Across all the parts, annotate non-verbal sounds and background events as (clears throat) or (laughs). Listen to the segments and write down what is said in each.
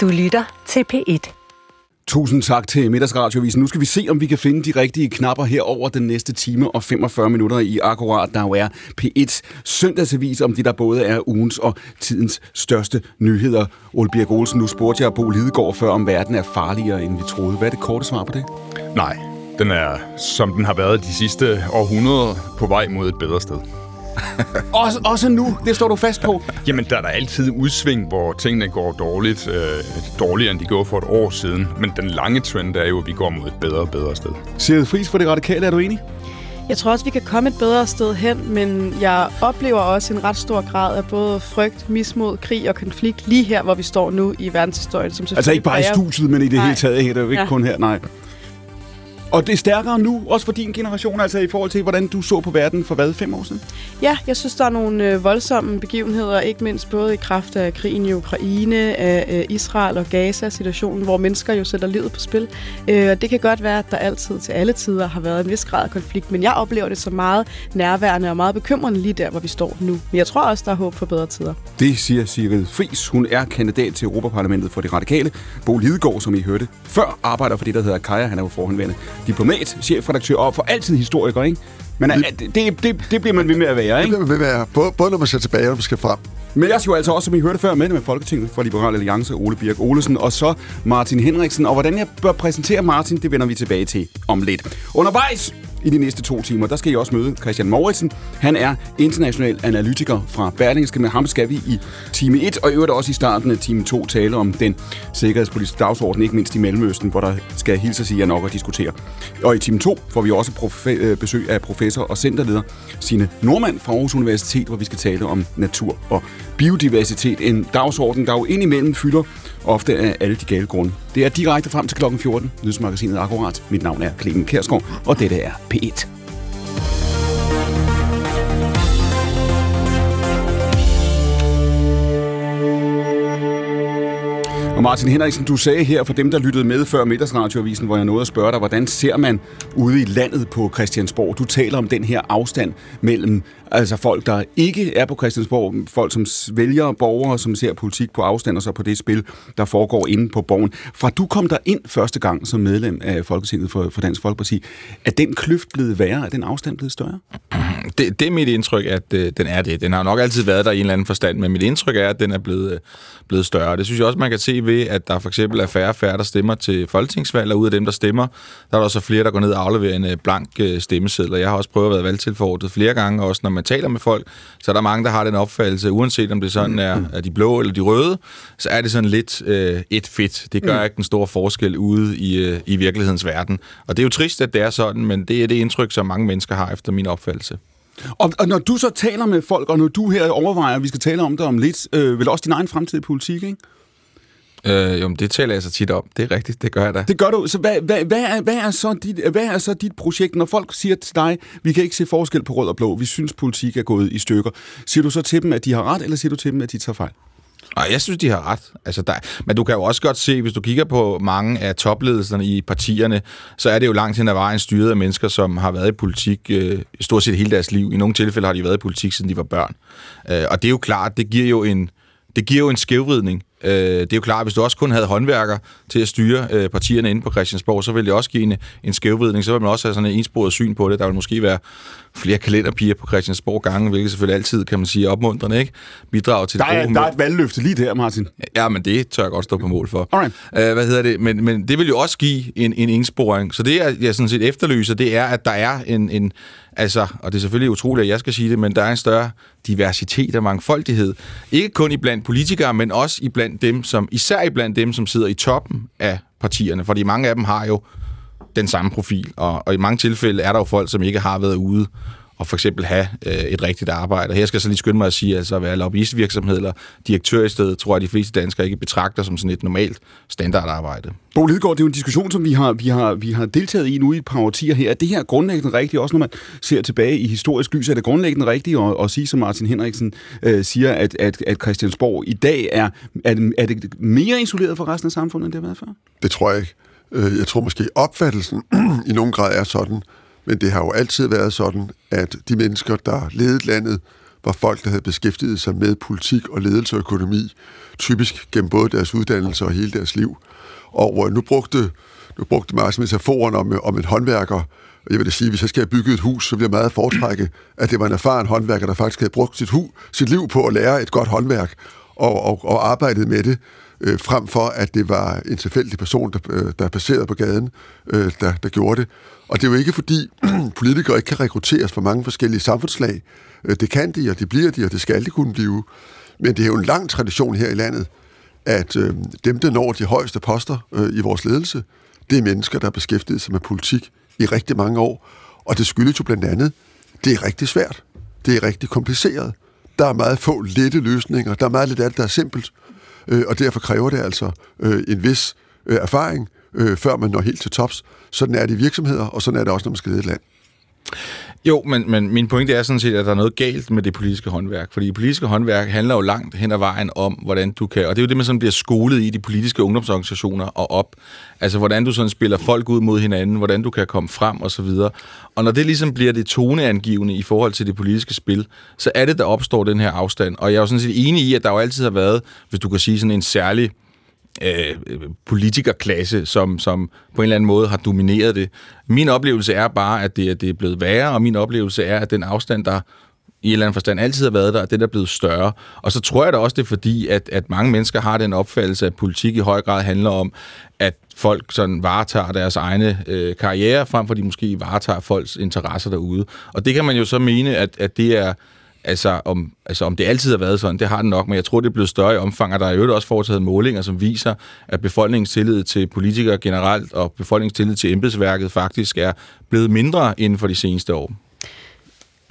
Du lytter til P1. Tusind tak til Middagsradiovisen. Nu skal vi se, om vi kan finde de rigtige knapper her over den næste time og 45 minutter i Akkurat, der jo er P1 søndagsavis om det, der både er ugens og tidens største nyheder. Ole Birk Olsen, nu spurgte jeg Bo Lidegaard før, om verden er farligere, end vi troede. Hvad er det korte svar på det? Nej, den er, som den har været de sidste århundreder, på vej mod et bedre sted. (laughs) også, også nu, det står du fast på. Jamen, der er der altid udsving, hvor tingene går dårligt, øh, dårligere, end de gjorde for et år siden. Men den lange trend er jo, at vi går mod et bedre og bedre sted. Sigrid Friis for det radikale, er du enig? Jeg tror også, vi kan komme et bedre sted hen, men jeg oplever også en ret stor grad af både frygt, mismod, krig og konflikt lige her, hvor vi står nu i verdenshistorien. Som altså ikke bare i studiet, men i det Nej. hele taget. Det er jo ikke Ja. kun her, nej. Og det er stærkere nu, også for din generation, altså i forhold til, hvordan du så på verden for hvad, fem år siden? Ja, jeg synes, der er nogle øh, voldsomme begivenheder, ikke mindst både i kraft af krigen i Ukraine, af øh, Israel og Gaza-situationen, hvor mennesker jo sætter livet på spil. Øh, og det kan godt være, at der altid til alle tider har været en vis grad af konflikt, men jeg oplever det som meget nærværende og meget bekymrende lige der, hvor vi står nu. Men jeg tror også, der er håb for bedre tider. Det siger Sigrid Friis. Hun er kandidat til Europaparlamentet for de radikale. Bo Lidegaard, som I hørte før, arbejder for det, der hedder Kaja. Han er jo forhåndværende diplomat, chefredaktør og for altid historiker, ikke? Men det, det, det, det bliver man ved med at være, Det ikke? bliver man ved med at være, både, både når man ser tilbage, og når man skal frem. Men jeg jo altså også, som I hørte før, med med Folketinget for Liberal Alliance, Ole Birk Olesen, og så Martin Henriksen. Og hvordan jeg bør præsentere Martin, det vender vi tilbage til om lidt. Undervejs i de næste to timer, der skal I også møde Christian Mauritsen. Han er international analytiker fra Berlingske. Med ham skal vi i time 1, og i øvrigt også i starten af time 2 tale om den sikkerhedspolitiske dagsorden, ikke mindst i Mellemøsten, hvor der skal hilse sig nok at diskutere. Og i time 2 får vi også profe- øh, besøg af professor og centerleder Sine Normand fra Aarhus Universitet, hvor vi skal tale om natur og biodiversitet. En dagsorden, der jo indimellem fylder ofte af alle de gale grunde. Det er direkte frem til klokken 14. Nyhedsmagasinet Akkurat. Mit navn er Clemen Kærsgaard, og dette er P1. Og Martin Henriksen, du sagde her for dem, der lyttede med før middagsradioavisen, hvor jeg nåede at spørge dig, hvordan ser man ude i landet på Christiansborg? Du taler om den her afstand mellem altså folk, der ikke er på Christiansborg, folk som vælger borgere, som ser politik på afstand, og så på det spil, der foregår inde på borgen. Fra du kom der ind første gang som medlem af Folketinget for, for Dansk Folkeparti, er den kløft blevet værre? Er den afstand blevet større? (clears throat) Det, det er mit indtryk, at øh, den er det. Den har nok altid været der i en eller anden forstand, men mit indtryk er, at den er blevet, øh, blevet større. Det synes jeg også, man kan se ved, at der for eksempel er færre og færre, der stemmer til folketingsvalg, og ud af dem, der stemmer, der er der også flere, der går ned og afleverer en øh, blank øh, stemmeseddel. Jeg har også prøvet at være valgtilforordnet flere gange, også når man taler med folk, så er der mange, der har den opfattelse, uanset om det sådan er, er de blå eller de røde, så er det sådan lidt øh, et fedt. Det gør ikke den store forskel ude i, øh, i virkelighedens verden. Og det er jo trist, at det er sådan, men det er det indtryk, som mange mennesker har efter min opfattelse. Og, og når du så taler med folk, og når du her overvejer, at vi skal tale om det om lidt, øh, vel også din egen fremtid i politik, ikke? Øh, jo, men det taler jeg så tit om. Det er rigtigt, det gør jeg da. Det gør du. Så hvad, hvad, hvad, er, hvad, er så dit, hvad er så dit projekt, når folk siger til dig, vi kan ikke se forskel på rød og blå, vi synes, politik er gået i stykker. Siger du så til dem, at de har ret, eller siger du til dem, at de tager fejl? Og jeg synes, de har ret. Altså, der, men du kan jo også godt se, hvis du kigger på mange af topledelserne i partierne, så er det jo langt hen ad vejen styret af mennesker, som har været i politik øh, stort set hele deres liv. I nogle tilfælde har de været i politik, siden de var børn. Øh, og det er jo klart, det giver jo en, det giver jo en skævvridning. Øh, det er jo klart, hvis du også kun havde håndværker til at styre øh, partierne inde på Christiansborg, så ville det også give en, en skævvridning. Så vil man også have sådan en ensporet syn på det. Der vil måske være flere kalenderpiger på Christiansborg gange, hvilket selvfølgelig altid, kan man sige, er opmuntrende, ikke? Bidrag til Der det er, humør. der er et valgløfte lige der, Martin. Ja, men det tør jeg godt stå på mål for. Alright. Uh, hvad hedder det? Men, men det vil jo også give en, en indsporing. Så det, jeg, jeg sådan set efterlyser, det er, at der er en, en... Altså, og det er selvfølgelig utroligt, at jeg skal sige det, men der er en større diversitet og mangfoldighed. Ikke kun iblandt politikere, men også iblandt dem, som, især iblandt dem, som sidder i toppen af partierne. Fordi mange af dem har jo den samme profil, og, og i mange tilfælde er der jo folk, som ikke har været ude og for eksempel have øh, et rigtigt arbejde. Og her skal jeg så lige skynde mig at sige, altså at være lobbyistvirksomhed eller direktør i stedet, tror jeg, de fleste danskere ikke betragter som sådan et normalt standardarbejde. Bo Lidegaard, det er jo en diskussion, som vi har, vi har, vi har deltaget i nu i et par årtier her. Er det her grundlæggende rigtigt, også når man ser tilbage i historisk lys, er det grundlæggende rigtigt at, at sige, som Martin Henriksen øh, siger, at, at, at Christiansborg i dag er, er det, er det mere isoleret fra resten af samfundet, end det har været før? Det tror jeg ikke. Øh, Jeg tror måske, opfattelsen (clears throat) i nogen grad er sådan, men det har jo altid været sådan, at de mennesker, der ledede landet var folk, der havde beskæftiget sig med politik og ledelse og økonomi, typisk gennem både deres uddannelse og hele deres liv. Og øh, nu brugte, nu brugte Marx metaforen om, øh, om en håndværker, jeg vil da sige, hvis jeg skal have bygget et hus, så vil jeg meget foretrække, at det var en erfaren håndværker, der faktisk havde brugt sit, hu, sit liv på at lære et godt håndværk og, og, og arbejdet med det, øh, frem for at det var en tilfældig person, der, øh, der passerede på gaden, øh, der, der gjorde det. Og det er jo ikke fordi (clears throat) politikere ikke kan rekrutteres fra mange forskellige samfundslag. Øh, det kan de, og det bliver de, og det skal de kunne blive. Men det er jo en lang tradition her i landet, at øh, dem, der når de højeste poster øh, i vores ledelse, det er mennesker, der har beskæftiget sig med politik i rigtig mange år. Og det skyldes jo blandt andet, det er rigtig svært. Det er rigtig kompliceret. Der er meget få lette løsninger. Der er meget lidt alt, der er simpelt. Øh, og derfor kræver det altså øh, en vis øh, erfaring, øh, før man når helt til tops. Sådan er det i virksomheder, og sådan er det også, når man skal lede et land. Jo, men, men min pointe er sådan set, at der er noget galt med det politiske håndværk. Fordi det politiske håndværk handler jo langt hen ad vejen om, hvordan du kan... Og det er jo det, man sådan bliver skolet i de politiske ungdomsorganisationer og op. Altså, hvordan du sådan spiller folk ud mod hinanden, hvordan du kan komme frem og så videre. Og når det ligesom bliver det toneangivende i forhold til det politiske spil, så er det, der opstår den her afstand. Og jeg er jo sådan set enig i, at der jo altid har været, hvis du kan sige sådan en særlig Øh, øh, politikerklasse, som, som på en eller anden måde har domineret det. Min oplevelse er bare, at det, at det er blevet værre, og min oplevelse er, at den afstand, der i en eller anden forstand altid har været der, den er blevet større. Og så tror jeg da også, det er fordi, at, at mange mennesker har den opfattelse, at politik i høj grad handler om, at folk sådan varetager deres egne øh, karriere, frem for de måske varetager folks interesser derude. Og det kan man jo så mene, at, at det er Altså om, altså om det altid har været sådan, det har den nok, men jeg tror, det er blevet større i omfang, og der er jo også foretaget målinger, som viser, at befolkningens tillid til politikere generelt og befolkningens tillid til embedsværket faktisk er blevet mindre inden for de seneste år.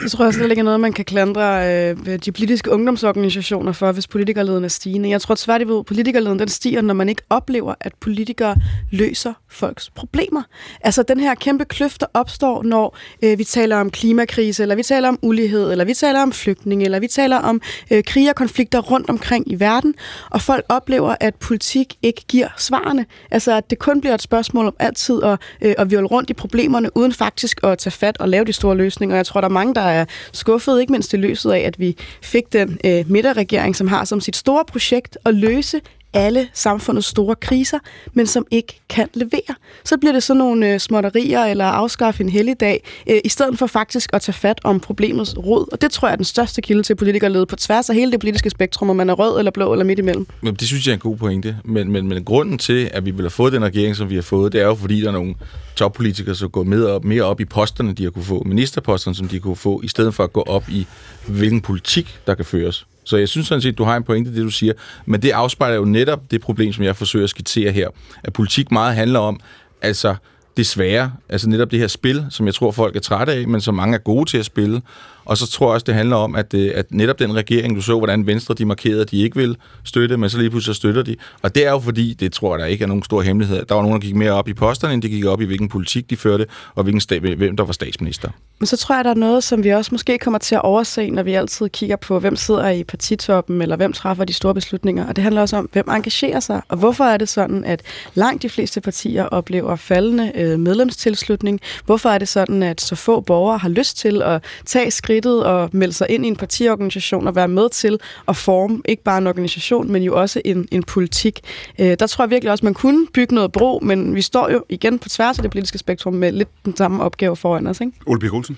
Jeg tror også, det ikke noget, man kan klandre øh, de politiske ungdomsorganisationer for, hvis politikerleden er stigende. Jeg tror tværtimod, at politikerleden den stiger, når man ikke oplever, at politikere løser folks problemer. Altså den her kæmpe kløft, der opstår, når øh, vi taler om klimakrise, eller vi taler om ulighed, eller vi taler om flygtninge, eller vi taler om øh, krige og konflikter rundt omkring i verden, og folk oplever, at politik ikke giver svarene. Altså at det kun bliver et spørgsmål om altid at, øh, at virle rundt i problemerne, uden faktisk at tage fat og lave de store løsninger. Jeg tror, der er mange, der er skuffet, ikke mindst i løset af, at vi fik den øh, midterregering, som har som sit store projekt at løse alle samfundets store kriser, men som ikke kan levere. Så bliver det sådan nogle øh, småtterier eller afskaffe en helligdag, øh, i stedet for faktisk at tage fat om problemets rod. Og det tror jeg er den største kilde til politikerlede på tværs af hele det politiske spektrum, om man er rød eller blå eller midt imellem. Men det synes jeg er en god pointe. Men, men, men grunden til, at vi vil have fået den regering, som vi har fået, det er jo fordi, der er nogle toppolitikere, som går med op, mere op i posterne, de har kunne få, ministerposterne, som de kunne få, i stedet for at gå op i, hvilken politik, der kan føres. Så jeg synes sådan set, du har en pointe, det du siger. Men det afspejler jo netop det problem, som jeg forsøger at skitsere her. At politik meget handler om, altså det svære, altså netop det her spil, som jeg tror, folk er trætte af, men som mange er gode til at spille. Og så tror jeg også, det handler om, at, øh, at netop den regering, du så, hvordan Venstre de markerede, at de ikke vil støtte, men så lige pludselig så støtter de. Og det er jo fordi, det tror jeg, der ikke er nogen stor hemmelighed. Der var nogen, der gik mere op i posterne, end de gik op i, hvilken politik de førte, og hvilken stab, hvem der var statsminister. Men så tror jeg, der er noget, som vi også måske kommer til at overse, når vi altid kigger på, hvem sidder i partitoppen, eller hvem træffer de store beslutninger. Og det handler også om, hvem engagerer sig. Og hvorfor er det sådan, at langt de fleste partier oplever faldende øh, medlemstilslutning? Hvorfor er det sådan, at så få borgere har lyst til at tage skridt skridtet og melde sig ind i en partiorganisation og være med til at forme ikke bare en organisation, men jo også en, en politik? Øh, der tror jeg virkelig også, at man kunne bygge noget bro, men vi står jo igen på tværs af det politiske spektrum med lidt den samme opgave foran os. Ikke? Ole Birk Olsen?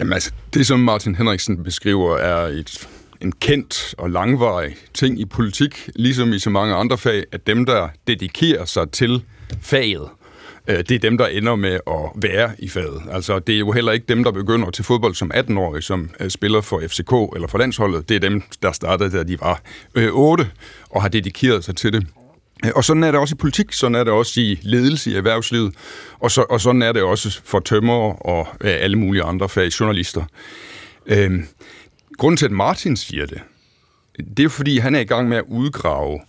Jamen altså, det som Martin Henriksen beskriver er et, en kendt og langvarig ting i politik, ligesom i så mange andre fag, at dem, der dedikerer sig til faget, Øh, det er dem, der ender med at være i faget. Altså, det er jo heller ikke dem, der begynder til fodbold som 18-årige, som øh, spiller for FCK eller for landsholdet. Det er dem, der startede, da de var øh, 8 og har dedikeret sig til det. Og sådan er det også i politik, sådan er det også i ledelse i erhvervslivet, og, så, og sådan er det også for tømmer og alle mulige andre fag, journalister. Øhm, grunden til, at Martin siger det, det er jo fordi, han er i gang med at udgrave,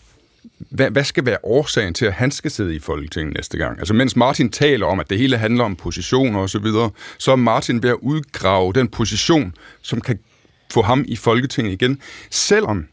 hvad, hvad skal være årsagen til, at han skal sidde i Folketinget næste gang? Altså mens Martin taler om, at det hele handler om positioner osv., så, videre, så er Martin ved at udgrave den position, som kan få ham i Folketinget igen, selvom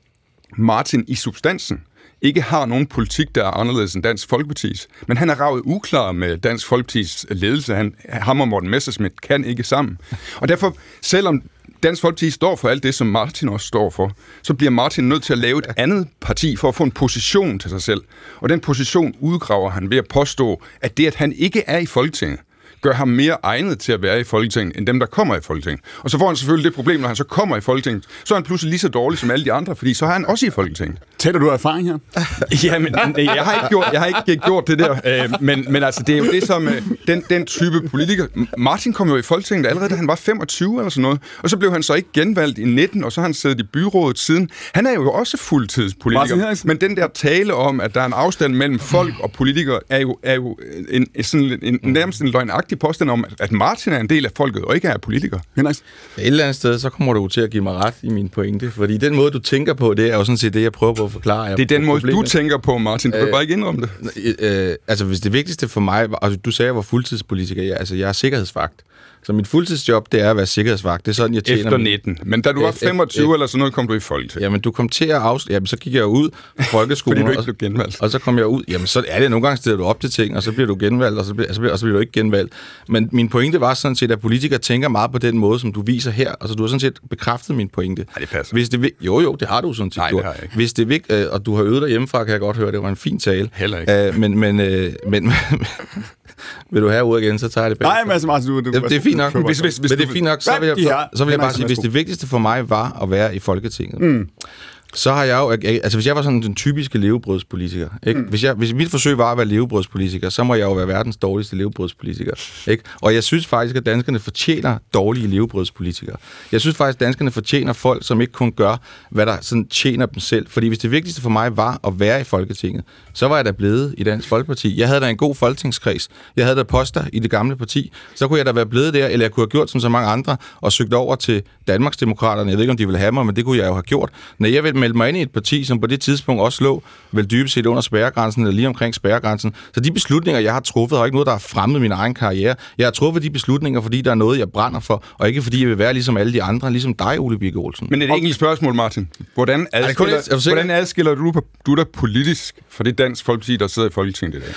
Martin i substansen ikke har nogen politik, der er anderledes end Dansk Folkepartis. Men han er ravet uklar med Dansk Folkepartis ledelse. Han, ham og Morten Messerschmidt kan ikke sammen. Og derfor, selvom Dansk Folkeparti står for alt det, som Martin også står for, så bliver Martin nødt til at lave et andet parti for at få en position til sig selv. Og den position udgraver han ved at påstå, at det, at han ikke er i Folketinget, gør ham mere egnet til at være i Folketinget, end dem, der kommer i Folketinget. Og så får han selvfølgelig det problem, når han så kommer i Folketinget, så er han pludselig lige så dårlig som alle de andre, fordi så er han også i Folketinget. Taler du erfaring her? (laughs) ja, men jeg har ikke gjort, jeg har ikke gjort det der. Øh, men, men altså, det er jo det, som øh, den, den type politiker... Martin kom jo i Folketinget allerede, da han var 25 eller sådan noget. Og så blev han så ikke genvalgt i 19, og så har han siddet i byrådet siden. Han er jo også fuldtidspolitiker. Men den der tale om, at der er en afstand mellem folk og politikere, er jo, er jo en, sådan, en, nærmest en løgnagtig påstand om, at Martin er en del af folket og ikke er politiker. Henrik? Et eller andet sted, så kommer du til at give mig ret i min pointe. Fordi den måde, du tænker på, det er jo sådan set det, jeg prøver på at forklare. Det er den måde, problemet. du tænker på, Martin. Du øh, kan bare ikke indrømme det. Øh, altså, hvis det vigtigste for mig... Altså, du sagde, at jeg var fuldtidspolitiker. Jeg, altså, jeg er sikkerhedsvagt. Så mit fuldtidsjob, det er at være sikkerhedsvagt. Det er sådan, jeg tjener... Efter 19. Men da du var 25 F- eller sådan noget, kom du i Folketinget. Jamen, du kom til at afslutte... Jamen, så gik jeg ud på (laughs) folkeskolen. Fordi du ikke blev genvalgt. Og så kom jeg ud. Jamen, så er det nogle gange, stiller du op til ting, og så bliver du genvalgt, og så bliver, og så bliver, og så bliver du ikke genvalgt. Men min pointe var sådan set, at politikere tænker meget på den måde, som du viser her. Altså, du har sådan set bekræftet min pointe. Nej, det passer. Hvis det, jo, jo, det har du sådan set. Nej, det har jeg ikke. Hvis det er øh, og du har øvet dig hjemmefra, kan jeg godt høre, det var en fin tale. Heller ikke. Uh, men, men, uh, men, (laughs) vil du have ordet igen, så tager jeg det bag. Nej, men altså, Martin, du, du, det, det er fint nok. Hvis, hvis, hvis, men det er fint nok, så vil jeg, så, så vil jeg bare sige, hvis det vigtigste for mig var at være i Folketinget, mm så har jeg jo... Altså, hvis jeg var sådan den typiske levebrødspolitiker, ikke? Mm. Hvis, jeg, hvis mit forsøg var at være levebrødspolitiker, så må jeg jo være verdens dårligste levebrødspolitiker, ikke? Og jeg synes faktisk, at danskerne fortjener dårlige levebrødspolitikere. Jeg synes faktisk, at danskerne fortjener folk, som ikke kun gør, hvad der sådan tjener dem selv. Fordi hvis det vigtigste for mig var at være i Folketinget, så var jeg da blevet i Dansk Folkeparti. Jeg havde da en god folketingskreds. Jeg havde da poster i det gamle parti. Så kunne jeg da være blevet der, eller jeg kunne have gjort som så mange andre, og søgt over til Danmarksdemokraterne. Jeg ved ikke, om de ville have mig, men det kunne jeg jo have gjort. Når jeg vil melde mig ind i et parti, som på det tidspunkt også lå vel dybest set under spærregrænsen, eller lige omkring spærregrænsen. Så de beslutninger, jeg har truffet, har ikke noget, der har fremmet min egen karriere. Jeg har truffet de beslutninger, fordi der er noget, jeg brænder for, og ikke fordi jeg vil være ligesom alle de andre, ligesom dig, Ole Birke Olsen. Men et enkelt spørgsmål, Martin. Hvordan adskiller, det, hvordan adskiller du, du dig politisk for det dansk folkeparti, der sidder i Folketinget i dag?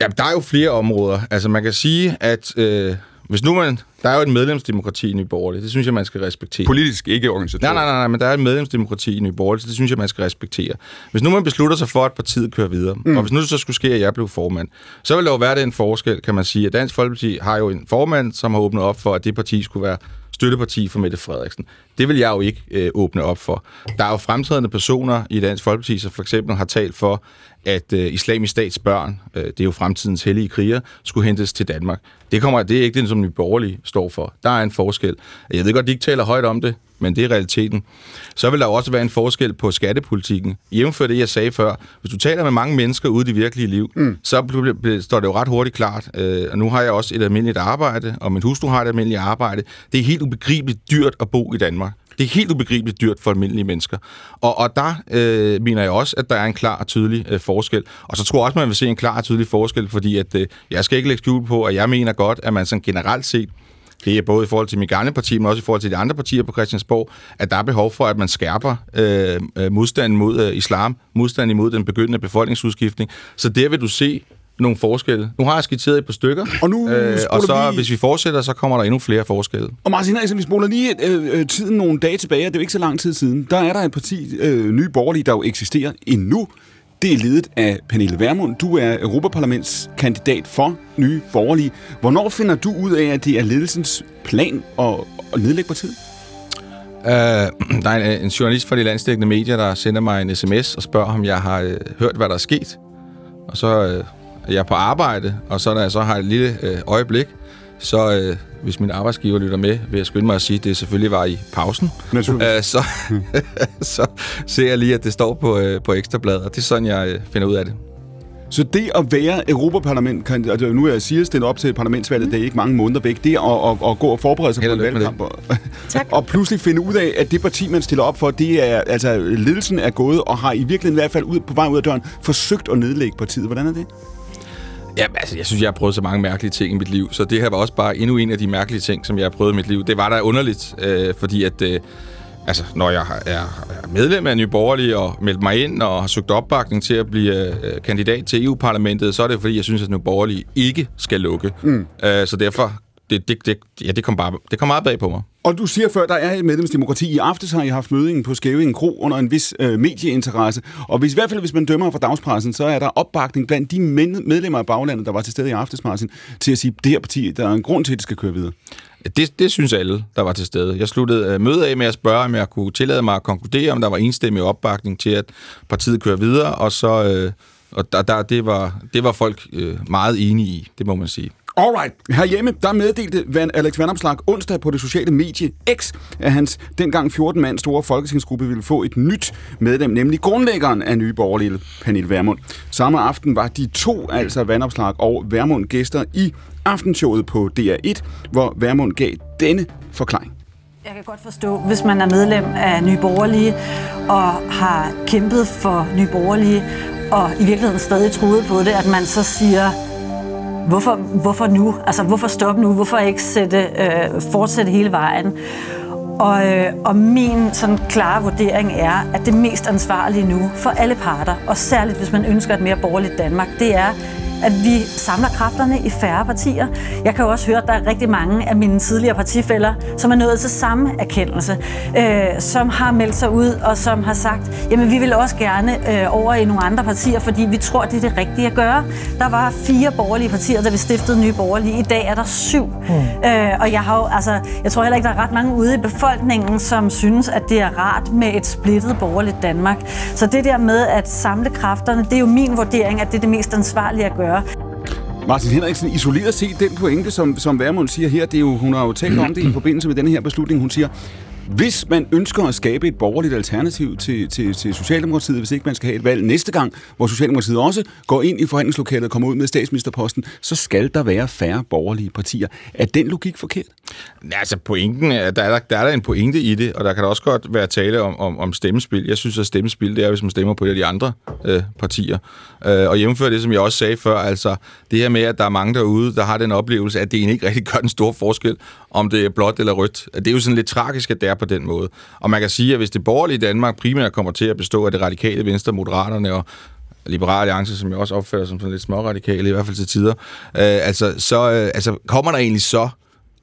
Ja, der er jo flere områder. Altså, man kan sige, at øh, hvis nu man... Der er jo et medlemsdemokrati i Nye Borgerlige. Det synes jeg, man skal respektere. Politisk, ikke organisatorisk. Nej, nej, nej, nej, men der er et medlemsdemokrati i Nye Borgerlige, så det synes jeg, man skal respektere. Hvis nu man beslutter sig for, at partiet kører videre, mm. og hvis nu det så skulle ske, at jeg blev formand, så vil der jo være den forskel, kan man sige, at Dansk Folkeparti har jo en formand, som har åbnet op for, at det parti skulle være støtteparti for Mette Frederiksen. Det vil jeg jo ikke øh, åbne op for. Der er jo fremtrædende personer i Dansk Folkeparti, som for eksempel har talt for, at øh, islamisk stats børn, øh, det er jo fremtidens hellige kriger, skulle hentes til Danmark. Det, kommer, det er ikke det, som Nye Borgerlige står for. Der er en forskel. Jeg ved godt, de ikke taler højt om det, men det er realiteten. Så vil der også være en forskel på skattepolitikken. Jævnfør det, jeg sagde før. Hvis du taler med mange mennesker ude i det virkelige liv, mm. så står det jo ret hurtigt klart. Øh, og nu har jeg også et almindeligt arbejde, og min hustru har et almindeligt arbejde. Det er helt ubegribeligt dyrt at bo i Danmark. Det er helt ubegribeligt dyrt for almindelige mennesker. Og, og der øh, mener jeg også, at der er en klar og tydelig øh, forskel. Og så tror jeg også, man vil se en klar og tydelig forskel, fordi at, øh, jeg skal ikke lægge skjul på, at jeg mener godt, at man sådan generelt set det er både i forhold til mit gamle parti, men også i forhold til de andre partier på Christiansborg, at der er behov for, at man skærper øh, øh modstanden mod øh, islam, modstanden imod den begyndende befolkningsudskiftning. Så der vil du se nogle forskelle. Nu har jeg skitseret et par stykker, og, nu øh, og så vi... hvis vi fortsætter, så kommer der endnu flere forskelle. Og Martin altså, vi spoler lige øh, øh, tiden nogle dage tilbage, det er jo ikke så lang tid siden. Der er der et parti, øh, Nye Borgerlige, der jo eksisterer endnu. Det er ledet af Pernille Vermund. Du er Europaparlamentskandidat for Nye Borgerlige. Hvornår finder du ud af, at det er ledelsens plan at, at nedlægge partiet? Uh, (clears throat) der er en, øh, en journalist fra de landstækkende medier, der sender mig en sms og spørger, om jeg har uh, hørt, hvad der er sket. Og så uh, jeg er på arbejde, og så når jeg så har et lille øh, øjeblik, så øh, hvis min arbejdsgiver lytter med, vil jeg skynde mig at sige, at det selvfølgelig var i pausen. Øh, så, (laughs) så ser jeg lige, at det står på, øh, på ekstrabladet, og det er sådan, jeg øh, finder ud af det. Så det at være Europaparlament, altså nu er jeg siger, stille op til parlamentsvalget, mm. det er ikke mange måneder væk, det at, at, at gå og forberede sig Held på en valgkamp, og, (laughs) og pludselig finde ud af, at det parti, man stiller op for, det er, altså ledelsen er gået, og har i virkeligheden i hvert fald ud, på vej ud af døren, forsøgt at nedlægge partiet. Hvordan er det? Ja, altså, jeg synes, jeg har prøvet så mange mærkelige ting i mit liv, så det her var også bare endnu en af de mærkelige ting, som jeg har prøvet i mit liv. Det var da underligt, øh, fordi at... Øh, altså, når jeg er, medlem af Nye Borgerlige og meldt mig ind og har søgt opbakning til at blive øh, kandidat til EU-parlamentet, så er det fordi, jeg synes, at Nye Borgerlige ikke skal lukke. Mm. Øh, så derfor, det, det, det, ja, det kom, bare, det kom meget bag på mig. Og du siger før, der er et medlemsdemokrati. I aftes har I haft mødingen på Skævingen Kro under en vis øh, medieinteresse. Og hvis, i hvert fald, hvis man dømmer fra dagspressen, så er der opbakning blandt de medlemmer af baglandet, der var til stede i aftes, Martin, til at sige, at det her parti, der er en grund til, at det skal køre videre. Det, det synes alle, der var til stede. Jeg sluttede øh, mødet af med at spørge, om jeg kunne tillade mig at konkludere, om der var enstemmig opbakning til, at partiet kører videre, og så... Øh, og der, der, det, var, det var folk øh, meget enige i, det må man sige. Alright. Herhjemme, der meddelte Van Alex Vandomslag onsdag på det sociale medie X, at hans dengang 14 mand store folketingsgruppe ville få et nyt medlem, nemlig grundlæggeren af Nye Borgerlige, Pernille Vermund. Samme aften var de to, altså Vandomslag og Vermund, gæster i aftenshowet på DR1, hvor Vermund gav denne forklaring. Jeg kan godt forstå, hvis man er medlem af Nye Borgerlige og har kæmpet for Nye Borgerlige, og i virkeligheden stadig troede på det, at man så siger, hvorfor, hvorfor nu? Altså, hvorfor stoppe nu? Hvorfor ikke sætte, øh, fortsætte hele vejen? Og, øh, og min sådan klare vurdering er, at det mest ansvarlige nu for alle parter, og særligt hvis man ønsker et mere borgerligt Danmark, det er, at vi samler kræfterne i færre partier. Jeg kan jo også høre, at der er rigtig mange af mine tidligere partifælder, som er nået til samme erkendelse, øh, som har meldt sig ud og som har sagt, jamen vi vil også gerne øh, over i nogle andre partier, fordi vi tror, det er det rigtige at gøre. Der var fire borgerlige partier, da vi stiftede nye borgerlige. I dag er der syv. Mm. Øh, og jeg har jo, altså, jeg tror heller ikke, der er ret mange ude i befolkningen, som synes, at det er rart med et splittet borgerligt Danmark. Så det der med at samle kræfterne, det er jo min vurdering, at det er det mest ansvarlige at gøre gøre. Martin Henriksen, isoleret set den pointe, som, som Værmund siger her, det er jo, hun har jo talt om det i (clears throat) forbindelse med den her beslutning. Hun siger, hvis man ønsker at skabe et borgerligt alternativ til, til, til Socialdemokratiet, hvis ikke man skal have et valg næste gang, hvor Socialdemokratiet også går ind i forhandlingslokalet og kommer ud med statsministerposten, så skal der være færre borgerlige partier. Er den logik forkert? Altså pointen, er, der er der, der er der en pointe i det, og der kan der også godt være tale om, om, om stemmespil. Jeg synes, at stemmespil, det er, hvis man stemmer på et af de andre øh, partier. Øh, og jævnfør det, som jeg også sagde før, altså det her med, at der er mange derude, der har den oplevelse, at det egentlig ikke rigtig gør den store forskel, om det er blåt eller rødt. Det er jo sådan lidt tragisk, at det er på den måde. Og man kan sige, at hvis det borgerlige Danmark primært kommer til at bestå af det radikale venstre, moderaterne og Liberale Alliance, som jeg også opfatter som sådan lidt småradikale, i hvert fald til tider, øh, altså, så øh, altså, kommer der egentlig så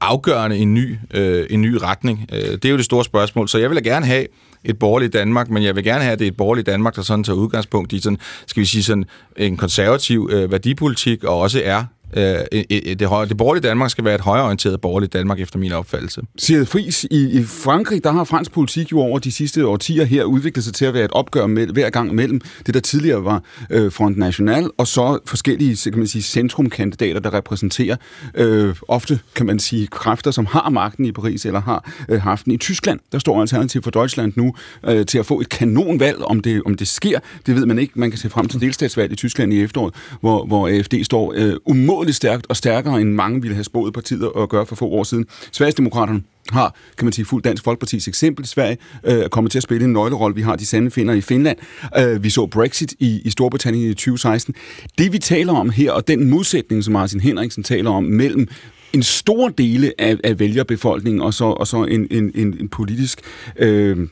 afgørende en ny, øh, en ny retning? Øh, det er jo det store spørgsmål. Så jeg vil da gerne have et borgerligt Danmark, men jeg vil gerne have, at det er et borgerligt Danmark, der sådan tager udgangspunkt i sådan, skal vi sige sådan, en konservativ øh, værdipolitik, og også er Øh, det, det, det borgerlige Danmark skal være et højreorienteret borgerligt Danmark, efter min opfattelse. Siger Fris, i, i Frankrig, der har fransk politik jo over de sidste årtier her udviklet sig til at være et opgør med, hver gang mellem det, der tidligere var øh, Front National, og så forskellige så kan man sige, centrumkandidater, der repræsenterer øh, ofte, kan man sige, kræfter, som har magten i Paris eller har øh, haft den i Tyskland. Der står Alternativ for Deutschland nu øh, til at få et kanonvalg, om det, om det sker. Det ved man ikke. Man kan se frem til delstatsvalg i Tyskland i efteråret, hvor, hvor AFD står øh, umådeligt stærkt og stærkere, end mange ville have spået partiet at gøre for få år siden. Sverigesdemokraterne har, kan man sige, fuldt Dansk Folkepartis eksempel. Sverige øh, kommer til at spille en nøglerolle. Vi har de sande finder i Finland. Øh, vi så Brexit i, i Storbritannien i 2016. Det vi taler om her, og den modsætning, som Martin Henriksen taler om, mellem en stor dele af, af vælgerbefolkningen og så, og så en, en, en, en politisk øh,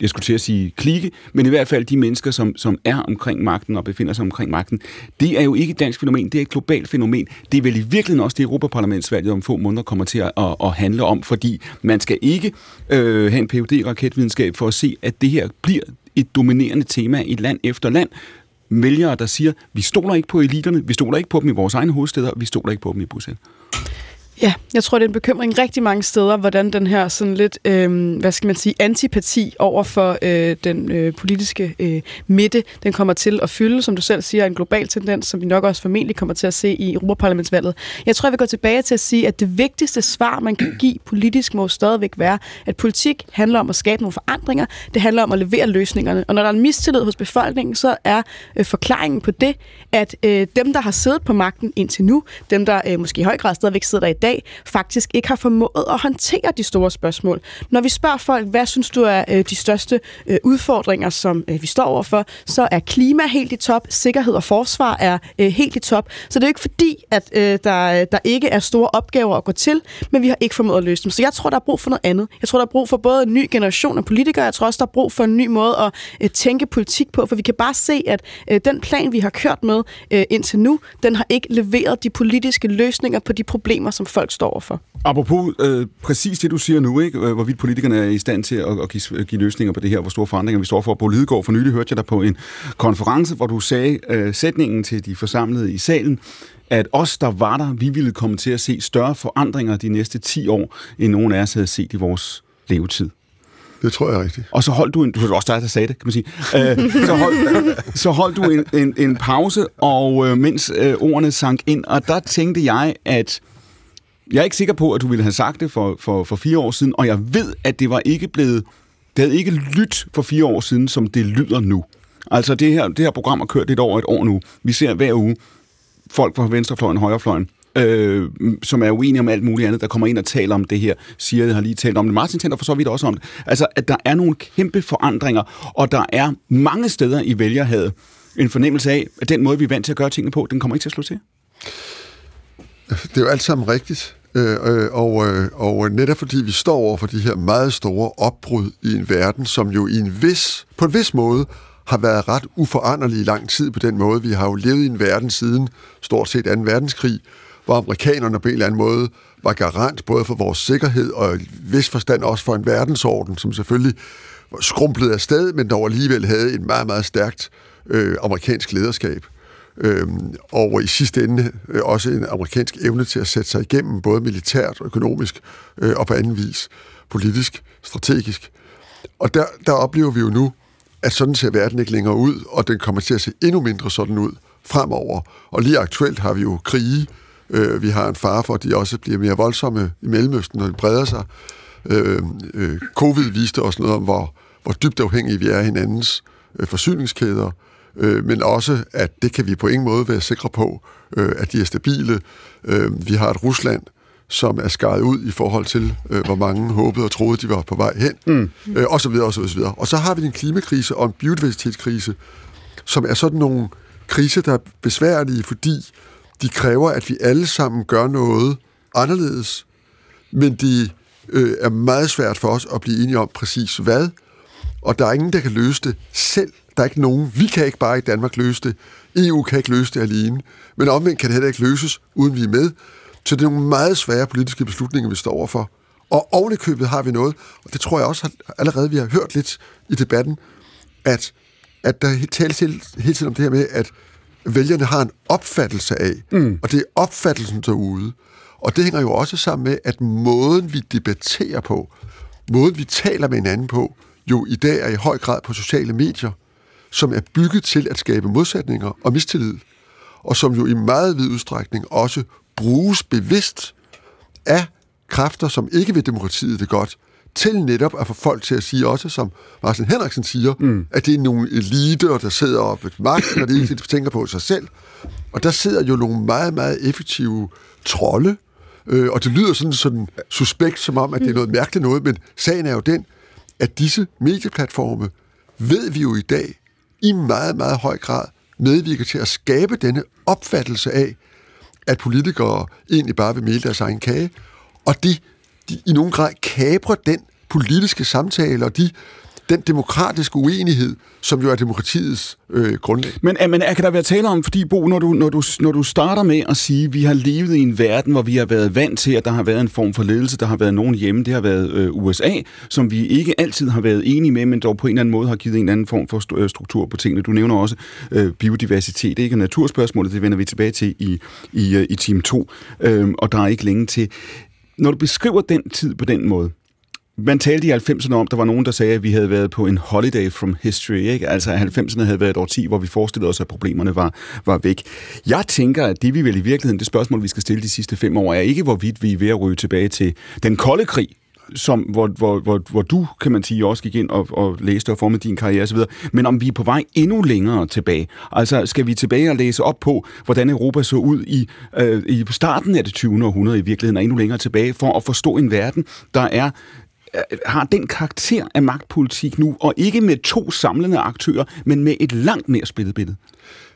jeg skulle til at sige klikke, men i hvert fald de mennesker, som, som er omkring magten og befinder sig omkring magten, det er jo ikke et dansk fænomen, det er et globalt fænomen. Det er vel i virkeligheden også det Europaparlamentsvalget om få måneder kommer til at, at, at handle om, fordi man skal ikke øh, have en phd raketvidenskab for at se, at det her bliver et dominerende tema i land efter land vælgere, der siger, vi stoler ikke på eliterne, vi stoler ikke på dem i vores egne hovedsteder, vi stoler ikke på dem i Bruxelles. Ja, jeg tror, det er en bekymring rigtig mange steder, hvordan den her sådan lidt, øh, hvad skal man sige, antipati over for øh, den øh, politiske øh, midte, den kommer til at fylde, som du selv siger, en global tendens, som vi nok også formentlig kommer til at se i Europaparlamentsvalget. Jeg tror, jeg vil gå tilbage til at sige, at det vigtigste svar, man kan give politisk, må stadigvæk være, at politik handler om at skabe nogle forandringer, det handler om at levere løsningerne. Og når der er en mistillid hos befolkningen, så er øh, forklaringen på det, at øh, dem, der har siddet på magten indtil nu, dem, der øh, måske i høj grad stadigvæk sidder der i dag, dag faktisk ikke har formået at håndtere de store spørgsmål. Når vi spørger folk, hvad synes du er øh, de største øh, udfordringer, som øh, vi står overfor, så er klima helt i top, sikkerhed og forsvar er øh, helt i top. Så det er jo ikke fordi, at øh, der, der ikke er store opgaver at gå til, men vi har ikke formået at løse dem. Så jeg tror, der er brug for noget andet. Jeg tror, der er brug for både en ny generation af politikere, jeg tror også, der er brug for en ny måde at øh, tænke politik på, for vi kan bare se, at øh, den plan, vi har kørt med øh, indtil nu, den har ikke leveret de politiske løsninger på de problemer, som folk står overfor. Apropos øh, præcis det, du siger nu, ikke? Hvorvidt politikerne er i stand til at, at give, give løsninger på det her, hvor store forandringer vi står for. Bo Lidegaard, for nylig hørte jeg dig på en konference, hvor du sagde øh, sætningen til de forsamlede i salen, at os, der var der, vi ville komme til at se større forandringer de næste 10 år, end nogen af os havde set i vores levetid. Det tror jeg er rigtigt. Og så holdt du en... Det var også dig, der sagde det, kan man sige. Øh, så, hold, så holdt du en, en, en pause, og øh, mens øh, ordene sank ind, og der tænkte jeg, at jeg er ikke sikker på, at du ville have sagt det for, for, for fire år siden, og jeg ved, at det var ikke blevet... Det havde ikke lyttet for fire år siden, som det lyder nu. Altså, det her, det her program har kørt lidt over et år nu. Vi ser hver uge folk fra venstrefløjen og højrefløjen, øh, som er uenige om alt muligt andet, der kommer ind og taler om det her. Siger, jeg har lige talt om det. Martin taler for så vidt også om det. Altså, at der er nogle kæmpe forandringer, og der er mange steder i vælgerhavet en fornemmelse af, at den måde, vi er vant til at gøre tingene på, den kommer ikke til at slå til. Det er jo alt sammen rigtigt. Øh, øh, og, øh, og netop fordi vi står over for de her meget store opbrud i en verden, som jo i en vis, på en vis måde har været ret uforanderlig i lang tid på den måde. Vi har jo levet i en verden siden stort set 2. verdenskrig, hvor amerikanerne på en eller anden måde var garant både for vores sikkerhed og i vis forstand også for en verdensorden, som selvfølgelig skrumplede afsted, men dog alligevel havde et meget, meget stærkt øh, amerikansk lederskab. Øhm, og i sidste ende øh, også en amerikansk evne til at sætte sig igennem, både militært, økonomisk øh, og på anden vis, politisk, strategisk. Og der, der oplever vi jo nu, at sådan ser verden ikke længere ud, og den kommer til at se endnu mindre sådan ud fremover. Og lige aktuelt har vi jo krige. Øh, vi har en fare for, at de også bliver mere voldsomme i Mellemøsten, når de breder sig. Øh, øh, Covid viste os noget om, hvor, hvor dybt afhængige vi er af hinandens øh, forsyningskæder, øh, men også, at det kan vi på ingen måde være sikre på, øh, at de er stabile. Øh, vi har et Rusland, som er skåret ud i forhold til, øh, hvor mange håbede og troede, de var på vej hen, mm. øh, og så videre, og så videre. Og så har vi en klimakrise og en biodiversitetskrise, som er sådan nogle kriser, der er besværlige, fordi de kræver, at vi alle sammen gør noget anderledes, men de øh, er meget svært for os at blive enige om præcis hvad, og der er ingen, der kan løse det selv. Der er ikke nogen. Vi kan ikke bare i Danmark løse det. EU kan ikke løse det alene. Men omvendt kan det heller ikke løses, uden vi er med. Så det er nogle meget svære politiske beslutninger, vi står overfor. Og oven i købet har vi noget, og det tror jeg også at allerede, vi har hørt lidt i debatten, at, at der tales hele, hele tiden om det her med, at vælgerne har en opfattelse af, mm. og det er opfattelsen derude. Og det hænger jo også sammen med, at måden, vi debatterer på, måden, vi taler med hinanden på, jo i dag er i høj grad på sociale medier, som er bygget til at skabe modsætninger og mistillid, og som jo i meget vid udstrækning også bruges bevidst af kræfter, som ikke vil demokratiet det godt, til netop at få folk til at sige også, som Martin Henriksen siger, mm. at det er nogle eliter, der sidder op et magt, og de ikke tænker på sig selv. Og der sidder jo nogle meget, meget effektive trolde, øh, og det lyder sådan, sådan suspekt, som om, at det er noget mærkeligt noget, men sagen er jo den, at disse medieplatforme, ved vi jo i dag, i meget, meget høj grad medvirker til at skabe denne opfattelse af, at politikere egentlig bare vil male deres egen kage, og de, de i nogen grad kabrer den politiske samtale, og de den demokratiske uenighed, som jo er demokratiets øh, grundlag. Men, øh, men kan der være tale om, fordi Bo, når du, når, du, når du starter med at sige, at vi har levet i en verden, hvor vi har været vant til, at der har været en form for ledelse, der har været nogen hjemme, det har været øh, USA, som vi ikke altid har været enige med, men dog på en eller anden måde har givet en anden form for øh, struktur på tingene. Du nævner også øh, biodiversitet, ikke? naturspørgsmålet, det vender vi tilbage til i, i, øh, i time 2, øh, og der er ikke længe til. Når du beskriver den tid på den måde, man talte i 90'erne om, der var nogen, der sagde, at vi havde været på en holiday from history. Ikke? Altså, at 90'erne havde været et årti, hvor vi forestillede os, at problemerne var, var væk. Jeg tænker, at det vi vel i virkeligheden, det spørgsmål, vi skal stille de sidste fem år, er ikke, hvorvidt vi er ved at ryge tilbage til den kolde krig, som, hvor, hvor, hvor, hvor du, kan man sige, også gik ind og, og læste og formede din karriere osv., men om vi er på vej endnu længere tilbage. Altså, skal vi tilbage og læse op på, hvordan Europa så ud i, øh, i starten af det 20. århundrede i virkeligheden, og endnu længere tilbage, for at forstå en verden, der er har den karakter af magtpolitik nu, og ikke med to samlende aktører, men med et langt mere spillet billede.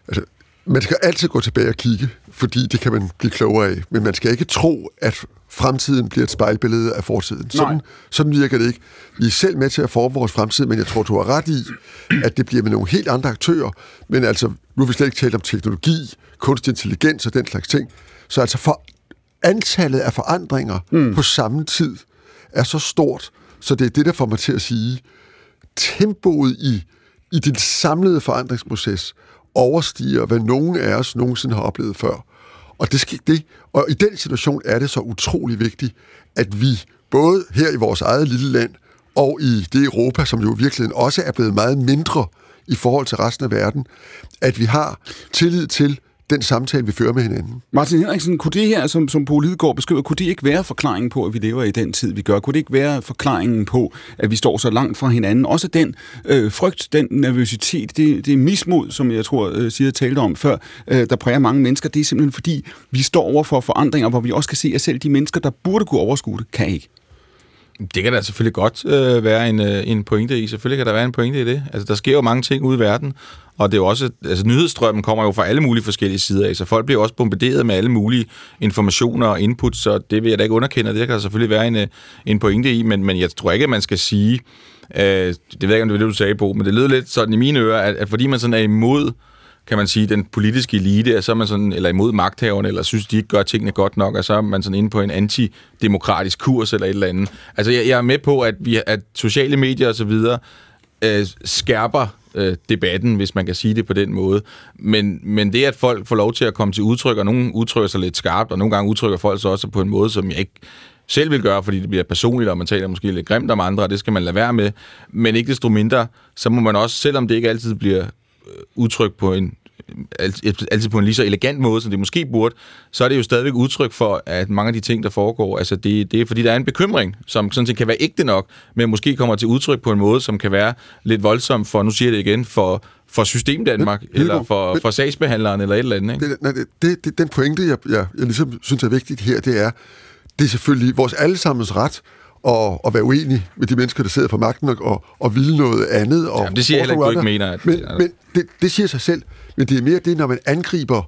Altså, man skal altid gå tilbage og kigge, fordi det kan man blive klogere af. Men man skal ikke tro, at fremtiden bliver et spejlbillede af fortiden. Sådan, sådan virker det ikke. Vi er selv med til at forme vores fremtid, men jeg tror, du har ret i, at det bliver med nogle helt andre aktører. Men altså, nu har vi slet ikke talt om teknologi, kunstig intelligens og den slags ting. Så altså for antallet af forandringer mm. på samme tid er så stort, så det er det, der får mig til at sige, tempoet i, i den samlede forandringsproces overstiger, hvad nogen af os nogensinde har oplevet før. Og, det skal, det, og i den situation er det så utrolig vigtigt, at vi både her i vores eget lille land og i det Europa, som jo i virkeligheden også er blevet meget mindre i forhold til resten af verden, at vi har tillid til, den samtale, vi fører med hinanden. Martin Henriksen, kunne det her, som, som Paul Lidegaard beskriver, kunne det ikke være forklaringen på, at vi lever i den tid, vi gør? Kunne det ikke være forklaringen på, at vi står så langt fra hinanden? Også den øh, frygt, den nervøsitet, det, det mismod, som jeg tror, øh, siger talte om før, øh, der præger mange mennesker, det er simpelthen fordi, vi står over for forandringer, hvor vi også kan se, at selv de mennesker, der burde kunne overskue det, kan ikke. Det kan da selvfølgelig godt øh, være en, øh, en pointe i. Selvfølgelig kan der være en pointe i det. Altså, der sker jo mange ting ude i verden, og det er jo også, altså nyhedsstrømmen kommer jo fra alle mulige forskellige sider af, så folk bliver også bombarderet med alle mulige informationer og input, så det vil jeg da ikke underkende, det kan der selvfølgelig være en, øh, en pointe i, men, men jeg tror ikke, at man skal sige, øh, det ved jeg ikke, om det var det, du sagde på, men det lyder lidt sådan i mine ører, at, at fordi man sådan er imod kan man sige, den politiske elite, så er man sådan, eller imod magthaverne, eller synes, de ikke gør tingene godt nok, og så er man sådan inde på en antidemokratisk kurs eller et eller andet. Altså, jeg, jeg er med på, at, vi, at sociale medier og så videre øh, skærper øh, debatten, hvis man kan sige det på den måde. Men, men det, at folk får lov til at komme til udtryk, og nogle udtrykker sig lidt skarpt, og nogle gange udtrykker folk sig også på en måde, som jeg ikke selv vil gøre, fordi det bliver personligt, og man taler måske lidt grimt om andre, og det skal man lade være med. Men ikke desto mindre, så må man også, selvom det ikke altid bliver udtryk på en altid på en lige så elegant måde, som det måske burde, så er det jo stadigvæk udtryk for, at mange af de ting, der foregår, altså det, det er fordi, der er en bekymring, som sådan set kan være ægte nok, men måske kommer til udtryk på en måde, som kan være lidt voldsom for, nu siger jeg det igen, for, for System Danmark, men, eller for, men, for sagsbehandleren, eller et eller andet. Ikke? Det, nej, det, det, den pointe, jeg, jeg, jeg ligesom synes er vigtigt her, det er, det er selvfølgelig vores allesammens ret og, og være uenig med de mennesker, der sidder på magten og, og, og ville noget andet. Og, Jamen, det siger jeg heller ikke, du ikke mener. At, men, men det, det siger sig selv. Men det er mere det, når man angriber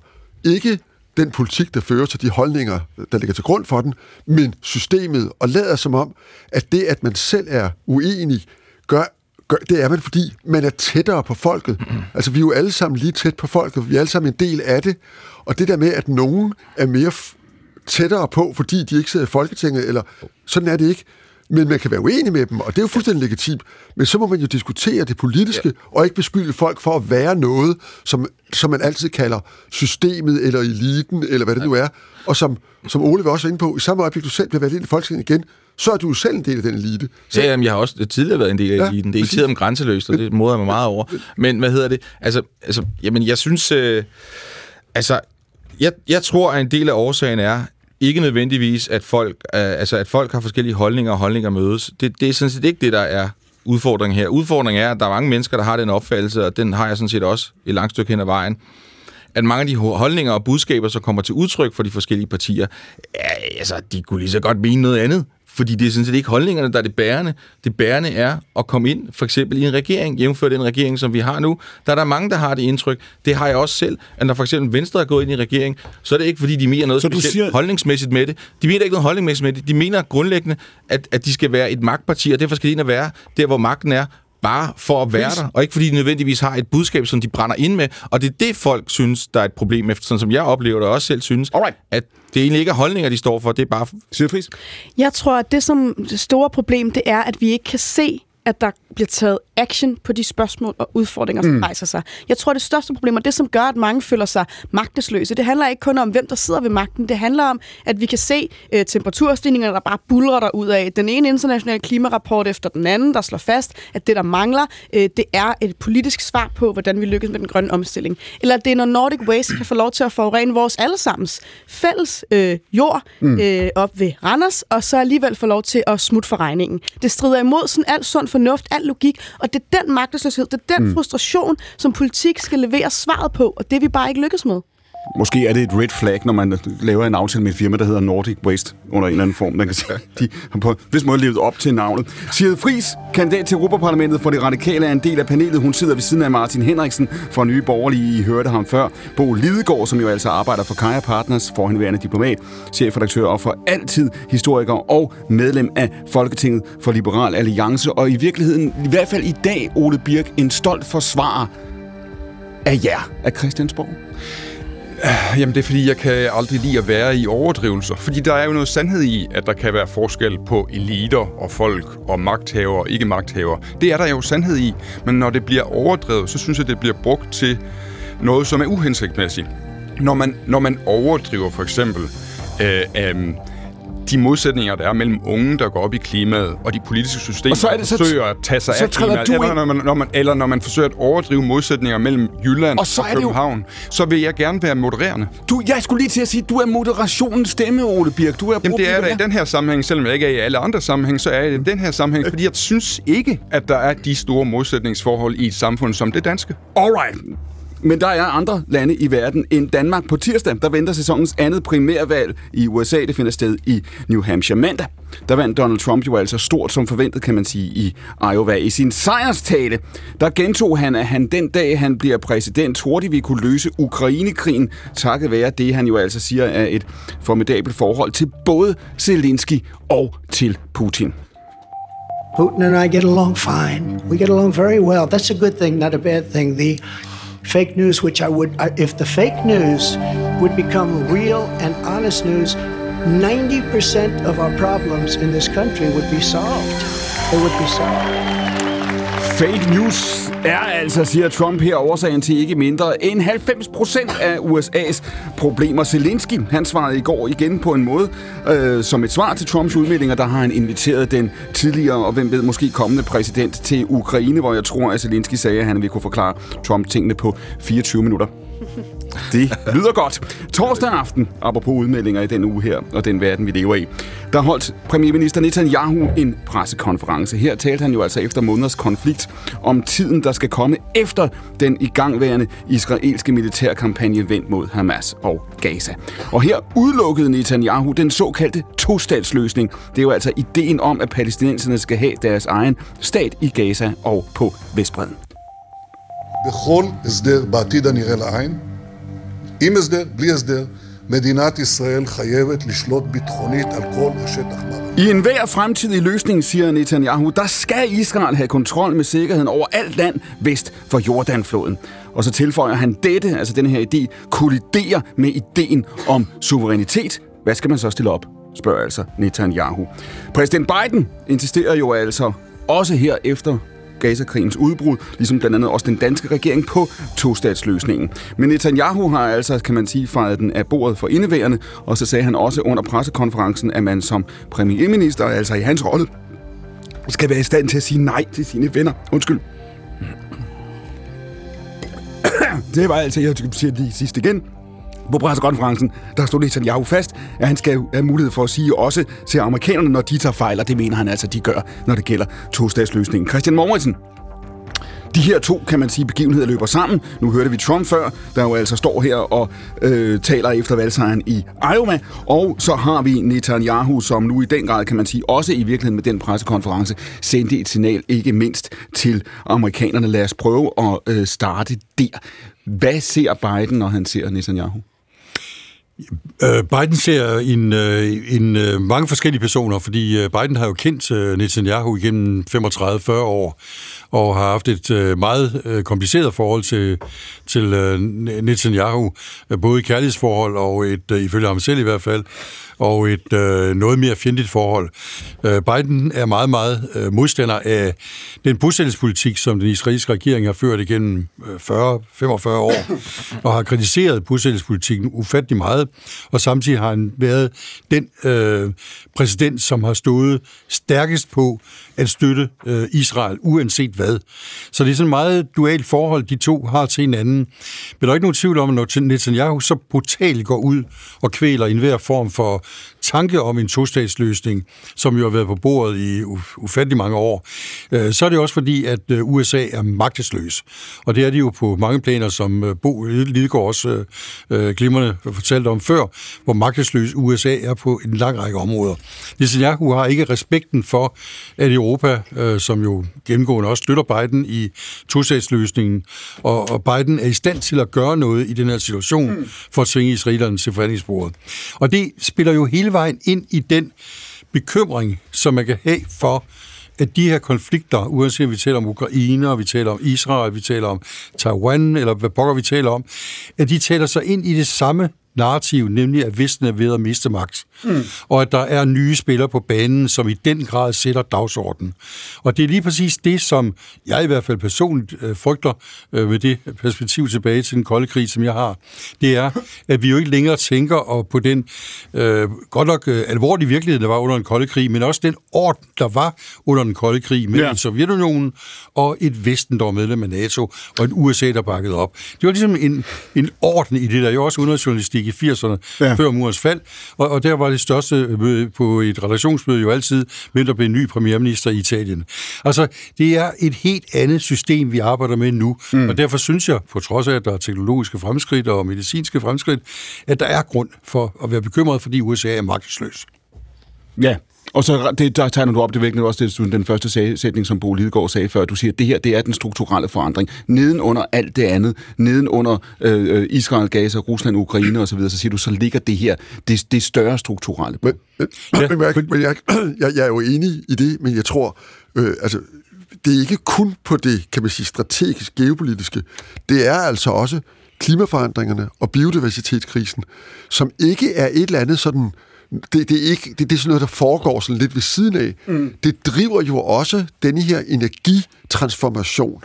ikke den politik, der fører til de holdninger, der ligger til grund for den, men systemet, og lader som om, at det, at man selv er uenig, gør, gør det er man, fordi man er tættere på folket. (clears throat) Altså, vi er jo alle sammen lige tæt på folket, vi er alle sammen en del af det, og det der med, at nogen er mere tættere på, fordi de ikke sidder i Folketinget, eller sådan er det ikke. Men man kan være uenig med dem, og det er jo fuldstændig legitimt. Men så må man jo diskutere det politiske, ja. og ikke beskylde folk for at være noget, som, som man altid kalder systemet, eller eliten, eller hvad det ja. nu er. Og som, som Ole var også inde på, i samme øjeblik, du selv bliver valgt ind i Folketinget igen, så er du selv en del af den elite. Så... Ja, jamen, jeg har også tidligere været en del af ja, eliten. Det er ikke tid om grænseløst, og det moder jeg mig meget over. Men hvad hedder det? Altså, altså jamen, jeg synes... Øh, altså, jeg, jeg tror, at en del af årsagen er, ikke nødvendigvis, at folk, øh, altså, at folk har forskellige holdninger, og holdninger mødes. Det, det er sådan set ikke det, der er udfordringen her. Udfordringen er, at der er mange mennesker, der har den opfattelse, og den har jeg sådan set også et langt stykke hen ad vejen, at mange af de holdninger og budskaber, som kommer til udtryk for de forskellige partier, ja, altså, de kunne lige så godt mene noget andet. Fordi det er sådan set ikke holdningerne, der er det bærende. Det bærende er at komme ind, for eksempel i en regering, jævnfør den regering, som vi har nu. Der er der mange, der har det indtryk. Det har jeg også selv, at når for eksempel Venstre er gået ind i regering, så er det ikke, fordi de mener noget så specielt siger... holdningsmæssigt med det. De mener ikke noget holdningsmæssigt med det. De mener grundlæggende, at, at de skal være et magtparti, og derfor skal de ind og være der, hvor magten er, bare for at være der, og ikke fordi de nødvendigvis har et budskab, som de brænder ind med. Og det er det, folk synes, der er et problem efter, sådan som jeg oplever det, og også selv synes, Alright. at det egentlig ikke er holdninger, de står for, det er bare... Sydfris? Jeg tror, at det som det store problem, det er, at vi ikke kan se at der bliver taget action på de spørgsmål og udfordringer, som mm. rejser sig. Jeg tror, det største problem, og det som gør, at mange føler sig magtesløse, det handler ikke kun om, hvem der sidder ved magten. Det handler om, at vi kan se uh, temperaturstigninger, der bare bulrer der ud af. Den ene internationale klimarapport efter den anden, der slår fast, at det, der mangler, uh, det er et politisk svar på, hvordan vi lykkes med den grønne omstilling. Eller det er, når Nordic Waste kan få lov til at forurene vores allesammens fælles øh, jord mm. øh, op ved Randers, og så alligevel få lov til at smutte for regningen. Det strider imod sådan alt sund fornuft, al logik, og det er den magtesløshed, det er den mm. frustration, som politik skal levere svaret på, og det er vi bare ikke lykkes med. Måske er det et red flag, når man laver en aftale med et firma, der hedder Nordic Waste, under en eller anden form. Man kan sige, de har på vis måde levet op til navnet. Sigrid Fris, kandidat til Europaparlamentet for det radikale, er en del af panelet. Hun sidder ved siden af Martin Henriksen fra Nye Borgerlige. I hørte ham før. Bo Lidegaard, som jo altså arbejder for Kaja Partners, forhenværende diplomat, chefredaktør og for altid historiker og medlem af Folketinget for Liberal Alliance. Og i virkeligheden, i hvert fald i dag, Ole Birk, en stolt forsvarer af jer, af Christiansborg. Jamen det er fordi, jeg kan aldrig lide at være i overdrivelser. Fordi der er jo noget sandhed i, at der kan være forskel på eliter og folk og magthavere og ikke magthavere. Det er der jo sandhed i. Men når det bliver overdrevet, så synes jeg, det bliver brugt til noget, som er uhensigtsmæssigt. Når man, når man overdriver for eksempel øh, øh, de modsætninger, der er mellem unge, der går op i klimaet, og de politiske systemer, og så er det, der forsøger at tage sig af klimaet, eller når, man, når man, eller når man forsøger at overdrive modsætninger mellem Jylland og, så og København, jo... så vil jeg gerne være modererende. Du, jeg skulle lige til at sige, du er moderationens stemme, Ole Birk. Du er Jamen det er der i den her sammenhæng, selvom jeg ikke er i alle andre sammenhæng, så er jeg i den her sammenhæng, fordi jeg synes ikke, at der er de store modsætningsforhold i et samfund som det danske. Alright. Men der er andre lande i verden end Danmark. På tirsdag, der venter sæsonens andet primærvalg i USA. Det finder sted i New Hampshire mandag. Der vandt Donald Trump jo altså stort som forventet, kan man sige, i Iowa. I sin sejrstale, der gentog han, at han den dag, han bliver præsident, hurtigt vi kunne løse Ukrainekrigen, takket være det, han jo altså siger er et formidabelt forhold til både Zelensky og til Putin. Putin and I get along fine. We get along very well. That's a good thing, not a bad thing. The fake news, which I would, if the fake news would become real and honest news, 90% of our problems in this country would be solved. They would be solved. Fake news er altså, siger Trump her, årsagen til ikke mindre end 90 procent af USA's problemer. Zelensky, han svarede i går igen på en måde, øh, som et svar til Trumps udmeldinger, der har han inviteret den tidligere, og hvem ved, måske kommende præsident til Ukraine, hvor jeg tror, at Zelensky sagde, at han ville kunne forklare Trump tingene på 24 minutter. Det lyder godt. Torsdag aften, apropos udmeldinger i den uge her, og den verden, vi lever i, der holdt premierminister Netanyahu en pressekonference. Her talte han jo altså efter måneders konflikt om tiden, der skal komme efter den igangværende israelske militærkampagne vendt mod Hamas og Gaza. Og her udelukkede Netanyahu den såkaldte to-statsløsning. Det er jo altså ideen om, at palæstinenserne skal have deres egen stat i Gaza og på Vestbreden. בכל הסדר בעתיד הנראה לעין, עם הסדר, בלי הסדר, מדינת ישראל חייבת לשלוט ביטחונית על כל השטח מערבי. I enhver fremtidig løsning, siger Netanyahu, der skal Israel have kontrol med sikkerheden over alt land vest for Jordanfloden. Og så tilføjer han dette, altså den her idé, kolliderer med ideen om suverænitet. Hvad skal man så stille op? spørger altså Netanyahu. Præsident Biden insisterer jo altså også her efter Gaza-krigens udbrud, ligesom blandt andet også den danske regering på tostatsløsningen. Men Netanyahu har altså, kan man sige, fejret den af bordet for indeværende, og så sagde han også under pressekonferencen, at man som premierminister, altså i hans rolle, skal være i stand til at sige nej til sine venner. Undskyld. Det var altså, jeg siger lige sidst igen. På pressekonferencen, der stod Netanyahu fast, at han skal have mulighed for at sige også til amerikanerne, når de tager fejl, og det mener han altså, de gør, når det gælder tostatsløsningen. Christian Moritz, de her to, kan man sige, begivenheder løber sammen. Nu hørte vi Trump før, der jo altså står her og øh, taler efter valgsejren i Iowa. Og så har vi Netanyahu, som nu i den grad, kan man sige, også i virkeligheden med den pressekonference, sendte et signal, ikke mindst til amerikanerne. Lad os prøve at øh, starte der. Hvad ser Biden, når han ser Netanyahu? Øh, Biden ser en, øh, en, øh, mange forskellige personer, fordi Biden har jo kendt Netanyahu igennem 35-40 år, og har haft et øh, meget øh, kompliceret forhold til, til øh, Netanyahu, både i kærlighedsforhold og et, ifølge ham selv i hvert fald, og et øh, noget mere fjendtligt forhold. Øh, Biden er meget, meget øh, modstander af den bosættelsespolitik, som den israelske regering har ført igennem 40-45 år, og har kritiseret bosættelsespolitikken ufattelig meget, og samtidig har han været den øh, præsident, som har stået stærkest på at støtte øh, Israel, uanset hvad. Så det er sådan et meget dualt forhold, de to har til hinanden. Men der er ikke nogen tvivl om, at når Netanyahu så brutalt går ud og kvæler enhver form for tanke om en tostatsløsning, som jo har været på bordet i ufattelig mange år, øh, så er det også fordi, at øh, USA er magtesløs. Og det er de jo på mange planer, som øh, Bo Lidegaard også glimrende fortalte om før, hvor magtesløs USA er på en lang række områder. Netanyahu har ikke respekten for, at Europa, som jo gennemgående også støtter Biden i tostatsløsningen, og Biden er i stand til at gøre noget i den her situation for at tvinge israelerne til forhandlingsbordet. Og det spiller jo hele vejen ind i den bekymring, som man kan have for, at de her konflikter, uanset om vi taler om Ukraine, og vi taler om Israel, vi taler om Taiwan, eller hvad pokker vi taler om, at de taler sig ind i det samme narrativ, nemlig at Vesten er ved at miste magt. Mm. Og at der er nye spillere på banen, som i den grad sætter dagsordenen. Og det er lige præcis det, som jeg i hvert fald personligt øh, frygter øh, med det perspektiv tilbage til den kolde krig, som jeg har. Det er, at vi jo ikke længere tænker og på den øh, godt nok øh, alvorlige virkelighed, der var under den kolde krig, men også den orden, der var under den kolde krig mellem ja. Sovjetunionen og et Vesten, der var medlem af NATO, og et USA, der bakkede op. Det var ligesom en, en orden i det, der jo også udenrigsjournalistik i 80'erne, ja. før murens fald, og, og der var det største møde på et redaktionsmøde jo altid, hvem der blev ny premierminister i Italien. Altså, det er et helt andet system, vi arbejder med nu, mm. og derfor synes jeg, på trods af, at der er teknologiske fremskridt og medicinske fremskridt, at der er grund for at være bekymret, fordi USA er magtesløs. Ja, og så det, der tegner du op, det vækkende også det, den første sætning, som Bo Lidegaard sagde før. Du siger, at det her det er den strukturelle forandring. Neden under alt det andet, neden under øh, øh Israel, Gaza, Rusland, Ukraine osv., så, så siger du, så ligger det her, det, det større strukturelle. Men, men, ja. men, jeg, men jeg, (clears throat) jeg, jeg er jo enig i det, men jeg tror, øh, altså, det er ikke kun på det, kan man sige, strategisk geopolitiske. Det er altså også klimaforandringerne og biodiversitetskrisen, som ikke er et eller andet sådan det, det, er ikke, det, det er sådan noget, der foregår sådan lidt ved siden af. Mm. Det driver jo også denne her energitransformation,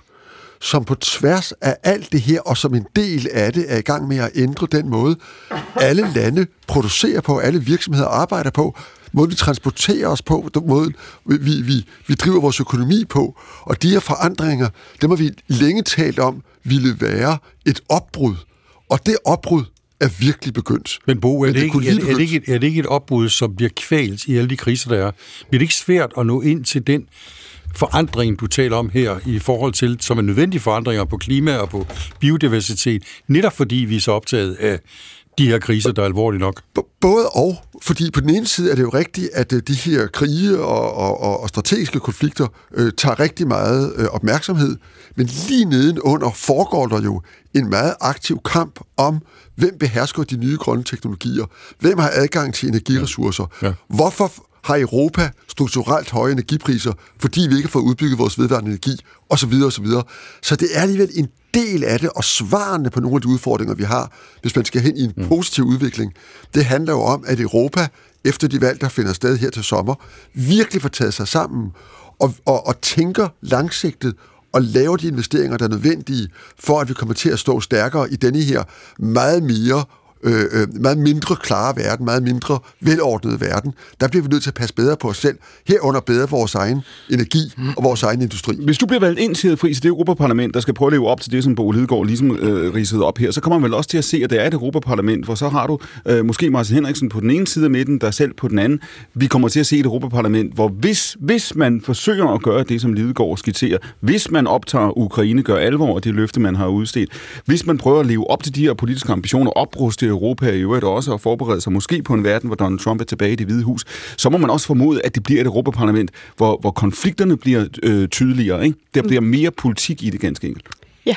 som på tværs af alt det her, og som en del af det, er i gang med at ændre den måde, alle lande producerer på, alle virksomheder arbejder på, måde vi transporterer os på, den måde vi, vi, vi driver vores økonomi på. Og de her forandringer, dem har vi længe talt om, ville være et opbrud. Og det opbrud, er virkelig begyndt. Men Bo, er, det, det, ikke, er, er, det ikke, er det ikke et opbrud, som bliver kvalt i alle de kriser, der er? Bliver det ikke svært at nå ind til den forandring, du taler om her, i forhold til, som er nødvendige forandringer på klima og på biodiversitet, netop fordi vi er så optaget af de her kriser, der er alvorlige nok? Både og, fordi på den ene side er det jo rigtigt, at øh, de her krige og, og, og strategiske konflikter øh, tager rigtig meget øh, opmærksomhed, men lige nedenunder foregår der jo en meget aktiv kamp om, hvem behersker de nye grønne teknologier, hvem har adgang til energiressourcer, ja. Ja. hvorfor har Europa strukturelt høje energipriser, fordi vi ikke har fået udbygget vores vedvarende energi, osv. osv. Så det er alligevel en del af det, og svarene på nogle af de udfordringer, vi har, hvis man skal hen i en mm. positiv udvikling, det handler jo om, at Europa, efter de valg, der finder sted her til sommer, virkelig får taget sig sammen og, og, og tænker langsigtet og laver de investeringer, der er nødvendige, for at vi kommer til at stå stærkere i denne her meget mere øh, øh, meget mindre klare verden, meget mindre velordnede verden, der bliver vi nødt til at passe bedre på os selv, herunder bedre vores egen energi og vores egen industri. Hvis du bliver valgt ind til Friis, det Europaparlament, der skal prøve at leve op til det, som Bo Lidegaard ligesom øh, ridsede op her, så kommer man vel også til at se, at det er et Europaparlament, hvor så har du øh, måske Martin Henriksen på den ene side af midten, der selv på den anden. Vi kommer til at se et Europaparlament, hvor hvis, hvis man forsøger at gøre det, som Lidegaard skitserer, hvis man optager Ukraine, gør alvor af det løfte, man har udstedt, hvis man prøver at leve op til de her politiske ambitioner, opruste Europa i øvrigt også at forberede sig måske på en verden, hvor Donald Trump er tilbage i det hvide hus, så må man også formode, at det bliver et Europaparlament, hvor, hvor konflikterne bliver øh, tydeligere. Ikke? Der bliver mere politik i det ganske enkelt. Ja,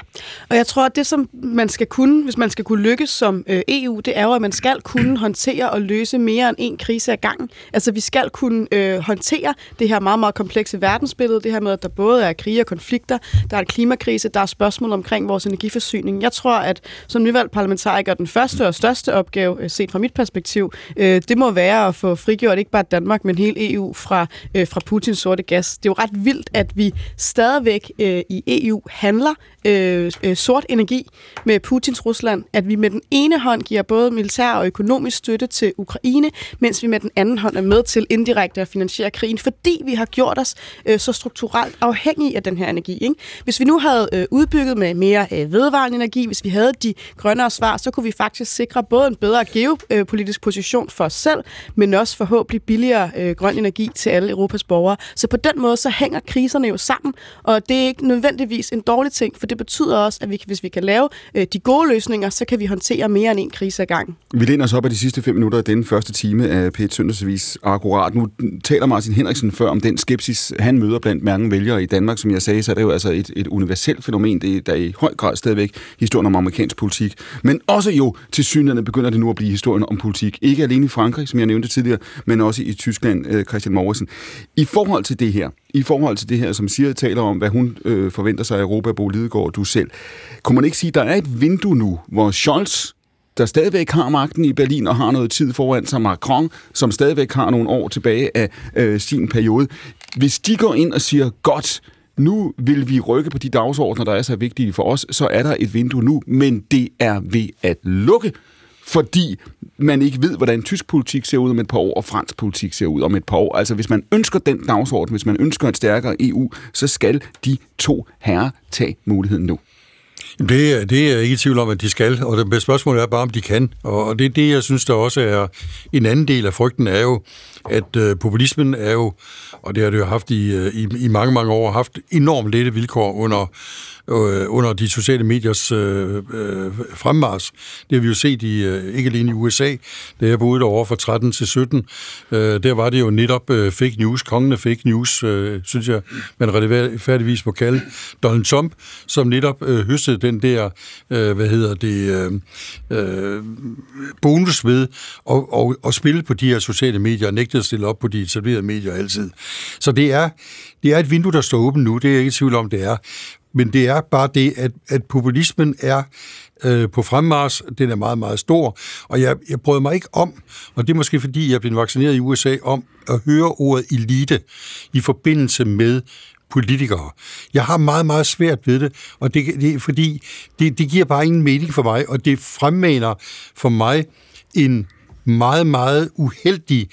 og jeg tror, at det, som man skal kunne, hvis man skal kunne lykkes som øh, EU, det er jo, at man skal kunne håndtere og løse mere end en krise ad gangen. Altså, vi skal kunne øh, håndtere det her meget, meget komplekse verdensbillede, det her med, at der både er krige og konflikter, der er en klimakrise, der er spørgsmål omkring vores energiforsyning. Jeg tror, at som nyvalgt parlamentariker, den første og største opgave, øh, set fra mit perspektiv, øh, det må være at få frigjort ikke bare Danmark, men hele EU fra, øh, fra Putins sorte gas. Det er jo ret vildt, at vi stadigvæk øh, i EU handler øh, Øh, øh, sort energi med Putins Rusland, at vi med den ene hånd giver både militær og økonomisk støtte til Ukraine, mens vi med den anden hånd er med til indirekte at finansiere krigen, fordi vi har gjort os øh, så strukturelt afhængige af den her energi. Ikke? Hvis vi nu havde øh, udbygget med mere øh, vedvarende energi, hvis vi havde de grønnere svar, så kunne vi faktisk sikre både en bedre geopolitisk position for os selv, men også forhåbentlig billigere øh, grøn energi til alle Europas borgere. Så på den måde så hænger kriserne jo sammen, og det er ikke nødvendigvis en dårlig ting, for det betyder også, at vi, hvis vi kan lave øh, de gode løsninger, så kan vi håndtere mere end en krise ad gang. Vi læner os op af de sidste fem minutter af den første time af P1 Søndagsvis akkurat. Nu taler Martin Henriksen før om den skepsis, han møder blandt mange vælgere i Danmark. Som jeg sagde, så er det jo altså et, et universelt fænomen, det, der er i høj grad stadigvæk historien om amerikansk politik. Men også jo til synligheden begynder det nu at blive historien om politik. Ikke alene i Frankrig, som jeg nævnte tidligere, men også i Tyskland, øh, Christian Morrison. I forhold til det her, i forhold til det her, som siger taler om, hvad hun øh, forventer sig af Europa, Bo Lidegaard, du selv. Kunne man ikke sige, at der er et vindue nu, hvor Scholz, der stadigvæk har magten i Berlin og har noget tid foran sig, Macron, som stadigvæk har nogle år tilbage af øh, sin periode. Hvis de går ind og siger, godt, nu vil vi rykke på de dagsordner, der er så vigtige for os, så er der et vindue nu, men det er ved at lukke fordi man ikke ved, hvordan tysk politik ser ud om et par år, og fransk politik ser ud om et par år. Altså, hvis man ønsker den dagsorden, hvis man ønsker et stærkere EU, så skal de to herrer tage muligheden nu. Det, det er jeg ikke i tvivl om, at de skal, og det spørgsmålet er bare, om de kan. Og det er det, jeg synes, der også er en anden del af frygten, er jo, at øh, populismen er jo, og det har det jo haft i, øh, i, i mange, mange år, haft enormt lette vilkår under øh, under de sociale mediers øh, øh, fremmars. Det har vi jo set i, øh, ikke alene i USA, da jeg boede derovre fra 13 til 17. Øh, der var det jo netop øh, fake news, kongen af fake news, øh, synes jeg, man retfærdigvis må kalde Donald Trump, som netop øh, høstede den der, øh, hvad hedder det, øh, øh, bonus ved at, og, og spille på de her sociale medier, og nægtede at stille op på de etablerede medier altid. Så det er, det er et vindue, der står åbent nu, det er jeg ikke i tvivl om, det er. Men det er bare det, at, at populismen er øh, på fremmars, den er meget, meget stor, og jeg, jeg prøver mig ikke om, og det er måske fordi, jeg er blevet vaccineret i USA, om at høre ordet elite i forbindelse med politikere. Jeg har meget, meget svært ved det, og det, det fordi, det, det giver bare ingen mening for mig, og det fremmaner for mig en meget, meget uheldig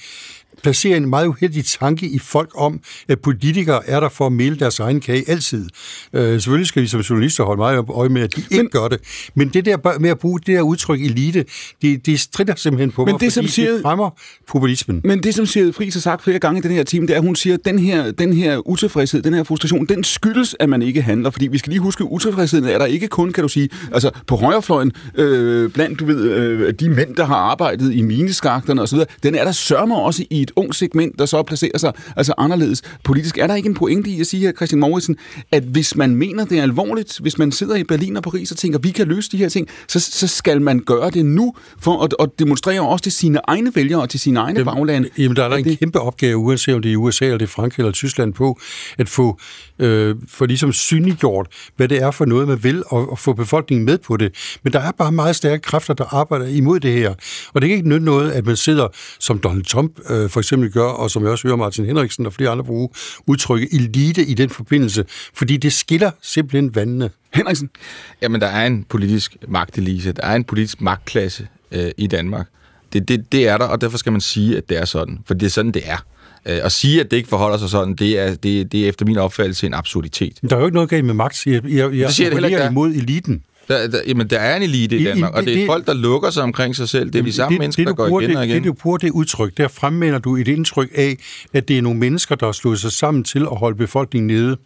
placerer en meget uheldig tanke i folk om, at politikere er der for at melde deres egen kage altid. Øh, selvfølgelig skal vi som journalister holde meget øje med, at de men, ikke gør det. Men det der med at bruge det der udtryk elite, det, det strider simpelthen på men mig, det, som siger, det fremmer populismen. Men det, som siger Friis har sagt flere gange i den her time, det er, at hun siger, at den her, den her utilfredshed, den her frustration, den skyldes, at man ikke handler. Fordi vi skal lige huske, utilfredsheden er der ikke kun, kan du sige, altså på højrefløjen, øh, blandt du ved, øh, de mænd, der har arbejdet i mineskakterne osv., den er der sørmer også i et et ung segment, der så placerer sig altså anderledes politisk. Er der ikke en pointe i at sige her, Christian Mauritsen, at hvis man mener, det er alvorligt, hvis man sidder i Berlin og Paris og tænker, vi kan løse de her ting, så, så skal man gøre det nu, for at, at demonstrere også til sine egne vælgere og til sine egne jamen, baglande. Jamen, der er der en det... kæmpe opgave, uanset om det er i USA, eller det er Frankrig eller Tyskland, på at få, øh, få ligesom synliggjort, hvad det er for noget, man vil, og, og få befolkningen med på det. Men der er bare meget stærke kræfter, der arbejder imod det her. Og det kan ikke nytte noget, at man sidder, som Donald Trump øh, for eksempel gør, og som jeg også hører Martin Henriksen og flere andre bruge, udtrykke elite i den forbindelse, fordi det skiller simpelthen vandene. Henriksen? Jamen, der er en politisk magtelise, der er en politisk magtklasse øh, i Danmark. Det, det, det er der, og derfor skal man sige, at det er sådan, for det er sådan, det er. Øh, at sige, at det ikke forholder sig sådan, det er, det, det er efter min opfattelse en absurditet. Der er jo ikke noget galt med magt. Jeg, jeg, jeg, det siger jeg, det jeg imod eliten. Der, der, jamen, der er en elite i I- Danmark, og det er det- folk, der lukker sig omkring sig selv. Det er de samme mennesker, der du går igen og det, igen. Det, du bruger det udtryk, der fremmelder du et indtryk af, at det er nogle mennesker, der har slået sig sammen til at holde befolkningen nede.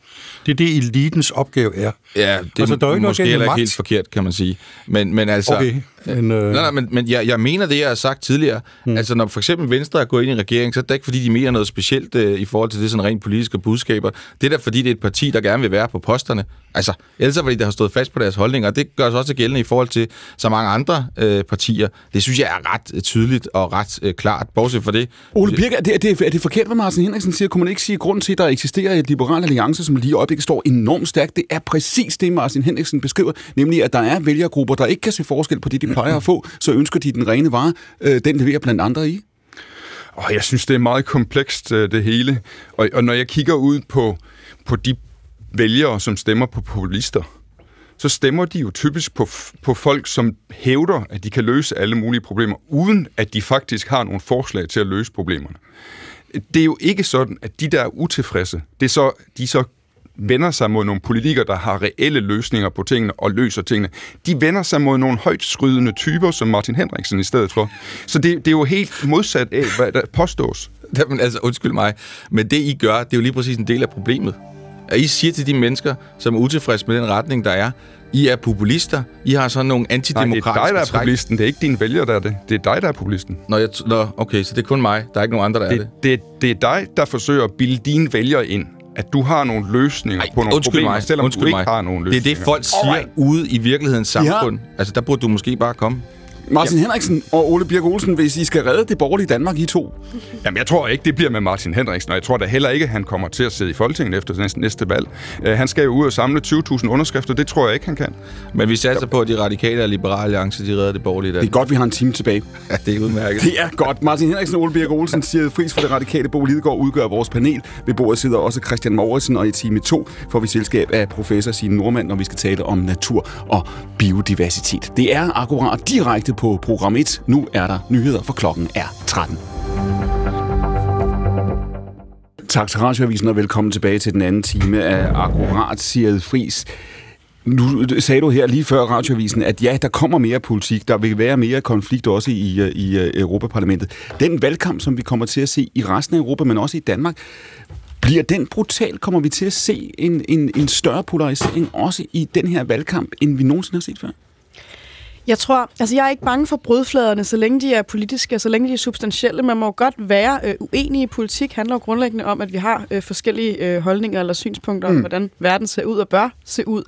Det er det, elitens opgave er. Ja, det er Altså, altså, der er ikke måske heller ikke helt forkert, kan man sige. Men, men altså... Okay, men, øh, Nej, nej, men, men jeg, jeg mener det, jeg har sagt tidligere. Hmm. Altså, når for eksempel Venstre er gået ind i regering, så er det ikke, fordi de mener noget specielt øh, i forhold til det sådan rent politiske budskaber. Det er da, fordi det er et parti, der gerne vil være på posterne. Altså, ellers er fordi der har stået fast på deres holdninger, og det gør sig også gældende i forhold til så mange andre øh, partier. Det synes jeg er ret øh, tydeligt og ret øh, klart, bortset fra det. Ole Birk, er det, er, det, er det forkert, hvad Martin Henriksen siger? Kunne man ikke sige, at grunden til, at der eksisterer et liberal alliance, som lige i øjeblikket står enormt stærkt, det er præcis det, Martin Henriksen beskriver, nemlig at der er vælgergrupper, der ikke kan se forskel på det, de plejer at få, så ønsker de den rene vare, øh, den leverer blandt andre i. Og jeg synes, det er meget komplekst, øh, det hele. Og, og når jeg kigger ud på, på de vælgere, som stemmer på populister, så stemmer de jo typisk på, på folk, som hævder, at de kan løse alle mulige problemer, uden at de faktisk har nogle forslag til at løse problemerne. Det er jo ikke sådan, at de der er utilfredse, det er så, de så vender sig mod nogle politikere, der har reelle løsninger på tingene og løser tingene. De vender sig mod nogle højt skrydende typer, som Martin Henriksen i stedet for. Så det, det er jo helt modsat af, hvad der påstås. (laughs) Jamen, altså, undskyld mig, men det I gør, det er jo lige præcis en del af problemet. At I siger til de mennesker, som er utilfredse med den retning, der er, I er populister, I har sådan nogle Nej, det er antidemokratiske dig, der er træk. populisten. Det er ikke dine vælgere, der er det. Det er dig, der er populisten. Nå, jeg t- Nå, okay, så det er kun mig. Der er ikke nogen andre, der er det. Det, det, det er dig, der forsøger at bilde dine vælgere ind, at du har nogle løsninger Ej, på nogle undskyld problemer, mig, selvom undskyld du ikke mig. har nogen Det er løsninger. det, folk siger Alright. ude i virkelighedens samfund. Altså, der burde du måske bare komme. Martin ja. Henriksen og Ole Birk Olsen, hvis I skal redde det borgerlige Danmark, I to. Jamen, jeg tror ikke, det bliver med Martin Henriksen, og jeg tror da heller ikke, at han kommer til at sidde i Folketinget efter næste, næste valg. Uh, han skal jo ud og samle 20.000 underskrifter, det tror jeg ikke, han kan. Men vi satser på, at de radikale og liberale alliance, de redder det borgerlige Det er Danmark. godt, vi har en time tilbage. (laughs) Ja, det er udmærket. Det er godt. Martin Henriksen og Ole Birk Olsen siger fris for det radikale Bo Lidegaard udgør vores panel. Ved bordet sidder også Christian Mauritsen, og i time 2 får vi selskab af professor Signe Normand, når vi skal tale om natur og biodiversitet. Det er akkurat direkte på program 1. Nu er der nyheder, for klokken er 13. Tak til Radioavisen, og velkommen tilbage til den anden time af Akkurat, siger Fris. Nu sagde du her lige før radioavisen, at ja, der kommer mere politik, der vil være mere konflikt også i, i Europaparlamentet. Den valgkamp, som vi kommer til at se i resten af Europa, men også i Danmark, bliver den brutal? Kommer vi til at se en, en, en større polarisering også i den her valgkamp, end vi nogensinde har set før? Jeg tror, altså jeg er ikke bange for brudfladerne, så længe de er politiske, og så længe de er substantielle. Man må jo godt være øh, uenig i politik, handler jo grundlæggende om, at vi har øh, forskellige øh, holdninger eller synspunkter mm. om, hvordan verden ser ud og bør se ud.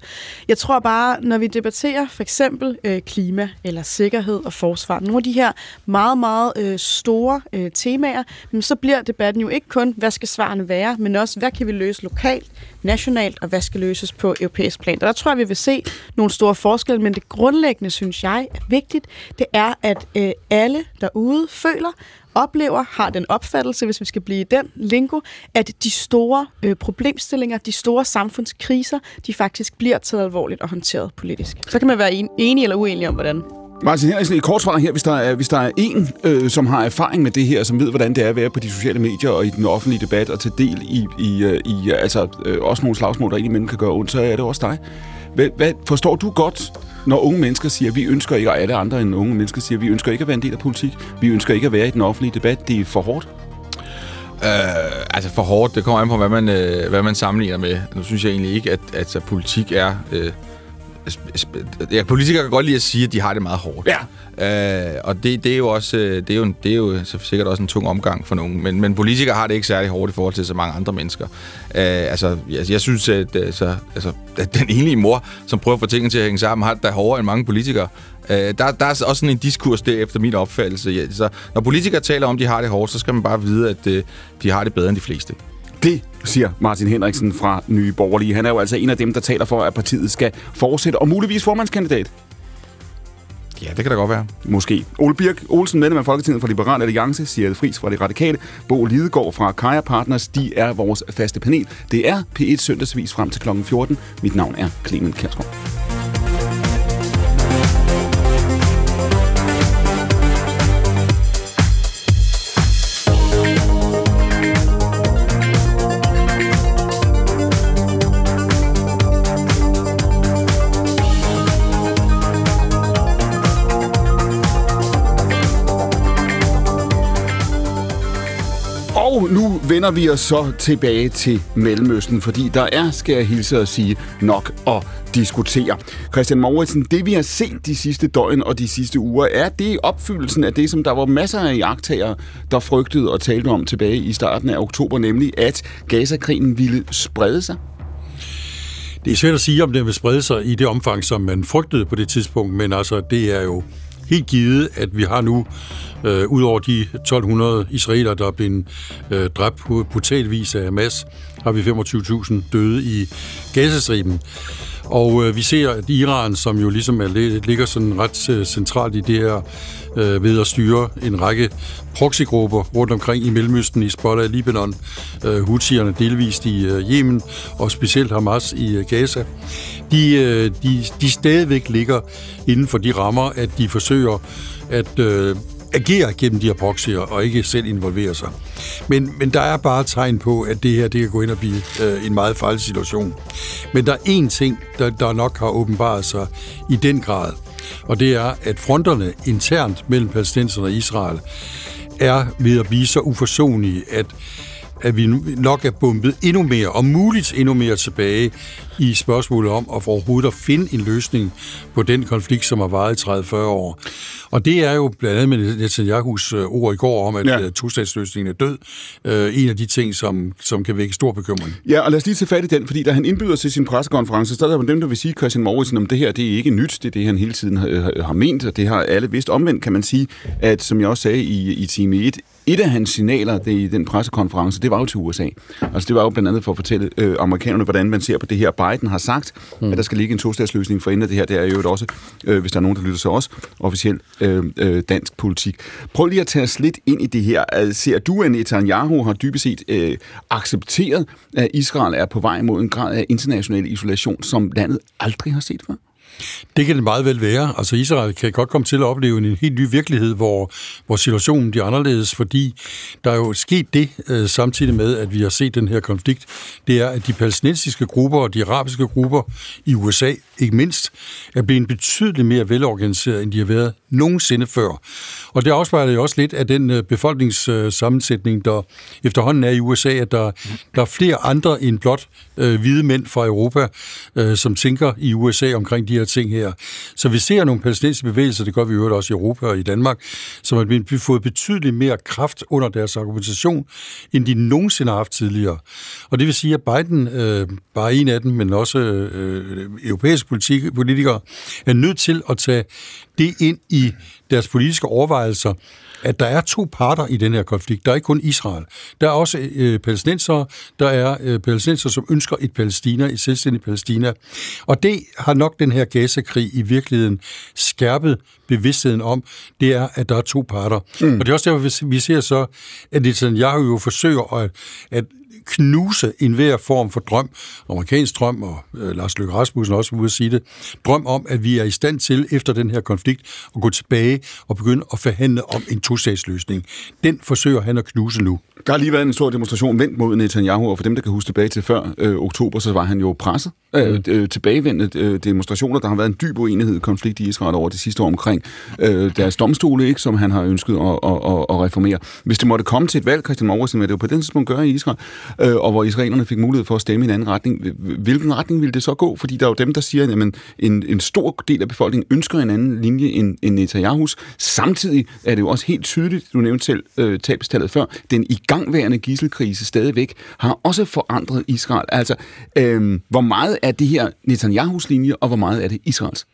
Jeg tror bare, når vi debatterer for eksempel øh, klima eller sikkerhed og forsvar, nogle af de her meget, meget øh, store øh, temaer, men så bliver debatten jo ikke kun, hvad skal svarene være, men også, hvad kan vi løse lokalt, nationalt, og hvad skal løses på europæisk plan. Og der tror jeg, vi vil se nogle store forskelle, men det grundlæggende, synes jeg, er vigtigt, det er, at øh, alle derude føler, oplever, har den opfattelse, hvis vi skal blive i den lingo, at de store øh, problemstillinger, de store samfundskriser, de faktisk bliver taget alvorligt og håndteret politisk. Så kan man være en, enig eller uenig om, hvordan. Martin Henriksen, i kort svar her, hvis der er, hvis der er en, øh, som har erfaring med det her, som ved, hvordan det er at være på de sociale medier og i den offentlige debat og tage del i, i, øh, i altså, øh, også nogle slagsmål, der indimellem kan gøre ondt, så er det også dig. Hvad, hvad, forstår du godt, når unge mennesker siger, at vi ønsker ikke, og alle andre end unge mennesker siger, at vi ønsker ikke at være en del af politik, vi ønsker ikke at være i den offentlige debat, det er for hårdt? Øh, altså for hårdt, det kommer an på, hvad man, øh, hvad man sammenligner med. Nu synes jeg egentlig ikke, at, at så politik er... Øh, ja, politikere kan godt lide at sige, at de har det meget hårdt. Ja. Øh, og det, det er jo også øh, det er jo, en- det er jo så sikkert også en tung omgang for nogen. Men, men politikere har det ikke særlig hårdt i forhold til så mange andre mennesker. Øh, altså, jeg, jeg synes, at øh, så, altså, at den enlige mor, som prøver at få tingene til at hænge sammen, har det da hårdere end mange politikere. Øh, der, der er også sådan en diskurs der efter min opfattelse. Ja, så når politikere taler om, at de har det hårdt, så skal man bare vide, at øh, de har det bedre end de fleste. Det siger Martin Henriksen fra Nye Borgerlige. Han er jo altså en af dem, der taler for, at partiet skal fortsætte, og muligvis formandskandidat. Ja, det kan da godt være. Måske. Ole Birk Olsen, medlem af Folketinget for Liberal Alliance, siger Fris fra De Radikale, Bo Lidegaard fra Kaja Partners, de er vores faste panel. Det er P1 søndagsvis frem til kl. 14. Mit navn er Clement Kjærsgaard. Nu vender vi os så tilbage til Mellemøsten, fordi der er, skal jeg hilse at sige, nok at diskutere. Christian Mauritsen, det vi har set de sidste døgn og de sidste uger, er det opfyldelsen af det, som der var masser af jagttager, der frygtede og talte om tilbage i starten af oktober, nemlig at Gaza-krigen ville sprede sig? Det er svært at sige, om den vil sprede sig i det omfang, som man frygtede på det tidspunkt, men altså, det er jo helt givet, at vi har nu, øh, ud over de 1200 israeler, der er blevet øh, dræbt på brutalvis af Hamas, har vi 25.000 døde i Gazastriben. Og øh, vi ser, at Iran, som jo ligesom er, ligger sådan ret øh, centralt i det her øh, ved at styre en række proxygrupper rundt omkring i Mellemøsten, i Hezbollah, Libanon, øh, Houthierne delvist i øh, Yemen og specielt Hamas i øh, Gaza, de, øh, de, de stadigvæk ligger inden for de rammer, at de forsøger at øh, agere gennem de her proxyer og ikke selv involvere sig. Men, men der er bare tegn på, at det her det kan gå ind og blive øh, en meget farlig situation. Men der er én ting, der, der nok har åbenbaret sig i den grad, og det er, at fronterne internt mellem palæstinenserne og Israel er ved at blive så uforsonlige, at at vi nok er bumpet endnu mere, og muligt endnu mere tilbage i spørgsmålet om at overhovedet at finde en løsning på den konflikt, som har varet i 30-40 år. Og det er jo blandt andet med Netanyahus øh, ord i går om, at ja. Øh, tostatsløsningen er død, øh, en af de ting, som, som kan vække stor bekymring. Ja, og lad os lige tage fat i den, fordi da han indbyder til sin pressekonference, så er der dem, der vil sige, Christian Mauritsen, om det her, det er ikke nyt, det er det, han hele tiden har, har ment, og det har alle vist omvendt, kan man sige, at som jeg også sagde i, i time 1, et af hans signaler det, i den pressekonference, det var jo til USA. Altså det var jo blandt andet for at fortælle øh, amerikanerne, hvordan man ser på det her. Biden har sagt, mm. at der skal ligge en tostatsløsning for enden af det her. Det er jo også, øh, hvis der er nogen, der lytter til os, officielt øh, øh, dansk politik. Prøv lige at tage os lidt ind i det her. Altså, ser du, at Netanyahu har dybest set øh, accepteret, at Israel er på vej mod en grad af international isolation, som landet aldrig har set før? Det kan det meget vel være. Altså Israel kan godt komme til at opleve en helt ny virkelighed, hvor, hvor situationen bliver anderledes, fordi der er jo sket det øh, samtidig med, at vi har set den her konflikt. Det er, at de palæstinensiske grupper og de arabiske grupper i USA, ikke mindst, er blevet betydeligt mere velorganiseret, end de har været nogensinde før. Og det afspejler jo også lidt af den øh, befolkningssammensætning, der efterhånden er i USA, at der, der er flere andre end blot øh, hvide mænd fra Europa, øh, som tænker i USA omkring de her ting her. Så vi ser nogle palæstinensiske bevægelser, det gør vi jo også i Europa og i Danmark, som har fået betydeligt mere kraft under deres argumentation, end de nogensinde har haft tidligere. Og det vil sige, at Biden, øh, bare en af dem, men også øh, europæiske politik, politikere, er nødt til at tage det ind i deres politiske overvejelser, at der er to parter i den her konflikt. Der er ikke kun Israel. Der er også øh, palæstinenser, der er øh, palæstinenser, som ønsker et Palæstina, et selvstændigt Palæstina. Og det har nok den her Gaza-krig i virkeligheden skærpet bevidstheden om, det er, at der er to parter. Mm. Og det er også derfor, vi ser så, at Netanyahu jo forsøger at, at knuse enhver form for drøm, amerikansk drøm, og øh, Lars Løkke Rasmussen også ude at sige det, drøm om, at vi er i stand til, efter den her konflikt, at gå tilbage og begynde at forhandle om en to-statsløsning. Den forsøger han at knuse nu. Der har lige været en stor demonstration vendt mod Netanyahu, og for dem, der kan huske tilbage til før øh, oktober, så var han jo presset. Øh, mm. Øh, tilbagevendte øh, demonstrationer. Der har været en dyb uenighed, konflikt i Israel over de sidste år omkring øh, deres domstole, ikke, som han har ønsket at, at, at, at reformere. Hvis det måtte komme til et valg, Christian Mauritsen, hvad det jo på den tidspunkt gøre i Israel, øh, og hvor israelerne fik mulighed for at stemme i en anden retning, hvilken retning ville det så gå? Fordi der er jo dem, der siger, at jamen, en, en stor del af befolkningen ønsker en anden linje end, end Netanyahus. Samtidig er det jo også helt tydeligt, du nævnte selv øh, tabstallet før, den igangværende gisselkrise stadigvæk har også forandret Israel. Altså, øh, hvor meget er det her Netanyahus linje, og hvor meget er det Israels?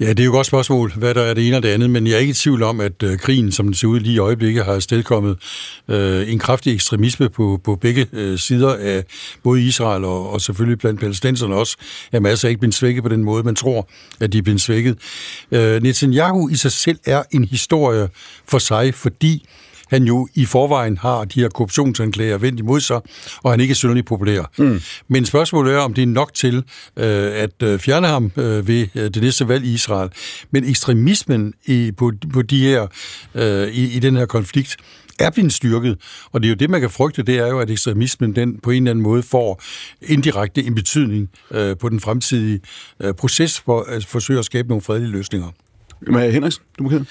Ja, det er jo et godt spørgsmål, hvad der er det ene og det andet, men jeg er ikke i tvivl om, at øh, krigen, som den ser ud lige i øjeblikket, har stedkommet øh, en kraftig ekstremisme på, på begge øh, sider af både Israel og, og selvfølgelig blandt palæstinenserne også. At masser ikke blevet svækket på den måde, man tror, at de er blevet svækket. Øh, Netanyahu i sig selv er en historie for sig, fordi han jo i forvejen har de her korruptionsanklager vendt imod sig, og han ikke er synderligt populær. Mm. Men spørgsmålet er, om det er nok til øh, at øh, fjerne ham øh, ved øh, det næste valg i Israel. Men ekstremismen i, på, på de her, øh, i, i den her konflikt, er blevet styrket. Og det er jo det, man kan frygte, det er jo, at ekstremismen den på en eller anden måde får indirekte en betydning øh, på den fremtidige øh, proces for at forsøge at skabe nogle fredelige løsninger. Men Henriksen, du må kende.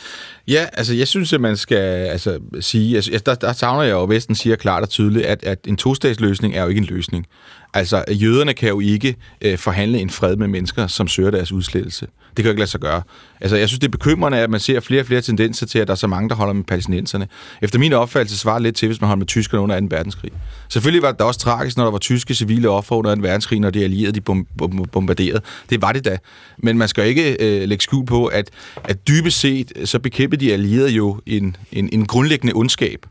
Ja, altså jeg synes, at man skal altså, sige, altså, der, der savner jeg jo, at Vesten siger klart og tydeligt, at, at en tostatsløsning er jo ikke en løsning. Altså, jøderne kan jo ikke øh, forhandle en fred med mennesker, som søger deres udslettelse. Det kan jo ikke lade sig gøre. Altså, jeg synes, det er bekymrende, at man ser flere og flere tendenser til, at der er så mange, der holder med palæstinenserne. Efter min opfattelse svarer lidt til, hvis man holder med tyskerne under 2. verdenskrig. Selvfølgelig var det også tragisk, når der var tyske civile offer under 2. verdenskrig, når de allierede de bom- bom- bombarderede. Det var det da. Men man skal ikke øh, lægge skjul på, at, at dybest set, så bekæmpede de allierede jo en, en, en grundlæggende ondskab.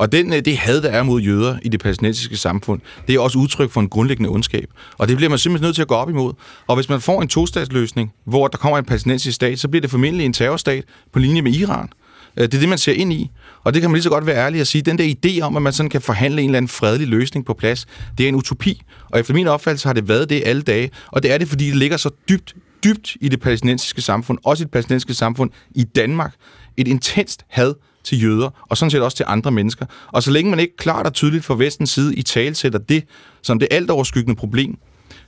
Og den, øh, det had, der er mod jøder i det palæstinensiske samfund, det er også udtryk for en grundlæggende ondskab. Og det bliver man simpelthen nødt til at gå op imod. Og hvis man får en tostatsløsning, hvor der kommer en palæstinensisk stat, så bliver det formentlig en terrorstat på linje med Iran. Øh, det er det, man ser ind i. Og det kan man lige så godt være ærlig at sige. Den der idé om, at man sådan kan forhandle en eller anden fredelig løsning på plads, det er en utopi. Og efter min opfattelse har det været det alle dage. Og det er det, fordi det ligger så dybt, dybt i det palæstinensiske samfund, også i det palæstinensiske samfund i Danmark. Et intenst had til jøder, og sådan set også til andre mennesker. Og så længe man ikke klart og tydeligt fra vestens side i tale sætter det som det alt overskyggende problem,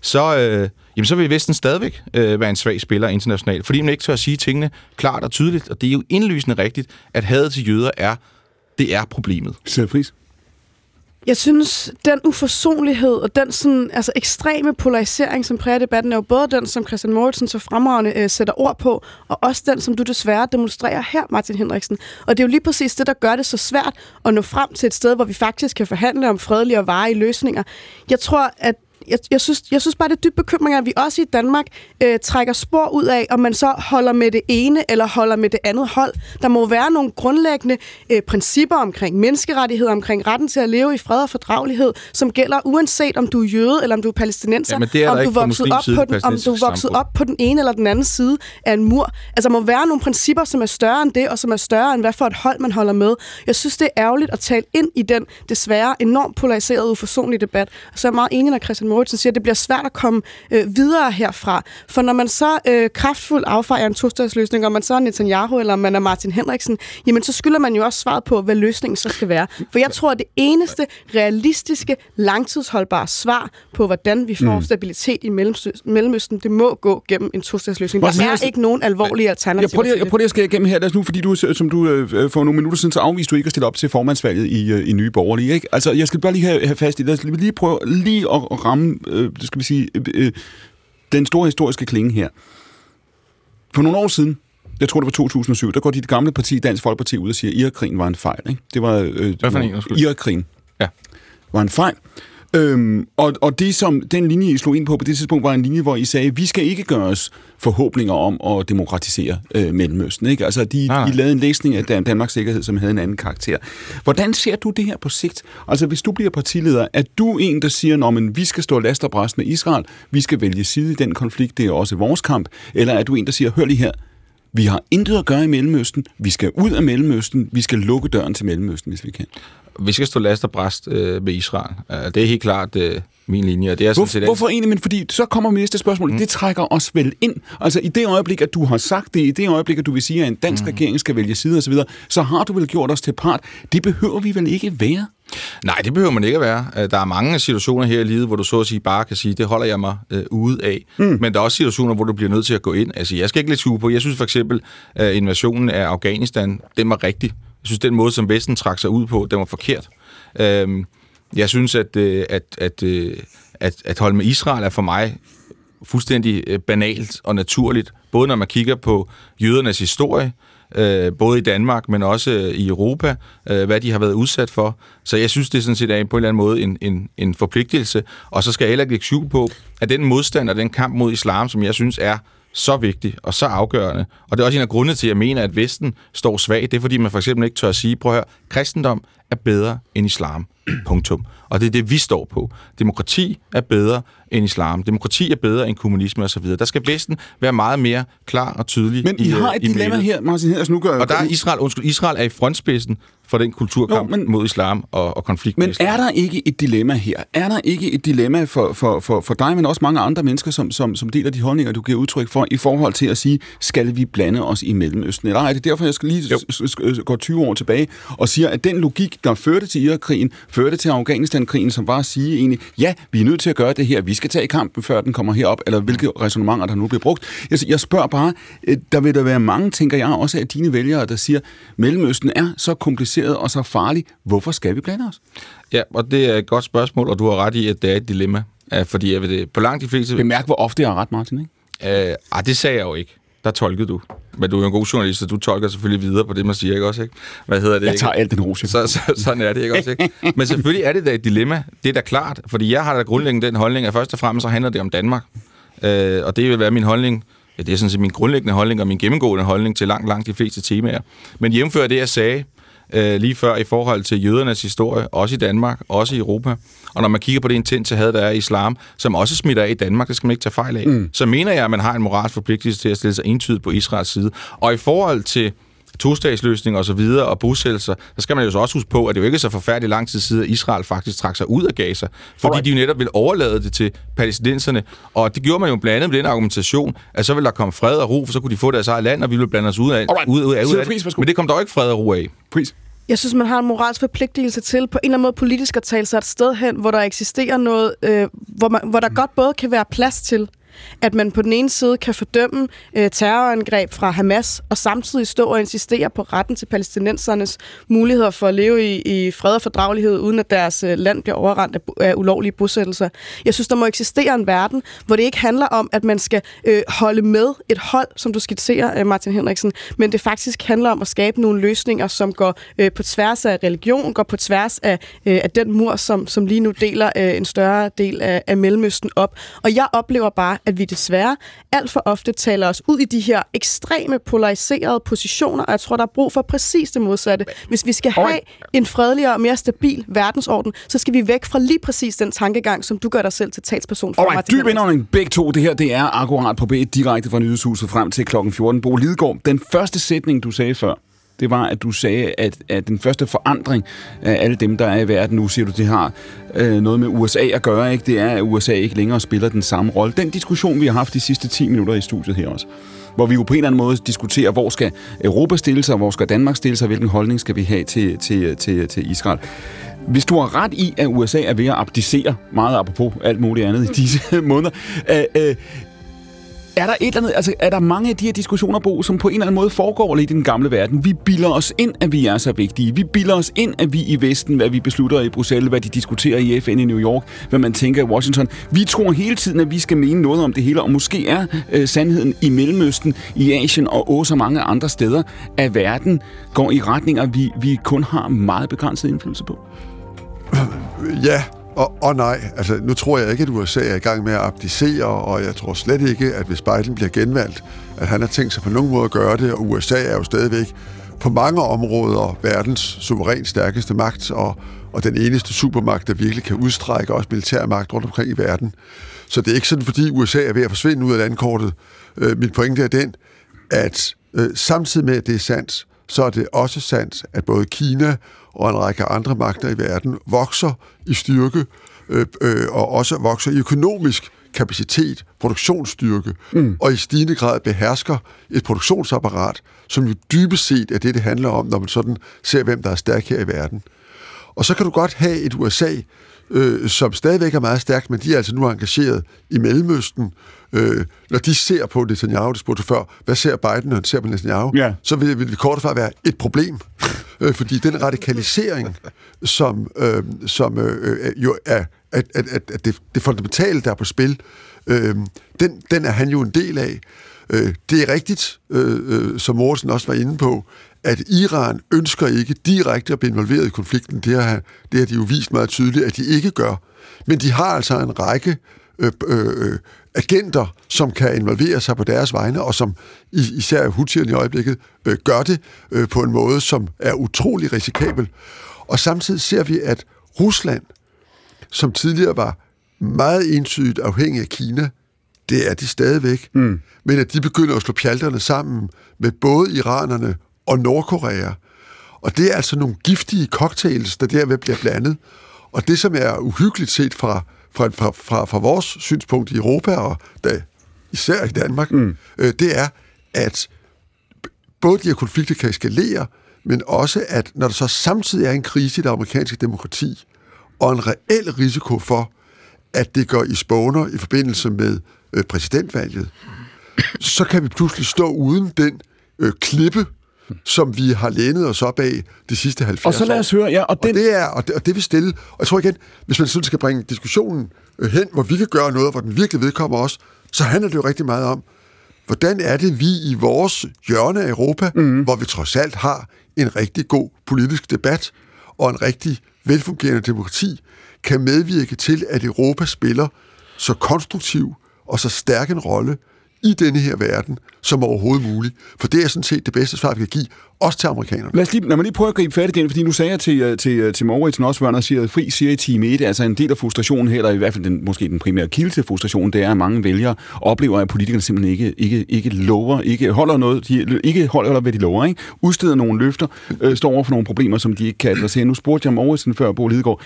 så, øh, jamen, så vil Vesten stadigvæk øh, være en svag spiller internationalt, fordi man ikke tør at sige tingene klart og tydeligt, og det er jo indlysende rigtigt, at hadet til jøder er, det er problemet. Selvfris. Jeg synes, den uforsonlighed og den sådan, altså ekstreme polarisering, som præger debatten, er jo både den, som Christian Mortensen så fremragende øh, sætter ord på, og også den, som du desværre demonstrerer her, Martin Henriksen. Og det er jo lige præcis det, der gør det så svært at nå frem til et sted, hvor vi faktisk kan forhandle om fredelige og varige løsninger. Jeg tror, at jeg, jeg, synes, jeg synes bare, det er dybt bekymring, at vi også i Danmark øh, trækker spor ud af, om man så holder med det ene eller holder med det andet hold. Der må være nogle grundlæggende øh, principper omkring menneskerettigheder, omkring retten til at leve i fred og fordragelighed, som gælder uanset om du er jøde eller om du er palæstinenser, er om du vokset op side på den, om du er vokset op på den ene eller den anden side af en mur. Altså, der må være nogle principper, som er større end det, og som er større end hvad for et hold, man holder med. Jeg synes, det er ærgerligt at tale ind i den desværre enormt polariserede, uforsonlige debat. Og så er jeg meget enig, når Christian Moritz siger, det bliver svært at komme øh, videre herfra. For når man så øh, kraftfuldt affejer en tostatsløsning, og man så er Netanyahu, eller man er Martin Henriksen, jamen så skylder man jo også svaret på, hvad løsningen så skal være. For jeg tror, at det eneste realistiske, langtidsholdbare svar på, hvordan vi får mm. stabilitet i Mellemøsten, det må gå gennem en tostatsløsning. Der er ikke nogen alvorlige Jeg alternativer prøver, lige, jeg det. prøver lige at skære igennem her, lad nu, fordi du, som du øh, for nogle minutter siden, så afviste du ikke at stille op til formandsvalget i, øh, i Nye Borgerlige. Ikke? Altså, jeg skal bare lige have, have fast i, lad os lige prøve lige at, at ramme, øh, skal vi sige, øh, øh, den store historiske klinge her. For nogle år siden, jeg tror det var 2007, der går dit gamle parti, Dansk Folkeparti, ud og siger, at Irakkrigen var en fejl. Ikke? Det var, øh, Hvad for en? Irakkrigen Ja. var en fejl. Øhm, og, og det som den linje, I slog ind på på det tidspunkt, var en linje, hvor I sagde, vi skal ikke gøre os forhåbninger om at demokratisere øh, Mellemøsten. Ikke? Altså, de, nej. I lavede en læsning af Dan- Danmarks Sikkerhed, som havde en anden karakter. Hvordan ser du det her på sigt? Altså, hvis du bliver partileder, er du en, der siger, at vi skal stå last og bræst med Israel, vi skal vælge side i den konflikt, det er også vores kamp, eller er du en, der siger, hør lige her, vi har intet at gøre i Mellemøsten, vi skal ud af Mellemøsten, vi skal lukke døren til Mellemøsten, hvis vi kan. Vi skal stå last og bræst øh, med Israel. Det er helt klart øh, min linje, og det er sådan Hvor, set... hvorfor egentlig? Men fordi så kommer mit næste spørgsmål. Mm. Det trækker os vel ind. Altså i det øjeblik, at du har sagt det, i det øjeblik, at du vil sige, at en dansk mm. regering skal vælge side osv., så, så har du vel gjort os til part. Det behøver vi vel ikke være? Nej, det behøver man ikke at være. Øh, Der er mange situationer her i livet, hvor du så at sige bare kan sige, det holder jeg mig øh, ude af. Mm. Men der er også situationer, hvor du bliver nødt til at gå ind. Altså, jeg skal ikke lidt på. Jeg synes for eksempel, at invasionen af Afghanistan, den var rigtig. Jeg synes, den måde, som Vesten trak sig ud på, den var forkert. Øhm, jeg synes, at, øh, at, at, øh, at, at holde med Israel er for mig fuldstændig øh, banalt og naturligt. Både når man kigger på jødernes historie, øh, både i Danmark, men også øh, i Europa, øh, hvad de har været udsat for. Så jeg synes, det er sådan set er på en eller anden måde en, en, en forpligtelse. Og så skal jeg heller ikke lægge syv på, at den modstand og den kamp mod islam, som jeg synes er så vigtig og så afgørende. Og det er også en af grundene til, at jeg mener, at Vesten står svag. Det er, fordi man for eksempel ikke tør at sige, prøv at høre, kristendom er bedre end islam. Punktum. Og det er det, vi står på. Demokrati er bedre end islam. Demokrati er bedre end kommunisme osv. Der skal Vesten være meget mere klar og tydelig Men I, i, har øh, et i dilemma mailet. her, Martin Heders, nu gør Og der er Israel, undskyld, Israel er i frontspidsen for den kulturkamp Jo, men- mod islam og, og konflikt Men er der ikke et dilemma her? Er der ikke et dilemma for, for, for, for dig, men også mange andre mennesker, som, som, som deler de holdninger, du giver udtryk for, i forhold til at sige, skal vi blande os i Mellemøsten? Eller er det derfor, jeg skal lige gå 20 år tilbage og siger, at den logik der førte til Irakkrigen, førte til Afghanistan-krigen, som var at sige egentlig, ja, vi er nødt til at gøre det her, vi skal tage kampen, før den kommer herop, eller hvilke resonemanger, der nu bliver brugt. Jeg, jeg spørger bare, øh, der vil der være mange, tænker jeg, også af dine vælgere, der siger, Mellemøsten er så kompliceret og så farlig, hvorfor skal vi blande os? Ja, og det er et godt spørgsmål, og du har ret i, at det er et dilemma. Fordi jeg ved det, på langt de fleste... Bemærk, hvor ofte jeg har ret, Martin, ikke? Øh, ah, det sagde jeg jo ikke. Der tolkede du. Men du er en god journalist, så du tolker selvfølgelig videre på det, man siger, ikke også? Ikke? Hvad hedder det? Jeg ikke? tager alt den rose. Så, så, sådan er det, ikke også? Ikke? Men selvfølgelig er det da et dilemma. Det er da klart, fordi jeg har da grundlæggende den holdning, at først og fremmest så handler det om Danmark. Øh, og det vil være min holdning, ja, det er sådan set min grundlæggende holdning og min gennemgående holdning til langt, langt de fleste temaer. Men jævnfør det, jeg sagde øh, lige før i forhold til jødernes historie, også i Danmark, også i Europa, og når man kigger på det intense had, der er i islam, som også smitter af i Danmark, det skal man ikke tage fejl af, mm. så mener jeg, at man har en moralsk forpligtelse til at stille sig entydigt på Israels side. Og i forhold til tostatsløsning og så videre, og bosættelser, så skal man jo så også huske på, at det jo ikke er så forfærdeligt lang tid siden, at Israel faktisk trak sig ud af Gaza, fordi Alright. de jo netop vil overlade det til palæstinenserne, og det gjorde man jo blandt andet med den argumentation, at så vil der komme fred og ro, for så kunne de få deres eget land, og vi ville blande os ud af, ud, ud, af, ud af det. Men det kom der jo ikke fred og ro af. Pris. Jeg synes, man har en moralsk forpligtelse til på en eller anden måde politisk at tale sig et sted hen, hvor der eksisterer noget, øh, hvor, man, hvor der godt både kan være plads til, at man på den ene side kan fordømme øh, terrorangreb fra Hamas, og samtidig stå og insistere på retten til palæstinensernes muligheder for at leve i, i fred og fordragelighed, uden at deres øh, land bliver overrendt af, af ulovlige bosættelser. Jeg synes, der må eksistere en verden, hvor det ikke handler om, at man skal øh, holde med et hold, som du skitserer, øh, Martin Henriksen, men det faktisk handler om at skabe nogle løsninger, som går øh, på tværs af religion, går på tværs af, øh, af den mur, som, som lige nu deler øh, en større del af, af Mellemøsten op. Og jeg oplever bare, at vi desværre alt for ofte taler os ud i de her ekstreme polariserede positioner, og jeg tror, der er brug for præcis det modsatte. Hvis vi skal have en fredeligere og mere stabil verdensorden, så skal vi væk fra lige præcis den tankegang, som du gør dig selv til talsperson for. Alright, dyb indånding begge to. Det her det er akkurat på B direkte fra Nyhedshuset frem til klokken 14. Bo Lidegaard, den første sætning, du sagde før, det var, at du sagde, at, at den første forandring af alle dem, der er i verden nu, siger du, det har øh, noget med USA at gøre, ikke? Det er, at USA ikke længere spiller den samme rolle. Den diskussion, vi har haft de sidste 10 minutter i studiet her også, hvor vi jo på en eller anden måde diskuterer, hvor skal Europa stille sig, hvor skal Danmark stille sig, hvilken holdning skal vi have til, til, til, til Israel. Hvis du har ret i, at USA er ved at abdicere, meget apropos alt muligt andet i disse (laughs) måneder, øh, øh, er der, et eller andet, altså, er der mange af de her diskussioner, Bo, som på en eller anden måde foregår lidt i den gamle verden? Vi bilder os ind, at vi er så vigtige. Vi bilder os ind, at vi i Vesten, hvad vi beslutter i Bruxelles, hvad de diskuterer i FN i New York, hvad man tænker i Washington. Vi tror hele tiden, at vi skal mene noget om det hele, og måske er øh, sandheden i Mellemøsten, i Asien og også så mange andre steder, at verden går i retninger, vi, vi kun har meget begrænset indflydelse på. Ja, og, og nej, altså nu tror jeg ikke, at USA er i gang med at abdicere, og jeg tror slet ikke, at hvis Biden bliver genvalgt, at han har tænkt sig på nogen måde at gøre det, og USA er jo stadigvæk på mange områder verdens suverænt stærkeste magt, og, og den eneste supermagt, der virkelig kan udstrække også militærmagt rundt omkring i verden. Så det er ikke sådan, fordi USA er ved at forsvinde ud af landkortet. Øh, min pointe er den, at øh, samtidig med, at det er sandt, så er det også sandt, at både Kina og en række andre magter i verden vokser i styrke, øh, øh, og også vokser i økonomisk kapacitet, produktionsstyrke, mm. og i stigende grad behersker et produktionsapparat, som jo dybest set er det, det handler om, når man sådan ser, hvem der er stærk her i verden. Og så kan du godt have et USA, øh, som stadigvæk er meget stærkt, men de er altså nu engageret i Mellemøsten. Øh, når de ser på Netanyahu, det spurgte før, hvad ser Biden, når han ser på Netanyahu, Ja. så vil, vil det kort og være et problem. øh, fordi den radikalisering, som, øh, som øh, øh, jo er at, at, at, at det, det fundamentale, der er på spil, øh, den, den er han jo en del af. Øh, det er rigtigt, øh, øh, som Morten også var inde på, at Iran ønsker ikke direkte at blive involveret i konflikten. Det har, det har de jo vist meget tydeligt, at de ikke gør. Men de har altså en række øh, øh, agenter, som kan involvere sig på deres vegne, og som især Houthierne i øjeblikket øh, gør det øh, på en måde, som er utrolig risikabel. Og samtidig ser vi, at Rusland, som tidligere var meget entydigt afhængig af Kina, det er de stadigvæk, mm. men at de begynder at slå pjalterne sammen med både iranerne og Nordkorea. Og det er altså nogle giftige cocktails, der derved bliver blandet. Og det, som er uhyggeligt set fra, fra, fra, fra, fra vores synspunkt i Europa, og da, især i Danmark, mm. øh, det er, at både de her konflikter kan eskalere, men også at når der så samtidig er en krise i det amerikanske demokrati, og en reel risiko for, at det går i spåner i forbindelse med øh, præsidentvalget, så kan vi pludselig stå uden den øh, klippe, som vi har lænet os op af de sidste 70 år. Og så lad os høre, ja, og, den... og det er, og det, og det vil stille, og jeg tror igen, hvis man sådan skal bringe diskussionen øh, hen, hvor vi kan gøre noget, hvor den virkelig vedkommer os, så handler det jo rigtig meget om, hvordan er det, vi i vores hjørne af Europa, mm. hvor vi trods alt har en rigtig god politisk debat og en rigtig velfungerende demokrati, kan medvirke til, at Europa spiller så konstruktiv og så stærk en rolle i denne her verden, som overhovedet muligt. For det er sådan set det bedste svar, vi kan give, også til amerikanerne. Lad os lige, lad mig lige prøve at gribe fat i den, fordi nu sagde jeg til, øh, til, øh, til Mauritsen også, hvor siger, fri siger i time 1, altså en del af frustrationen her, eller i hvert fald den, måske den primære kilde til frustrationen, det er, at mange vælgere oplever, at politikerne simpelthen ikke, ikke, ikke lover, ikke holder noget, de ikke holder, hvad de lover, ikke? udsteder nogle løfter, øh, står over for nogle problemer, som de ikke kan adressere. Nu spurgte jeg Mauritsen før, Bo Lidegaard,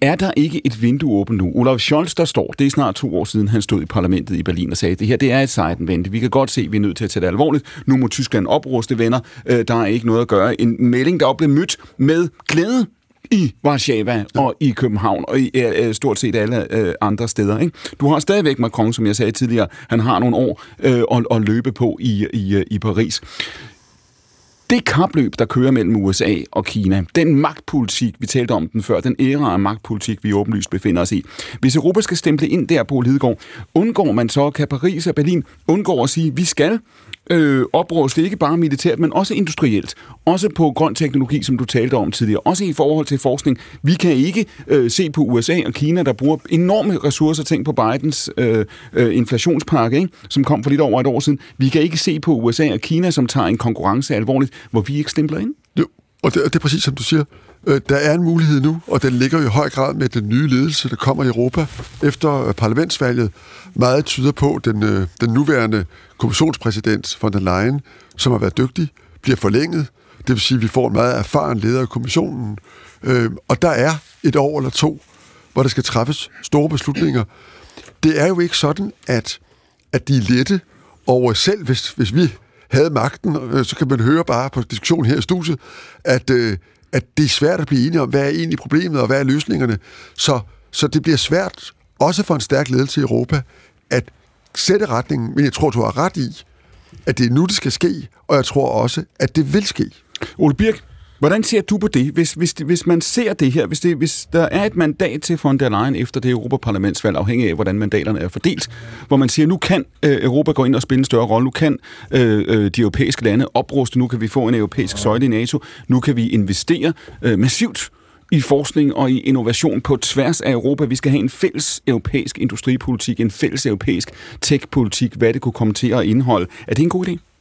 er der ikke et vindue åbent nu? Olaf Scholz, der står, det er snart to år siden, han stod i parlamentet i Berlin og sagde, at det her det er et sejtenvente. Vi kan godt se, at vi er nødt til at tage det alvorligt. Nu må Tyskland opruste venner. Øh, der er ikke noget at gøre. En melding, der er blevet mødt med glæde i Warszawa og i København og i øh, stort set alle øh, andre steder. Ikke? Du har stadigvæk Macron, som jeg sagde tidligere, han har nogle år øh, at, at løbe på i, i, i Paris det kapløb, der kører mellem USA og Kina, den magtpolitik, vi talte om den før, den æra af magtpolitik, vi åbenlyst befinder os i. Hvis Europa skal stemple ind der på Lidegaard, undgår man så, kan Paris og Berlin undgår at sige, vi skal øh, opruste, ikke bare militært, men også industrielt. Også på grøn teknologi, som du talte om tidligere. Også i forhold til forskning. Vi kan ikke øh, se på USA og Kina, der bruger enorme ressourcer. Tænk på Bidens øh, øh, inflationspakke, ikke? som kom for lidt over et år siden. Vi kan ikke se på USA og Kina, som tager en konkurrence alvorligt, hvor vi ikke stempler ind. Jo, og det, og det er præcis som du siger. Øh, der er en mulighed nu, og den ligger i høj grad med den nye ledelse, der kommer i Europa efter øh, parlamentsvalget. Meget tyder på, at den, øh, den nuværende kommissionspræsident von der Leyen, som har været dygtig, bliver forlænget. Det vil sige, at vi får en meget erfaren leder af kommissionen. Øh, og der er et år eller to, hvor der skal træffes store beslutninger. Det er jo ikke sådan, at, at de er lette, og selv hvis, hvis vi havde magten, øh, så kan man høre bare på diskussionen her i studiet, at øh, at det er svært at blive enige om, hvad er egentlig problemet, og hvad er løsningerne. Så, så det bliver svært, også for en stærk ledelse i Europa, at sætte retningen, men jeg tror, du har ret i, at det er nu, det skal ske, og jeg tror også, at det vil ske. Ole Birk, Hvordan ser du på det, hvis, hvis, hvis man ser det her, hvis, det, hvis der er et mandat til von der Leyen efter det Europaparlamentsvalg, afhængig af, hvordan mandaterne er fordelt, hvor man siger, nu kan øh, Europa gå ind og spille en større rolle, nu kan øh, øh, de europæiske lande opruste, nu kan vi få en europæisk søjle i NATO, nu kan vi investere øh, massivt i forskning og i innovation på tværs af Europa. Vi skal have en fælles europæisk industripolitik, en fælles europæisk tech-politik, hvad det kunne komme til at indeholde. Er det en god idé?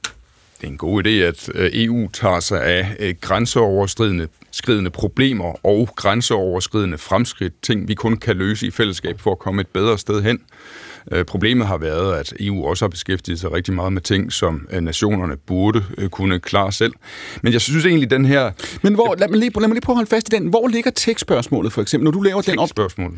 Det er en god idé, at øh, EU tager sig af øh, grænseoverskridende skridende problemer og grænseoverskridende fremskridt, ting vi kun kan løse i fællesskab for at komme et bedre sted hen. Øh, problemet har været, at EU også har beskæftiget sig rigtig meget med ting, som øh, nationerne burde øh, kunne klare selv. Men jeg synes egentlig, den her... Men hvor, lad, mig lige, lad mig lige prøve at holde fast i den. Hvor ligger tekstspørgsmålet for eksempel, når du laver den op...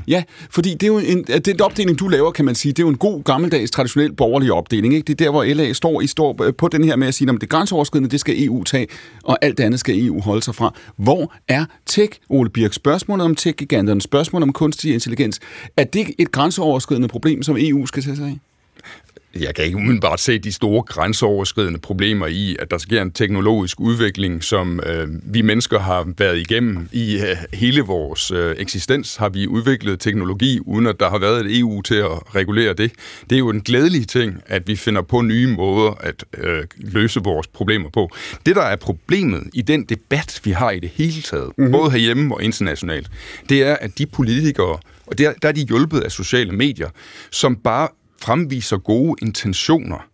Ja, fordi det er jo en, den opdeling, du laver, kan man sige, det er jo en god, gammeldags, traditionel borgerlig opdeling. Ikke? Det er der, hvor LA står, I står på den her med at sige, at det grænseoverskridende, det skal EU tage, og alt det andet skal EU holde sig fra. Hvor er tech, Ole Birk? Spørgsmålet om tech-giganterne, spørgsmålet om kunstig intelligens. Er det et grænseoverskridende problem, som EU EU skal tage sig af? Jeg kan ikke umiddelbart se de store grænseoverskridende problemer i, at der sker en teknologisk udvikling, som øh, vi mennesker har været igennem i øh, hele vores øh, eksistens. Har vi udviklet teknologi, uden at der har været et EU til at regulere det. Det er jo en glædelig ting, at vi finder på nye måder at øh, løse vores problemer på. Det, der er problemet i den debat, vi har i det hele taget, mm-hmm. både herhjemme og internationalt, det er, at de politikere, og der, der er de hjulpet af sociale medier, som bare fremviser gode intentioner,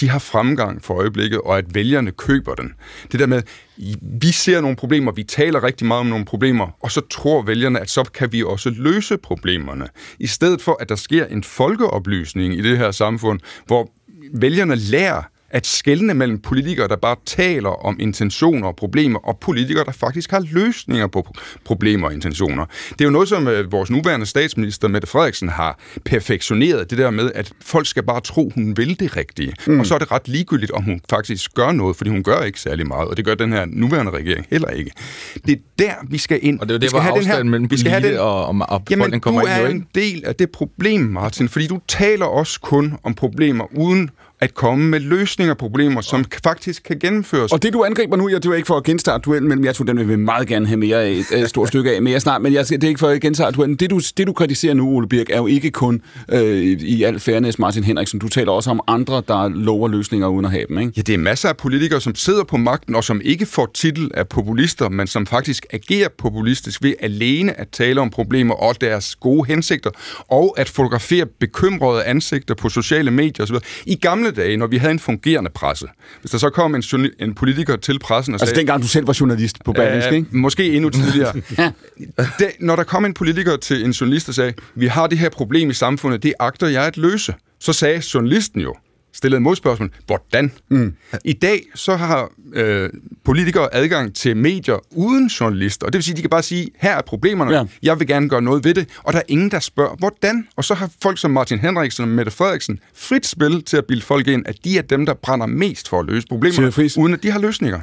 de har fremgang for øjeblikket, og at vælgerne køber den. Det der med, vi ser nogle problemer, vi taler rigtig meget om nogle problemer, og så tror vælgerne, at så kan vi også løse problemerne. I stedet for, at der sker en folkeoplysning i det her samfund, hvor vælgerne lærer, at skelne mellem politikere, der bare taler om intentioner og problemer, og politikere, der faktisk har løsninger på problemer og intentioner. Det er jo noget, som øh, vores nuværende statsminister, Mette Frederiksen, har perfektioneret, det der med, at folk skal bare tro, hun vil det rigtige. Mm. Og så er det ret ligegyldigt, om hun faktisk gør noget, fordi hun gør ikke særlig meget, og det gør den her nuværende regering heller ikke. Det er der, vi skal ind. Og det er jo Vi det, skal hvor have den her- mellem vi skal have den- og, og, og Jamen, befolkningen du kommer ind er en del af det problem, Martin, fordi du taler også kun om problemer, uden at komme med løsninger på problemer, som faktisk kan gennemføres. Og det, du angriber nu, jeg, det er ikke for at genstarte duellen, men jeg tror, den vil vi meget gerne have mere af, et stort stykke af mere snart, men jeg, det er ikke for at genstarte duellen. Det du, det, du kritiserer nu, Ole Birk, er jo ikke kun øh, i al fairness Martin Henriksen. Du taler også om andre, der lover løsninger uden at have dem, ikke? Ja, det er masser af politikere, som sidder på magten, og som ikke får titel af populister, men som faktisk agerer populistisk ved alene at tale om problemer og deres gode hensigter, og at fotografere bekymrede ansigter på sociale medier osv. I gamle dage, når vi havde en fungerende presse, hvis der så kom en, en politiker til pressen og Altså sagde... dengang du selv var journalist på Berlingske, ikke? Måske endnu tidligere. (laughs) det, når der kom en politiker til en journalist og sagde, vi har det her problem i samfundet, det agter jeg at løse, så sagde journalisten jo, stillede modspørgsmål, hvordan? Mm. I dag så har øh, politikere adgang til medier uden journalister, og det vil sige, de kan bare sige, her er problemerne, Ja. jeg vil gerne gøre noget ved det, og der er ingen, der spørger, hvordan? Og så har folk som Martin Henriksen og Mette Frederiksen frit spil til at bilde folk ind, at de er dem, der brænder mest for at løse problemerne, uden at de har løsninger.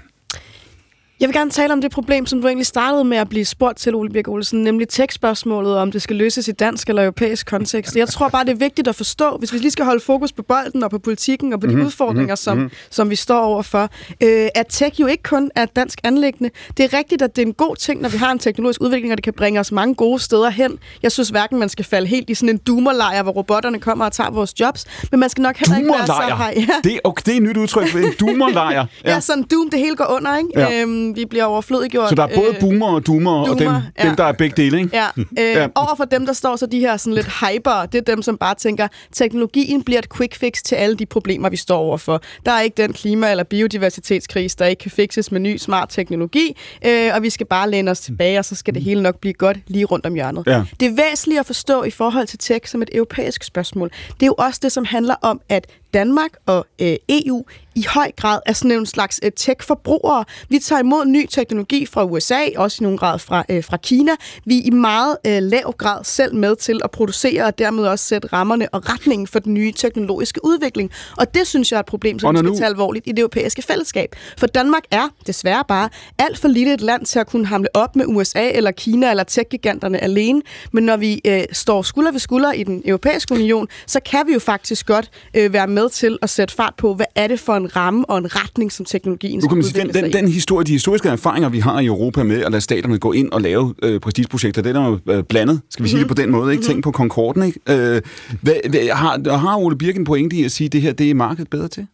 Jeg vil gerne tale om det problem, som du egentlig startede med at blive spurgt til, Ole Birk Olsen, nemlig tekstspørgsmålet, om det skal løses i dansk eller europæisk kontekst. Jeg tror bare, det er vigtigt at forstå, hvis vi lige skal holde fokus på bolden og på politikken og på de mm-hmm. udfordringer, som, mm-hmm. som vi står overfor, øh, at tech jo ikke kun er et dansk anlæggende. Det er rigtigt, at det er en god ting, når vi har en teknologisk udvikling, og det kan bringe os mange gode steder hen. Jeg synes hverken, man skal falde helt i sådan en doomerlejr, hvor robotterne kommer og tager vores jobs, men man skal nok heller ikke være så... Doomerlejr. (laughs) Ja. Det, er- okay, det er et nyt udtryk. En doomerlejr. Ja. ja, sådan doom, det hele går under, ikke? Ja. Øhm, vi bliver overflødiggjort. Så der er både øh, boomer og doomer, og dem, doomer, ja. dem, der er begge dele, ikke? Ja, øh, Ja. ja. over for dem, der står så de her sådan lidt hyper, det er dem, som bare tænker, teknologien bliver et quick fix til alle de problemer, vi står overfor. Der er ikke den klima- eller biodiversitetskrise, der ikke kan fixes med ny smart teknologi, øh, og vi skal bare læne os tilbage, og så skal det hele nok blive godt lige rundt om hjørnet. Ja. Det er væsentligt at forstå i forhold til tech som et europæisk spørgsmål. Det er jo også det, som handler om, at Danmark og øh, EU i høj grad er sådan en slags øh, tech-forbrugere. Vi tager imod ny teknologi fra USA, også i nogen grad fra, øh, fra Kina. Vi er i meget øh, lav grad selv med til at producere og dermed også sætte rammerne og retningen for den nye teknologiske udvikling. Og det synes jeg er et problem, som vi skal nu- tage alvorligt i det europæiske fællesskab. For Danmark er desværre bare alt for lille et land til at kunne hamle op med USA eller Kina eller tech-giganterne alene. Men når vi øh, står skulder ved skulder i den europæiske union, så kan vi jo faktisk godt øh, være med til at sætte fart på, hvad er det for en ramme og en retning, som teknologien skal kan man sige, udvikle den, den, den historie, de historiske erfaringer, vi har i Europa med at lade staterne gå ind og lave øh, prestigeprojekter, den er jo øh, blandet, skal vi sige det på den måde. Ikke? Tænk på Concorden. Ikke? Øh, hvad, hvad, har, har Ole Birken pointe i at sige, at det her det er markedet bedre til?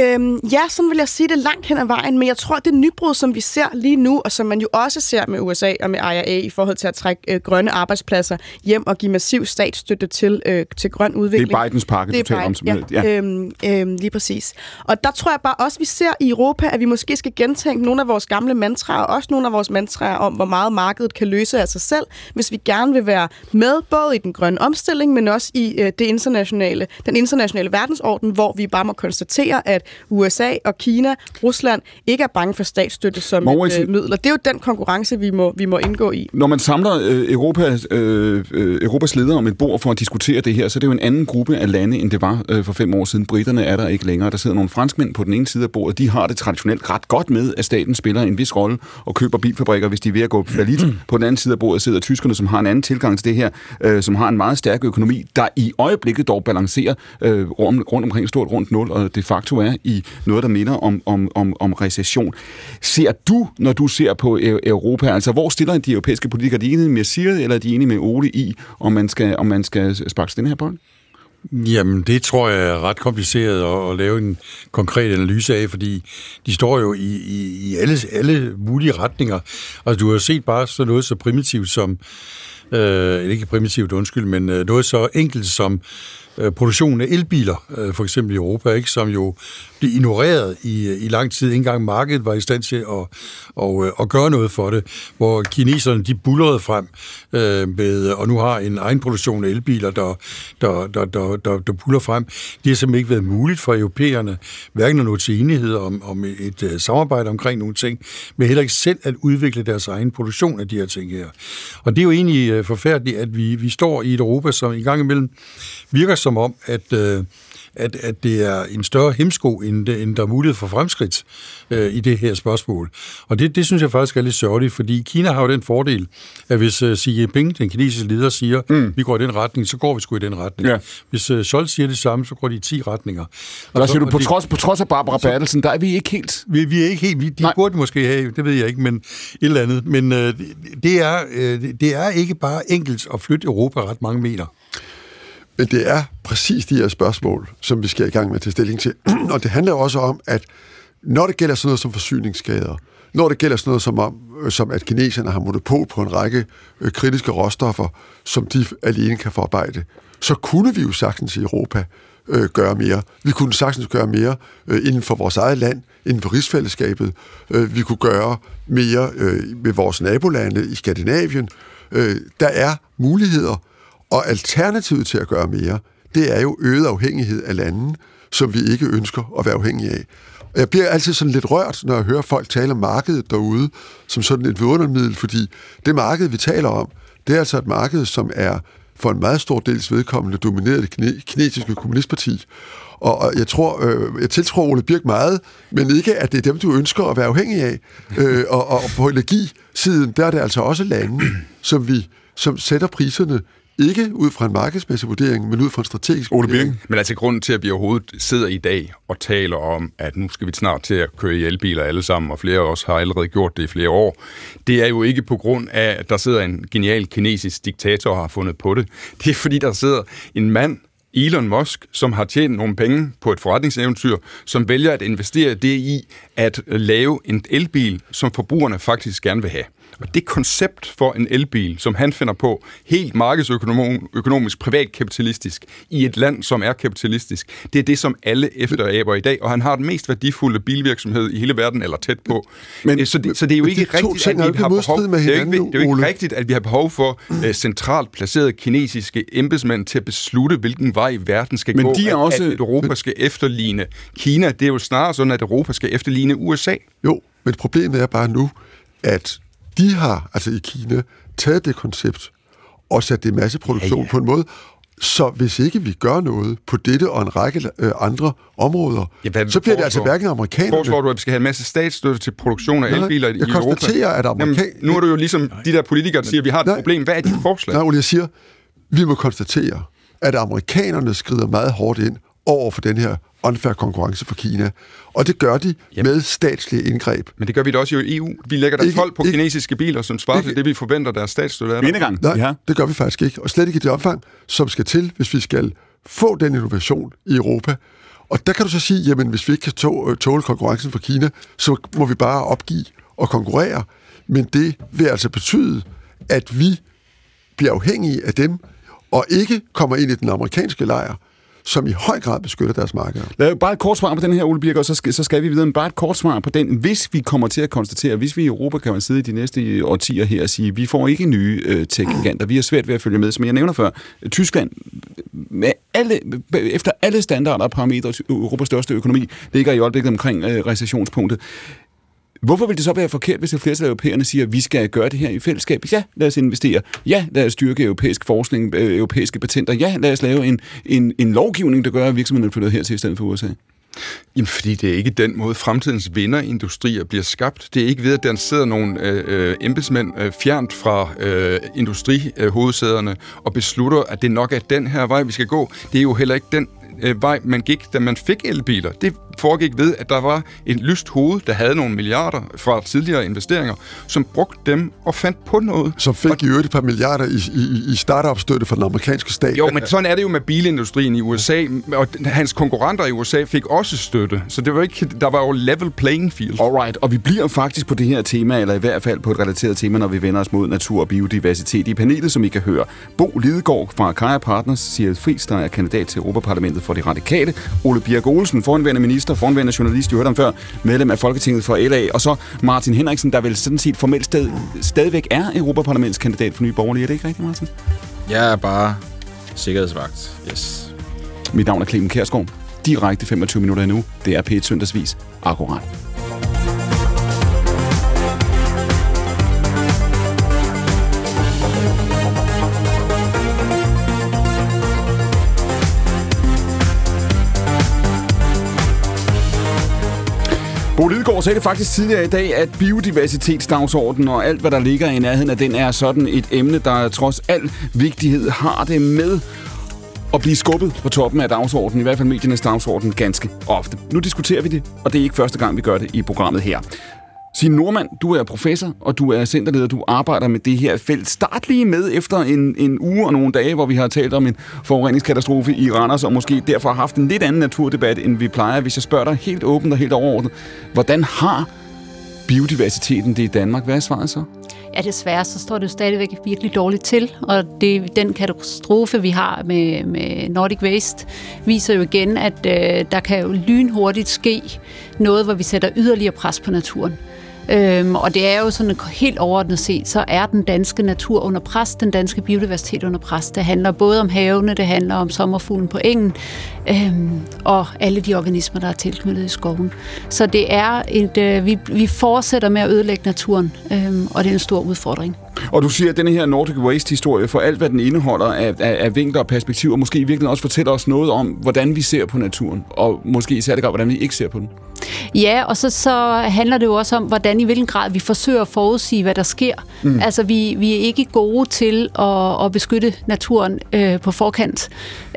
Øhm, ja, sådan vil jeg sige det langt hen ad vejen, men jeg tror, det nybrud, som vi ser lige nu, og som man jo også ser med USA og med IRA i forhold til at trække øh, grønne arbejdspladser hjem og give massiv statsstøtte til, øh, til grøn udvikling. Det er Bidens pakke, du taler om. Som, ja. ja. Øhm, øhm, lige præcis. Og der tror jeg bare også, vi ser i Europa, at vi måske skal gentænke nogle af vores gamle mantraer, og også nogle af vores mantraer om, hvor meget markedet kan løse af sig selv, hvis vi gerne vil være med, både i den grønne omstilling, men også i øh, det internationale, den internationale verdensorden, hvor vi bare må konstatere, at USA og Kina, Rusland, ikke er bange for statsstøtte som Mouritzen- et øh, middel. Og det er jo den konkurrence, vi må, vi må indgå i. Når man samler øh, Europa, øh, øh, Europas ledere om et bord for at diskutere det her, så er det jo en anden gruppe af lande, end det var øh, for fem år siden. Britterne er der ikke længere. Der sidder nogle franskmænd på den ene side af bordet. De har det traditionelt ret godt med, at staten spiller en vis rolle og køber bilfabrikker, hvis de er ved at gå falit. På den anden side af bordet sidder tyskerne, som har en anden tilgang til det her, øh, som har en meget stærk økonomi, der i øjeblikket dog balancerer øh, rundt, omkring stort rundt nul, og de facto er i noget, der minder om, om, om, om recession. Ser du, når du ser på Europa, altså hvor stiller de europæiske politikere, er de enige med Siri, eller er de enige med Ole i, om man skal, om man skal sparke den her bold? Jamen, det tror jeg er ret kompliceret at, at lave en konkret analyse af, fordi de står jo i, i, i alle, alle mulige retninger. Altså, du har set bare sådan noget så primitivt som, øh, ikke primitivt, undskyld, men øh, noget så enkelt som øh, produktionen af elbiler, øh, for eksempel i Europa, ikke, som jo blev ignoreret i, øh, i lang tid. Ikke engang markedet var i stand til at, og, øh, at gøre noget for det, hvor kineserne de bullerede frem øh, med, og nu har en egen produktion af elbiler, der, der, der, der, der, der buller frem. Det har simpelthen ikke været muligt for europæerne, hverken at nå til enighed om, om et uh, samarbejde omkring nogle ting, men heller ikke selv at udvikle deres egen produktion af de her ting her. Og det er jo egentlig øh, forfærdeligt, at vi, vi står i et Europa, som i gang imellem virker som om, at øh, at, at det er en større hemsko, end, end der er mulighed for fremskridt øh, i det her spørgsmål. Og det, det synes jeg faktisk er lidt sørgeligt, fordi Kina har jo den fordel, at hvis uh, Xi Jinping, den kinesiske leder, siger, mm. vi går i den retning, så går vi sgu i den retning. Ja. Hvis uh, Scholz siger det samme, så går de i 10 retninger. Og der siger du, på, trods, på trods af Barbara Bertelsen, der er vi ikke helt... Vi, vi er ikke helt... Vi, de Nej. burde måske have, det ved jeg ikke, men et eller andet. Men uh, det, er, uh, det er ikke bare enkelt at flytte Europa ret mange meter. Men det er præcis de her spørgsmål, som vi skal i gang med at tage stilling til. (clears throat) og det handler også om, at når det gælder sådan noget som forsyningsskader, når det gælder sådan noget som, om, øh, som at kineserne har monopol på en række øh, kritiske råstoffer, som de alene kan forarbejde, så kunne vi jo sagtens i Europa øh, gøre mere. Vi kunne sagtens gøre mere øh, inden for vores eget land, inden for rigsfællesskabet. Øh, vi kunne gøre mere øh, med vores nabolande i Skandinavien. Øh, der er muligheder, og alternativet til at gøre mere, det er jo øget afhængighed af landene, som vi ikke ønsker at være afhængige af. Og jeg bliver altid sådan lidt rørt, når jeg hører folk tale om markedet derude, som sådan et vidundermiddel, fordi det marked, vi taler om, det er altså et marked, som er for en meget stor dels vedkommende domineret det kinesiske kommunistparti. Og jeg tror, øh, jeg tiltror Ole Birk meget, men ikke, at det er dem, du ønsker at være afhængig af. Øh, og, og på energisiden, der er det altså også lande, som vi som sætter priserne ikke ud fra en markedsmæssig vurdering, men ud fra en strategisk Ole vurdering. Men altså grunden til, at vi overhovedet sidder i dag og taler om, at nu skal vi snart til at køre i elbiler alle sammen, og flere af os har allerede gjort det i flere år, det er jo ikke på grund af, at der sidder en genial kinesisk diktator og har fundet på det. Det er fordi, der sidder en mand, Elon Musk, som har tjent nogle penge på et forretningseventyr, som vælger at investere det i at lave en elbil, som forbrugerne faktisk gerne vil have. Og det koncept for en elbil, som han finder på, helt markedsøkonomisk, privatkapitalistisk, i et land, som er kapitalistisk, det er det, som alle efteraber i dag, og han har den mest værdifulde bilvirksomhed i hele verden, eller tæt på. Men, så, det, så det er jo ikke rigtigt, at vi har behov, det er jo ikke, det er jo ikke rigtigt, at vi har behov for uh, centralt placerede kinesiske embedsmænd til at beslutte, hvilken vej verden skal Men gå, de er at, også... at Europa skal efterligne Kina. Det er jo snarere sådan, at Europa skal efterligne USA. Jo, men problemet er bare nu, at de har, altså i Kina, taget det koncept og sat det i masseproduktion ja, ja. på en måde, så hvis ikke vi gør noget på dette og en række øh, andre områder, ja, hvad, så bliver det altså hverken amerikanerne... Foreslår du, at vi skal have en masse statsstøtte til produktion af nej, elbiler i jeg Europa? Jeg konstaterer, at amerikanerne... nu er du jo ligesom de der politikere, der siger, at vi har et nej, problem. Hvad er dit forslag? Nej, Ole, jeg siger, vi må konstatere, at amerikanerne skrider meget hårdt ind over for den her unfair konkurrence for Kina. Og det gør de Jamen. med statslige indgreb. Men det gør vi da også i EU. Vi lægger der 12 på ikke, kinesiske biler, som svarer til det, vi forventer, deres statsstøtte er der. Nej, ja. det gør vi faktisk ikke. Og slet ikke i det omfang, som skal til, hvis vi skal få den innovation i Europa. Og der kan du så sige, jamen hvis vi ikke kan tåle konkurrencen fra Kina, så må vi bare opgive og konkurrere. Men det vil altså betyde, at vi bliver afhængige af dem, og ikke kommer ind i den amerikanske lejr, som i høj grad beskytter deres markeder. Lad bare et kort svar på den her, Ole Birk, og så skal, så skal vi videre. Men bare et kort svar på den. Hvis vi kommer til at konstatere, hvis vi i Europa kan man sidde i de næste årtier her og sige, vi får ikke nye øh, tech-giganter, vi har svært ved at følge med. Som jeg nævner før, Tyskland, med alle, efter alle standarder og parametre, Europas største økonomi, ligger i øjeblikket omkring øh, recessionspunktet. Hvorfor vil det så være forkert, hvis et flertal af europæerne siger, at vi skal gøre det her i fællesskab? Ja, lad os investere. Ja, lad os styrke europæisk forskning, øh, europæiske patenter. Ja, lad os lave en, en, en lovgivning, der gør, at virksomhederne flytter hertil i stedet for USA. Jamen, fordi det er ikke den måde, fremtidens vinderindustrier bliver skabt. Det er ikke ved, at der sidder nogle øh, øh, embedsmænd øh, fjernt fra øh, industrihovedsæderne øh, og beslutter, at det nok er den her vej, vi skal gå. Det er jo heller ikke den øh, vej, man gik, da man fik elbiler. Det foregik ved, at der var et lyst hoved, der havde nogle milliarder fra tidligere investeringer, som brugte dem og fandt på noget. Som fik i øvrigt et par milliarder i, i, i startup-støtte fra den amerikanske stat. Jo, men sådan er det jo med bilindustrien i USA, og hans konkurrenter i USA fik også støtte, så det var ikke, der var jo level playing field. Alright, og vi bliver faktisk på det her tema, eller i hvert fald på et relateret tema, når vi vender os mod natur og biodiversitet i panelet, som I kan høre. Bo Lidegaard fra Kaja Partners, siger Friis, der er kandidat til Europaparlamentet for de radikale. Ole Birk Olsen, foranværende minister, foranværende journalist, du hørte ham før, medlem af Folketinget for LA, og så Martin Henriksen, der vel sådan set formelt sted, stadigvæk er Europaparlamentskandidat for Nye Borgerlige. Er det ikke rigtigt, Martin? Jeg er bare sikkerhedsvagt. Yes. Mit navn er Clemen Kærsgaard. Direkte 25 minutter endnu. Det er P1 Søndagsvis. Akkurat. Bo Lidegaard sagde det faktisk tidligere i dag, at biodiversitetsdagsordenen og alt, hvad der ligger i nærheden af den, er sådan et emne, der trods al vigtighed har det med at blive skubbet på toppen af dagsordenen, i hvert fald mediernes dagsorden, ganske ofte. Nu diskuterer vi det, og det er ikke første gang, vi gør det i programmet her. Signe Normand, du er professor, og du er centerleder, du arbejder med det her felt. Start lige med efter en, en uge og nogle dage, hvor vi har talt om en forureningskatastrofe i Randers, og måske derfor har haft en lidt anden naturdebat, end vi plejer. Hvis jeg spørger dig helt åbent og helt overordnet, hvordan har biodiversiteten det i Danmark? Hvad er svaret så? Ja, desværre så står det jo stadigvæk virkelig dårligt til, og det, den katastrofe, vi har med, med Nordic Waste, viser jo igen, at øh, der kan jo lynhurtigt ske noget, hvor vi sætter yderligere pres på naturen. Øhm, og det er jo sådan helt overordnet set, så er den danske natur under pres, den danske biodiversitet under pres. Det handler både om havene, det handler om sommerfuglen på engen, øhm, og alle de organismer, der er tilknyttet i skoven. Så det er et, øh, vi, vi fortsætter med at ødelægge naturen, øhm, og det er en stor udfordring. Og du siger, at denne her Nordic Waste-historie, for alt hvad den indeholder af, af, af vinkler og perspektiver, måske i virkeligheden også fortæller os noget om, hvordan vi ser på naturen, og måske i særlig grad, hvordan vi ikke ser på den. Ja, og så, så handler det jo også om, hvordan i hvilken grad vi forsøger at forudsige, hvad der sker. Mm. Altså, vi, vi er ikke gode til at, at beskytte naturen øh, på forkant.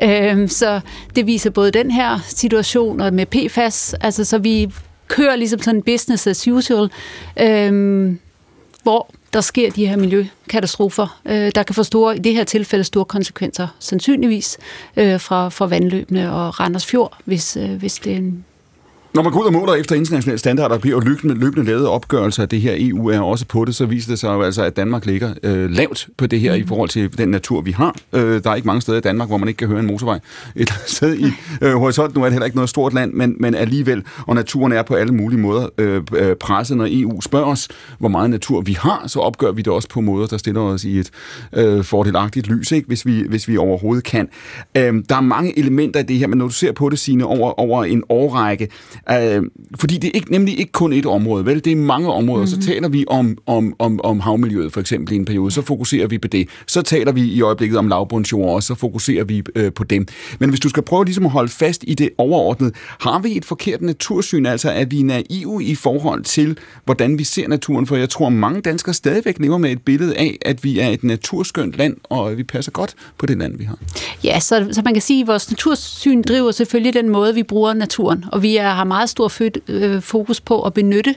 Øh, så det viser både den her situation og med PFAS, altså så vi kører ligesom sådan business as usual, øh, hvor der sker de her miljøkatastrofer, øh, der kan få store, i det her tilfælde store konsekvenser, sandsynligvis øh, fra, fra vandløbene og Randers Fjord, hvis, øh, hvis det er en når man går ud og måler efter internationale standarder, bliver jo løbende, løbende lavet opgørelser af det her. EU er også på det, så viser det sig jo altså, at Danmark ligger øh, lavt på det her mm. i forhold til den natur, vi har. Øh, der er ikke mange steder i Danmark, hvor man ikke kan høre en motorvej. Et sted i (laughs) øh, horisonten, nu er det heller ikke noget stort land, men, men alligevel, og naturen er på alle mulige måder øh, øh presset. Når EU spørger os, hvor meget natur vi har, så opgør vi det også på måder, der stiller os i et øh, fordelagtigt lys, ikke? Hvis, vi, hvis vi overhovedet kan. Øh, der er mange elementer i det her, men når du ser på det, sine over, over en årrække, Øh, fordi det er ikke, nemlig ikke kun et område, vel? Det er mange områder. Mm-hmm. Så taler vi om, om, om, om havmiljøet for eksempel i en periode, så fokuserer vi på det. Så taler vi i øjeblikket om lavbundsjord, og så fokuserer vi øh, på dem. Men hvis du skal prøve ligesom at holde fast i det overordnede, har vi et forkert natursyn, altså er vi naive i forhold til, hvordan vi ser naturen? For jeg tror, mange danskere stadigvæk lever med et billede af, at vi er et naturskønt land, og vi passer godt på det land, vi har. Ja, så, så man kan sige, at vores natursyn driver selvfølgelig den måde, vi bruger naturen, og vi er, har meget stor øh, fokus på at benytte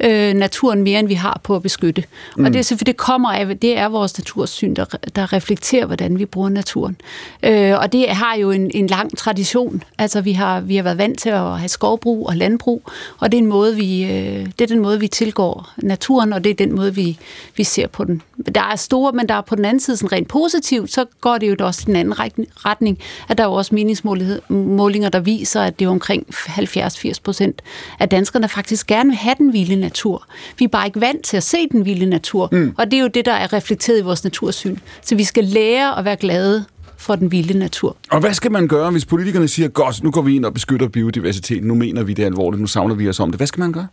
øh, naturen mere, end vi har på at beskytte. Mm. Og det er selvfølgelig, det kommer af, det er vores natursyn, der, der reflekterer, hvordan vi bruger naturen. Øh, og det har jo en, en lang tradition. Altså, vi har, vi har været vant til at have skovbrug og landbrug, og det er, en måde, vi, øh, det er den måde, vi tilgår naturen, og det er den måde, vi, vi ser på den. Der er store, men der er på den anden side sådan rent positivt, så går det jo også i den anden retning, at der er jo også meningsmålinger, der viser, at det er omkring 70-80 procent af danskerne faktisk gerne vil have den vilde natur. Vi er bare ikke vant til at se den vilde natur, mm. og det er jo det, der er reflekteret i vores natursyn. Så vi skal lære at være glade for den vilde natur. Og hvad skal man gøre, hvis politikerne siger, godt, nu går vi ind og beskytter biodiversiteten, nu mener vi det alvorligt, nu savner vi os om det. Hvad skal man gøre?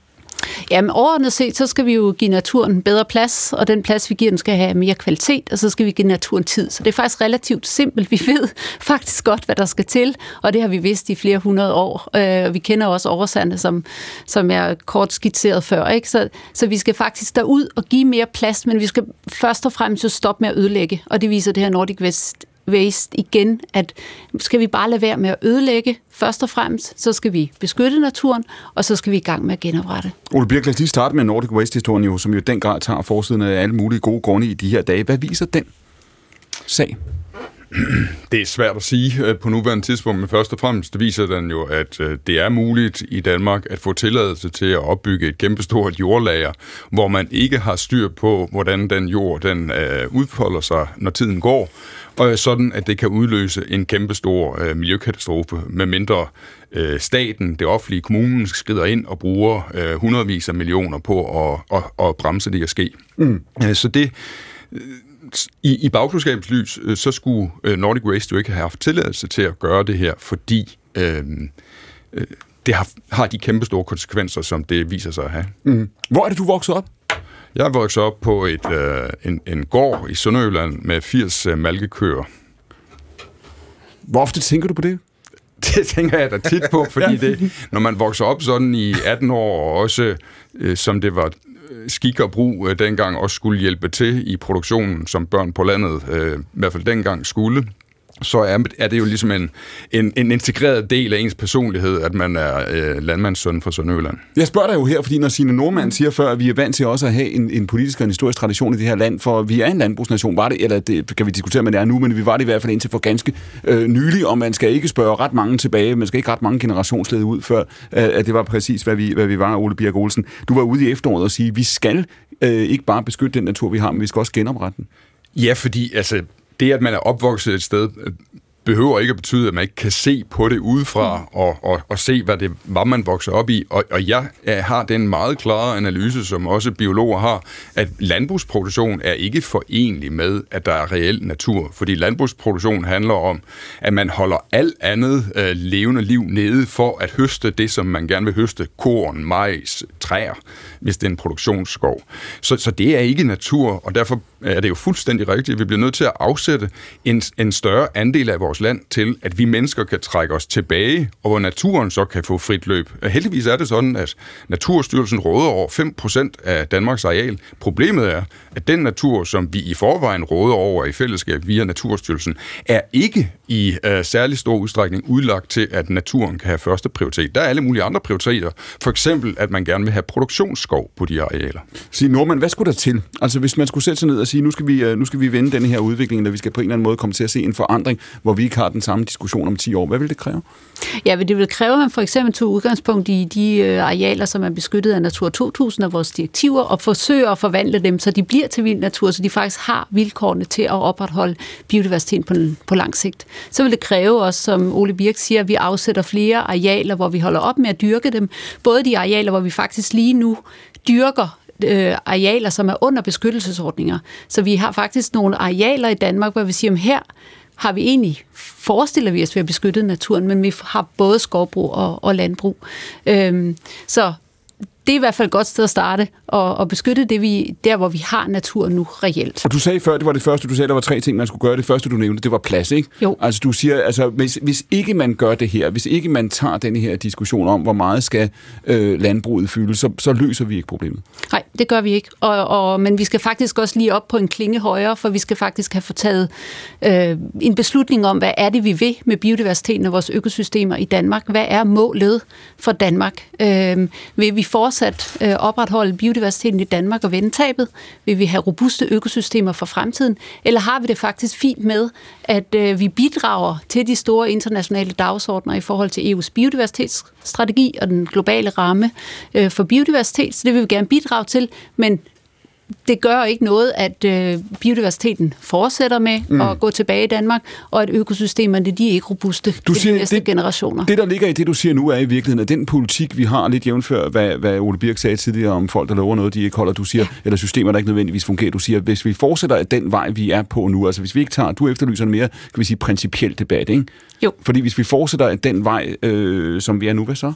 Jamen overordnet set, så skal vi jo give naturen bedre plads, og den plads, vi giver den, skal have mere kvalitet, og så skal vi give naturen tid. Så det er faktisk relativt simpelt. Vi ved (laughs) faktisk godt, hvad der skal til, og det har vi vidst i flere hundrede år. Øh, vi kender også oversande, som, som er kort skitseret før. Ikke? Så, så vi skal faktisk derud og give mere plads, men vi skal først og fremmest jo stoppe med at ødelægge, og det viser det her Nordic West Waste igen, at skal vi bare lade være med at ødelægge først og fremmest, så skal vi beskytte naturen, og så skal vi i gang med at genoprette. Ole Birk, lad os lige starte med Nordic Waste-historien, jo, som jo den grad tager forsiden af alle mulige gode grunde i de her dage. Hvad viser den sag? Det er svært at sige øh, på nuværende tidspunkt, men først og fremmest viser den jo, at øh, det er muligt i Danmark at få tilladelse til at opbygge et kæmpestort jordlager, hvor man ikke har styr på, hvordan den jord den øh, udfolder sig, når tiden går, og sådan at det kan udløse en kæmpestor øh, miljøkatastrofe, med mindre øh, staten, det offentlige, kommunen skrider ind og bruger øh, hundredvis af millioner på at, at, at bremse det at ske. Mm. Så det i, i bagklodskabens lys, øh, så skulle øh, Nordic Waste jo ikke have haft tilladelse til at gøre det her, fordi øh, øh, det har, har de kæmpe store konsekvenser, som det viser sig at have. Mm. Hvor er det, du voksede op? Jeg vokset op på et, øh, en, en gård i Sønderjylland med 80 øh, malkekøer. Hvor ofte tænker du på det? (laughs) Det tænker jeg da tit på, fordi det, når man vokser op sådan i 18 år, og også øh, som det var skik og brug øh, dengang også skulle hjælpe til i produktionen, som børn på landet øh, i hvert fald dengang skulle, så er, er det jo ligesom en, en, en integreret del af ens personlighed, at man er øh, landmandssøn fra Sønderjylland. Jeg spørger dig jo her, fordi når Signe Normand siger før, at vi er vant til også at have en, en politisk og en historisk tradition i det her land, for vi er en landbrugsnation, var det, eller det kan vi diskutere, men det er nu, men vi var det i hvert fald indtil for ganske øh, nylig, og man skal ikke spørge ret mange tilbage, man skal ikke ret mange generationsled ud, før øh, at det var præcis, hvad vi, hvad vi var, Ole Birk Olsen. Du var ude i efteråret og sige, at vi skal øh, ikke bare beskytte den natur, vi har, men vi skal også genoprette den. Ja, fordi altså, det, at man er opvokset et sted, behøver ikke at betyde, at man ikke kan se på det udefra mm. og, og, og se, hvad det var, man vokser op i. Og, og jeg, jeg har den meget klare analyse, som også biologer har, at landbrugsproduktion er ikke forenlig med, at der er reel natur. Fordi landbrugsproduktion handler om, at man holder alt andet øh, levende liv nede for at høste det, som man gerne vil høste. Korn, majs, træer, hvis det er en produktionsskov. Så, så det er ikke natur, og derfor er det jo fuldstændig rigtigt. Vi bliver nødt til at afsætte en, en større andel af vores land til, at vi mennesker kan trække os tilbage, og hvor naturen så kan få frit løb. Heldigvis er det sådan, at Naturstyrelsen råder over 5% af Danmarks areal. Problemet er, at den natur, som vi i forvejen råder over i fællesskab via Naturstyrelsen, er ikke i uh, særlig stor udstrækning udlagt til, at naturen kan have første prioritet. Der er alle mulige andre prioriteter. For eksempel, at man gerne vil have produktionsskov på de arealer. Sig Norman, hvad skulle der til? Altså, hvis man skulle sætte sig ned og sige, nu skal vi, øh, nu skal vi vende den her udvikling, eller vi skal på en eller anden måde komme til at se en forandring, hvor vi ikke har den samme diskussion om 10 år. Hvad vil det kræve? Ja, det vil kræve, at man for eksempel tog udgangspunkt i de øh, arealer, som er beskyttet af Natur 2000 og vores direktiver, og forsøger at forvandle dem, så de bliver til vild natur, så de faktisk har vilkårene til at opretholde biodiversiteten på, på lang sigt. Så vil det kræve også, som Ole Birk siger, at vi afsætter flere arealer, hvor vi holder op med at dyrke dem. Både de arealer, hvor vi faktisk lige nu dyrker øh, arealer, som er under beskyttelsesordninger. Så vi har faktisk nogle arealer i Danmark, hvor vi siger, at her har vi egentlig, forestiller vi os, at vi har beskyttet naturen, men vi har både skovbrug og, og landbrug. Øhm, så det er i hvert fald et godt sted at starte, og, og beskytte det, vi, der hvor vi har natur nu reelt. Og du sagde før, det var det første, du sagde, der var tre ting, man skulle gøre. Det første, du nævnte, det var plads, ikke? Jo. Altså du siger, altså hvis, hvis ikke man gør det her, hvis ikke man tager den her diskussion om, hvor meget skal øh, landbruget fylde, så, så løser vi ikke problemet. Nej, det gør vi ikke. Og, og, men vi skal faktisk også lige op på en klinge højere, for vi skal faktisk have fortaget øh, en beslutning om, hvad er det, vi vil med biodiversiteten og vores økosystemer i Danmark? Hvad er målet for Danmark? Øh, vil vi fortsat øh, opretholde biodiversiteten i Danmark og vende tabet? Vil vi have robuste økosystemer for fremtiden? Eller har vi det faktisk fint med, at øh, vi bidrager til de store internationale dagsordner i forhold til EU's biodiversitetsstrategi og den globale ramme øh, for biodiversitet? Så det vil vi gerne bidrage til, men det gør ikke noget, at øh, biodiversiteten fortsætter med mm. at gå tilbage i Danmark, og at økosystemerne de er ikke robuste du siger, de næste det, generationer. Det, der ligger i det, du siger nu, er i virkeligheden, at den politik, vi har lidt jævnfør, hvad, hvad Ole Birk sagde tidligere om folk, der lover noget, de ikke holder, du siger, ja. eller systemer, der ikke nødvendigvis fungerer. Du siger, at hvis vi fortsætter af den vej, vi er på nu, altså hvis vi ikke tager, du efterlyser en mere, kan vi sige, principiel debat, ikke? Jo. Fordi hvis vi fortsætter af den vej, øh, som vi er nu, hvad så?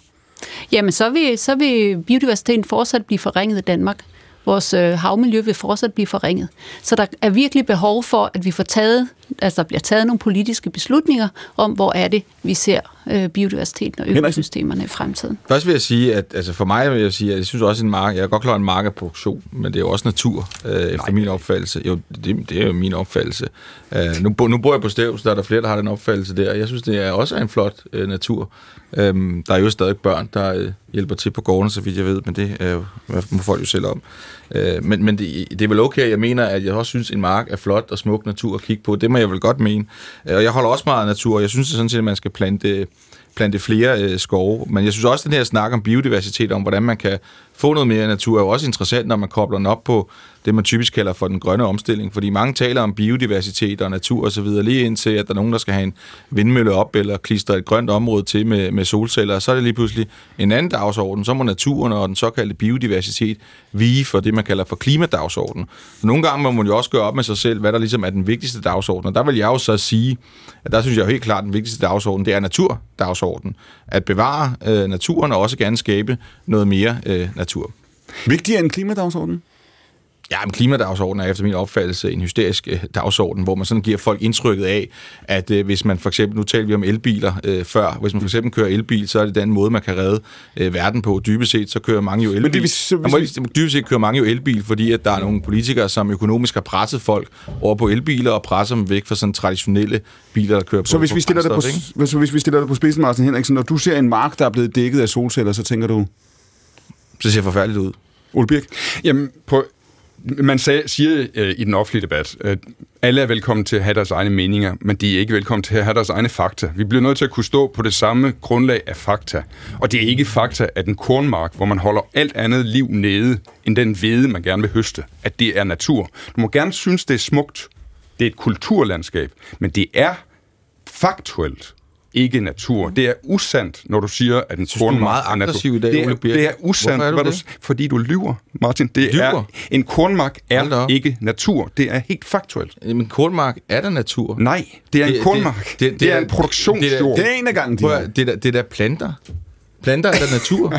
Jamen, så vil, så vil biodiversiteten fortsat blive forringet i Danmark. Vores øh, havmiljø vil fortsat blive forringet. Så der er virkelig behov for, at vi får taget Altså, der bliver taget nogle politiske beslutninger om, hvor er det, vi ser øh, biodiversiteten og økosystemerne i fremtiden. Først vil jeg sige, at altså for mig vil jeg sige, at jeg synes også, en mark, jeg er godt klar, at en mark er produktion, men det er jo også natur, øh, efter Nej. min opfattelse. Jo, det, det er jo min opfattelse. Øh, nu, nu bor jeg på Stævs, der er der flere, der har den opfattelse der. Jeg synes, det er også en flot øh, natur. Øh, der er jo stadig børn, der øh, hjælper til på gården, så vidt jeg ved, men det øh, må folk jo selv om. Øh, men men det, det er vel okay, jeg mener, at jeg også synes, en mark er flot og smuk natur at kigge på. Det må jeg vel godt mene. Øh, og jeg holder også meget af natur, og jeg synes sådan set, at man skal plante plante flere øh, skove. Men jeg synes også, at den her snak om biodiversitet, om hvordan man kan få noget mere natur, er jo også interessant, når man kobler den op på det, man typisk kalder for den grønne omstilling. Fordi mange taler om biodiversitet og natur osv., lige indtil, at der er nogen, der skal have en vindmølle op eller klistre et grønt område til med, med solceller. Så er det lige pludselig en anden dagsorden. Så må naturen og den såkaldte biodiversitet vige for det, man kalder for klimadagsordenen. Nogle gange må man jo også gøre op med sig selv, hvad der ligesom er den vigtigste dagsorden. Og der vil jeg jo så sige, at der synes jeg jo helt klart, at den vigtigste dagsorden, det er naturdagsordenen. At bevare øh, naturen og også gerne skabe noget mere øh, natur. Vigtigere end klimadagsordenen? Ja, men klimadagsordenen er efter min opfattelse en hysterisk øh, dagsorden, hvor man sådan giver folk indtrykket af, at øh, hvis man for eksempel, nu taler vi om elbiler øh, før, hvis man for eksempel kører elbil, så er det den måde, man kan redde øh, verden på. Dybest set, så kører mange jo elbil. Men det, hvis, hvis, vi... Dybest set kører mange jo elbil, fordi at der er nogle politikere, som økonomisk har presset folk over på elbiler og presser dem væk fra sådan traditionelle biler, der kører på Så hvis, vi stiller det på, hvis, hvis vi stiller det på spidsen, Martin Henriksen, når du ser en mark, der er blevet dækket af solceller, så tænker du... Så ser forfærdeligt ud. Ole Birk? Jamen, på, man sag, siger øh, i den offentlige debat, at alle er velkommen til at have deres egne meninger, men de er ikke velkommen til at have deres egne fakta. Vi bliver nødt til at kunne stå på det samme grundlag af fakta. Og det er ikke fakta, at en kornmark, hvor man holder alt andet liv nede, end den hvede, man gerne vil høste, at det er natur. Du må gerne synes, det er smukt. Det er et kulturlandskab, men det er faktuelt ikke natur. Det er usandt, når du siger, at en kornmark er meget aggressiv i dag, det er, Ole Birk. det er usandt, er du hvad det? du, fordi du lyver, Martin. Det Lyver? er, en kornmark er ikke natur. Det er helt faktuelt. Men kornmark er der natur. Nej, det er en kornmark. Det, det, det er en produktionsjord. Det er en af gangen, det, er, da- det er da planter. Planter er der natur.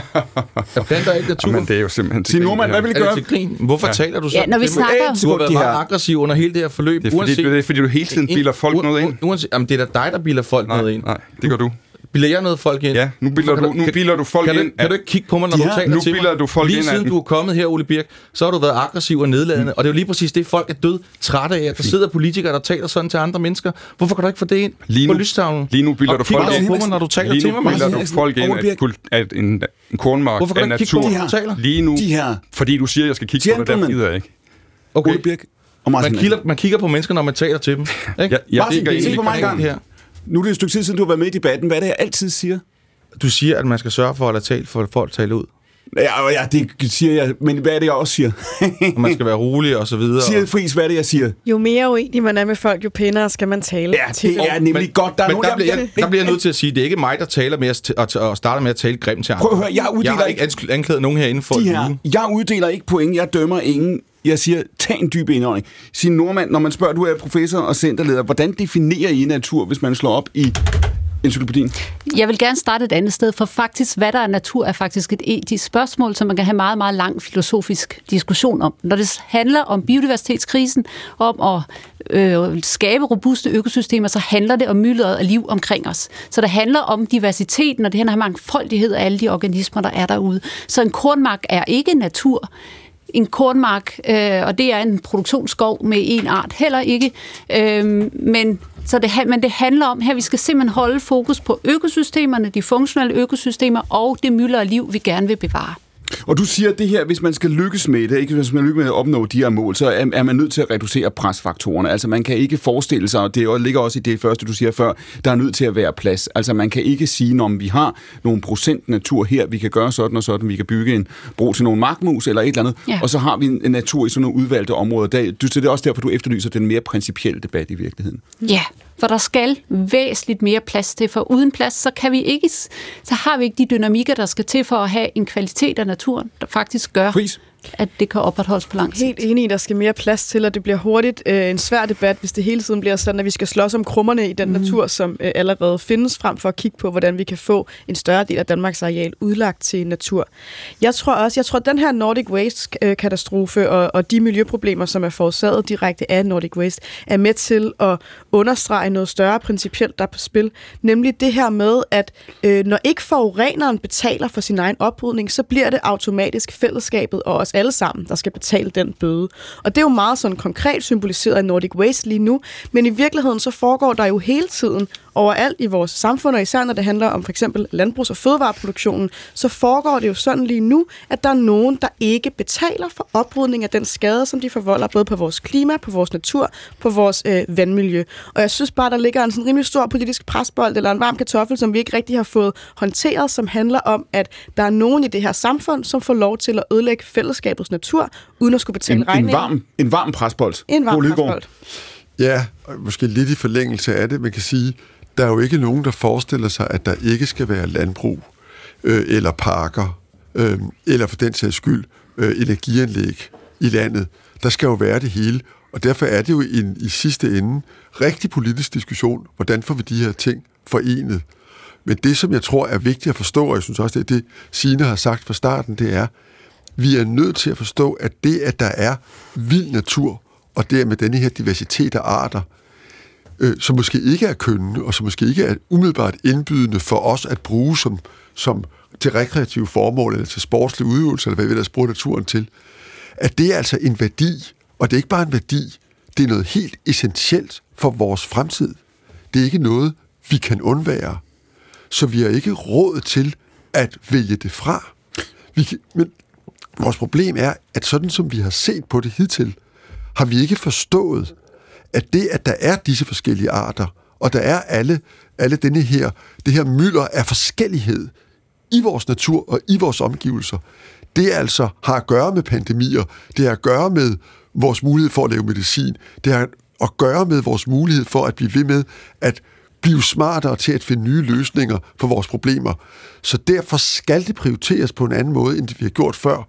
er planter ikke natur? Men det er jo simpelthen... Sig Norman, hvad vil I er det gøre? til grin? Hvorfor Ja. taler du så? Ja, når vi til snakker- Du har været De meget her- aggressiv under hele det her forløb. Det er, fordi, det er fordi, du hele tiden bilder folk noget ind. Uanset, jamen, det er da dig, der bilder folk noget ind. nej, det gør du. Bilder jeg noget folk ind? Ja, nu bilder Kan du, nu kan- bilder du folk kan ind. ikke- kan du ikke kigge på mig, når De du taler nu til mig? bilder du folk lige ind siden den. du er kommet her, Ole Birk, så har du været aggressiv og nedladende. Og det er jo lige præcis det, folk er død trætte af. Der sidder politikere, der taler sådan til andre mennesker. Hvorfor kan du ikke få det ind Lige på nu- lystavlen? Lige nu bilder Og du folk ind. på mig, når du taler Lige til nu mig. bilder Martin. du folk ind, at, en, en kornmark Hvorfor kan er på natur. mig, når du taler? Lige nu, De her- fordi du siger, at jeg skal kigge på det, der gider jeg ikke. Okay. Ole Birk og Man kigger, man kigger på mennesker, når man taler til dem. Ikke? Jeg, jeg Martin, ligger se på mig ikke engang. her. Nu er det et stykke tid siden, du har været med i debatten. Hvad er det, jeg altid siger? Du siger, at man skal sørge for at lade tale for folk tale ud. Ja, ja, det siger jeg, men hvad er det, jeg også siger? Og man skal være rolig og så videre. siger Friis, hvad er det, jeg siger? Jo mere uenig man er med folk, jo pænere skal man tale Ja, til det dem. er nemlig godt. Der er men nogen, der, bliver, jeg, der bliver jeg nødt til at sige, det er ikke mig, der taler med at, at starter med at tale grimt til andre. Prøv at høre, jeg uddeler jeg har ikke- anklaget nogen herinde for de her, jeg uddeler ikke point, jeg dømmer ingen. Jeg siger, tag en dyb indånding. Sig Normand, når man spørger, du er professor og centerleder, hvordan definerer I natur, hvis man slår op i encyklopædien? Jeg vil gerne starte et andet sted, for faktisk, hvad der er natur, er faktisk et etisk spørgsmål, som man kan have meget, meget lang filosofisk diskussion om. Når det handler om biodiversitetskrisen, om at øh, skabe robuste økosystemer, så handler det om myldret af liv omkring os. Så det handler om diversiteten, og det handler om mangfoldighed af alle de organismer, der er derude. Så en kornmark er ikke natur en kornmark, øh, og det er en produktionsskov med en art heller ikke. Øh, men, så det, men det handler om her, vi skal simpelthen holde fokus på økosystemerne, de funktionelle økosystemer og det mylder liv, vi gerne vil bevare. Og du siger, at det her, hvis man skal lykkes med det, ikke hvis man lykkes med at opnå de her mål, så er, er man nødt til at reducere presfaktorerne. Altså man kan ikke forestille sig, og det ligger også i det første, du siger før, der er nødt til at være plads. Altså man kan ikke sige, om vi har nogle procent natur her, vi kan gøre sådan og sådan, vi kan bygge en bro til nogle markmus eller et eller andet, Ja. og så har vi en natur i sådan nogle udvalgte områder. Der, du, så det er også derfor, du efterlyser den mere principielle debat i virkeligheden. Ja, for der skal væsentligt mere plads til, for uden plads, så kan vi ikke, så har vi ikke de dynamikker, der skal til for at have en kvalitet af naturen, der faktisk gør, Pris? At det kan opretholdes på lang sigt. Helt enig, der skal mere plads til, og det bliver hurtigt øh, en svær debat, hvis det hele tiden bliver sådan, at vi skal slås om krummerne i den mm. natur, som øh, allerede findes, frem for at kigge på, hvordan vi kan få en større del af Danmarks areal udlagt til natur. Jeg tror også, jeg tror, at den her Nordic Waste-katastrofe og, og de miljøproblemer, som er forårsaget direkte af Nordic Waste, er med til at understrege noget større principielt, der er på spil. Nemlig det her med, at øh, når ikke forureneren betaler for sin egen oprydning, så bliver det automatisk fællesskabet og os alle sammen, der skal betale den bøde. Og det er jo meget sådan konkret symboliseret af Nordic Waste lige nu, men i virkeligheden så foregår der jo hele tiden overalt i vores samfund, og især når det handler om for eksempel landbrugs- og fødevareproduktionen, så foregår det jo sådan lige nu, at der er nogen, der ikke betaler for oprydning af den skade, som de forvolder både på vores klima, på vores natur, på vores øh, vandmiljø. Og jeg synes bare, der ligger en sådan rimelig stor politisk presbold eller en varm kartoffel, som vi ikke rigtig har fået håndteret, som handler om, at der er nogen i det her samfund, som får lov til at ødelægge fællesskabets natur, uden at skulle betale En, regningen. en, varm, en varm presbold. En varm presbold. Ja, og måske lidt i forlængelse af det, man kan sige, der er jo ikke nogen, der forestiller sig, at der ikke skal være landbrug øh, eller parker, øh, eller for den sags skyld øh, energianlæg i landet. Der skal jo være det hele, og derfor er det jo en, i sidste ende rigtig politisk diskussion, hvordan får vi de her ting forenet. Men det, som jeg tror er vigtigt at forstå, og jeg synes også, det er det, Signe har sagt fra starten, det er, vi er nødt til at forstå, at det, at der er vild natur, og dermed denne her diversitet af arter, øh, som måske ikke er kønnende, og som måske ikke er umiddelbart indbydende for os at bruge som, som til rekreative formål, eller til sportslig udøvelse, eller hvad vi ellers bruger naturen til, at det er altså en værdi, og det er ikke bare en værdi, det er noget helt essentielt for vores fremtid. Det er ikke noget, vi kan undvære. Så vi har ikke råd til at vælge det fra. Vi kan, men vores problem er, at sådan som vi har set på det hidtil, har vi ikke forstået, at det, at der er disse forskellige arter, og der er alle, alle denne her, det her mylder af forskellighed i vores natur og i vores omgivelser, det altså har at gøre med pandemier, det har at gøre med vores mulighed for at lave medicin, det har at gøre med vores mulighed for at blive ved med at blive smartere til at finde nye løsninger for vores problemer. Så derfor skal det prioriteres på en anden måde, end det vi har gjort før.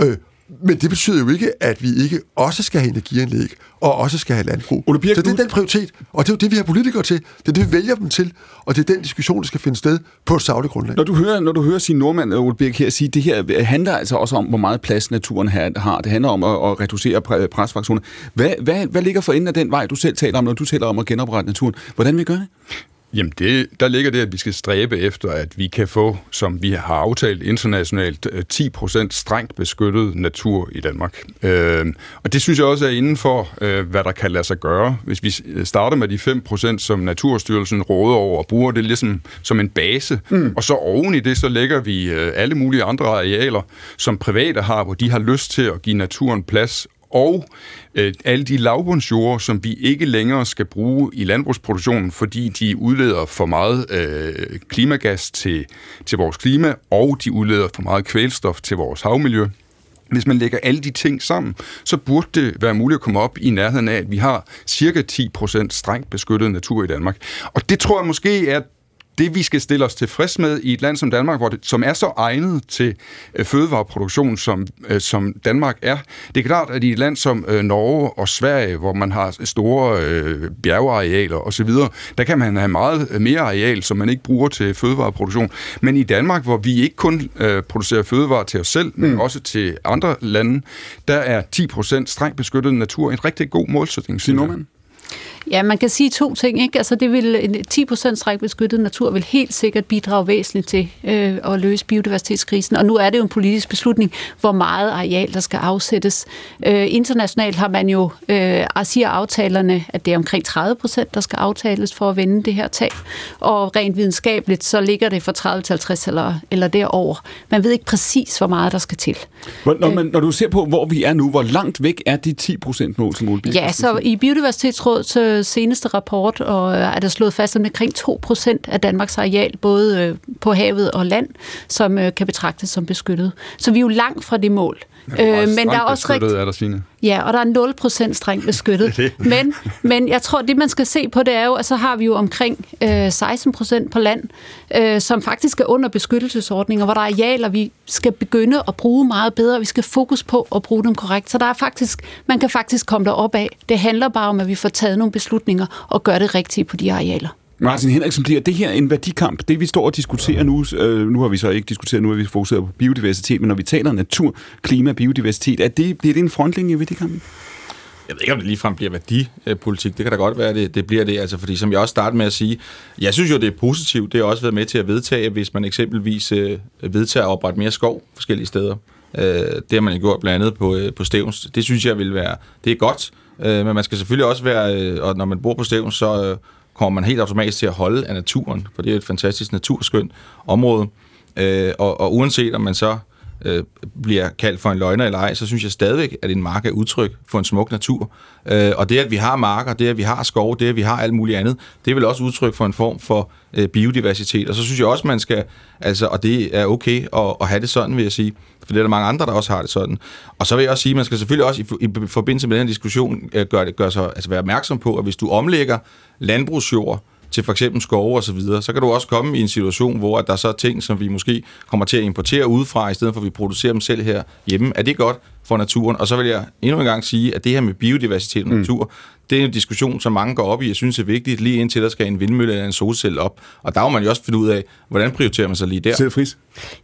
Øh, men det betyder jo ikke, at vi ikke også skal have energianlæg, og også skal have landbrug. Ole Birk, så det er den prioritet, og det er jo det, vi har politikere til. Det er det, vi vælger dem til, og det er den diskussion, der skal finde sted på et sagligt grundlag. Når du hører, når du hører sin nordmand, Ole Birk, her sige, det her handler altså også om, hvor meget plads naturen har. Det handler om at, at reducere pre- presfraktioner. Hvad, hvad, hvad ligger for enden af den vej, du selv taler om, når du taler om at genoprette naturen? Hvordan vil vi gøre det? Jamen, det, der ligger det, at vi skal stræbe efter, at vi kan få, som vi har aftalt internationalt, øh, 10% strengt beskyttet natur i Danmark. Øh, og det synes jeg også er inden for, øh, hvad der kan lade sig gøre. Hvis vi øh, starter med de 5%, som Naturstyrelsen råder over og bruger det ligesom som en base, mm. og så oven i det, så lægger vi øh, alle mulige andre arealer, som private har, hvor de har lyst til at give naturen plads og øh, alle de lavbundsjorde, som vi ikke længere skal bruge i landbrugsproduktionen, fordi de udleder for meget øh, klimagas til, til vores klima, og de udleder for meget kvælstof til vores havmiljø. Hvis man lægger alle de ting sammen, så burde det være muligt at komme op i nærheden af, at vi har cirka 10% strengt beskyttet natur i Danmark. Og det tror jeg måske er det, vi skal stille os tilfreds med i et land som Danmark, hvor det, som er så egnet til øh, fødevareproduktion, som, øh, som Danmark er. Det er klart, at i et land som øh, Norge og Sverige, hvor man har store øh, bjergearealer osv., der kan man have meget øh, mere areal, som man ikke bruger til fødevareproduktion. Men i Danmark, hvor vi ikke kun øh, producerer fødevarer til os selv, men også til andre lande, der er 10% strengt beskyttet natur en rigtig god målsætning. Nordmand? Ja, man kan sige to ting. Ikke? Altså, det vil, en 10% strengt beskyttet natur vil helt sikkert bidrage væsentligt til øh, at løse biodiversitetskrisen. Og nu er det jo en politisk beslutning, hvor meget areal der skal afsættes. Øh, internationalt har man jo, øh, siger aftalerne, at det er omkring 30%, der skal aftales for at vende det her tab. Og rent videnskabeligt, så ligger det fra 30 til 50 eller, eller derover. Man ved ikke præcis, hvor meget der skal til. Hvor, når, man, når du ser på, hvor vi er nu, hvor langt væk er de 10% mål, som Ja, så i Biodiversitetsrådets øh, seneste rapport og, øh, er der slået fast, at omkring 2% af Danmarks areal, både øh, på havet og land, som øh, kan betragtes som beskyttet. Så vi er jo langt fra det mål. Øh, men der er også rigt... er der, Signe. Ja, og der er 0% strengt beskyttet. (laughs) men, men jeg tror, det man skal se på, det er jo, at så har vi jo omkring øh, 16% på land, øh, som faktisk er under beskyttelsesordninger, hvor der er arealer, vi skal begynde at bruge meget bedre. Vi skal fokus på at bruge dem korrekt. Så der er faktisk, man kan faktisk komme derop af. Det handler bare om, at vi får taget nogle beslutninger og gør det rigtige på de arealer. Martin Henriksen, bliver det her en værdikamp? Det vi står og diskuterer nu, øh, nu har vi så ikke diskuteret, nu har vi fokuseret på biodiversitet, men når vi taler natur, klima, biodiversitet, er det, bliver det en frontlinje i værdikampen? Jeg ved ikke, om det ligefrem bliver værdipolitik. Det kan da godt være, det, det bliver det. Altså, fordi som jeg også startede med at sige, jeg synes jo, det er positivt. Det har også været med til at vedtage, hvis man eksempelvis øh, vedtager at oprette mere skov forskellige steder. Øh, det har man jo gjort blandt andet på, øh, på Stævns. Det synes jeg vil være, det er godt. Øh, men man skal selvfølgelig også være, øh, og når man bor på Stævns, så øh, kommer man helt automatisk til at holde af naturen, for det er et fantastisk naturskønt område. Øh, og, og uanset om man så øh, bliver kaldt for en løgner eller ej, så synes jeg stadigvæk, at en mark er udtryk for en smuk natur. Øh, og det, at vi har marker, det, at vi har skov, det, at vi har alt muligt andet, det er vel også udtryk for en form for øh, biodiversitet. Og så synes jeg også, man skal, altså, og det er okay at, at have det sådan, vil jeg sige, for det er der mange andre, der også har det sådan. Og så vil jeg også sige, at man skal selvfølgelig også i, i forbindelse med den her diskussion øh, gøre, det, gøre sig, altså være opmærksom på, at hvis du omlægger landbrugsjord til for eksempel skove og så videre, så kan du også komme i en situation, hvor at der så er ting, som vi måske kommer til at importere udefra, i stedet for at vi producerer dem selv her hjemme. Er det godt for naturen? Og så vil jeg endnu en gang sige, at det her med biodiversitet og natur, det er en diskussion, som mange går op i, jeg synes er vigtigt, lige indtil der skal en vindmølle eller en solcelle op. Og der må man jo også finde ud af, hvordan prioriterer man sig lige der. Selv fris.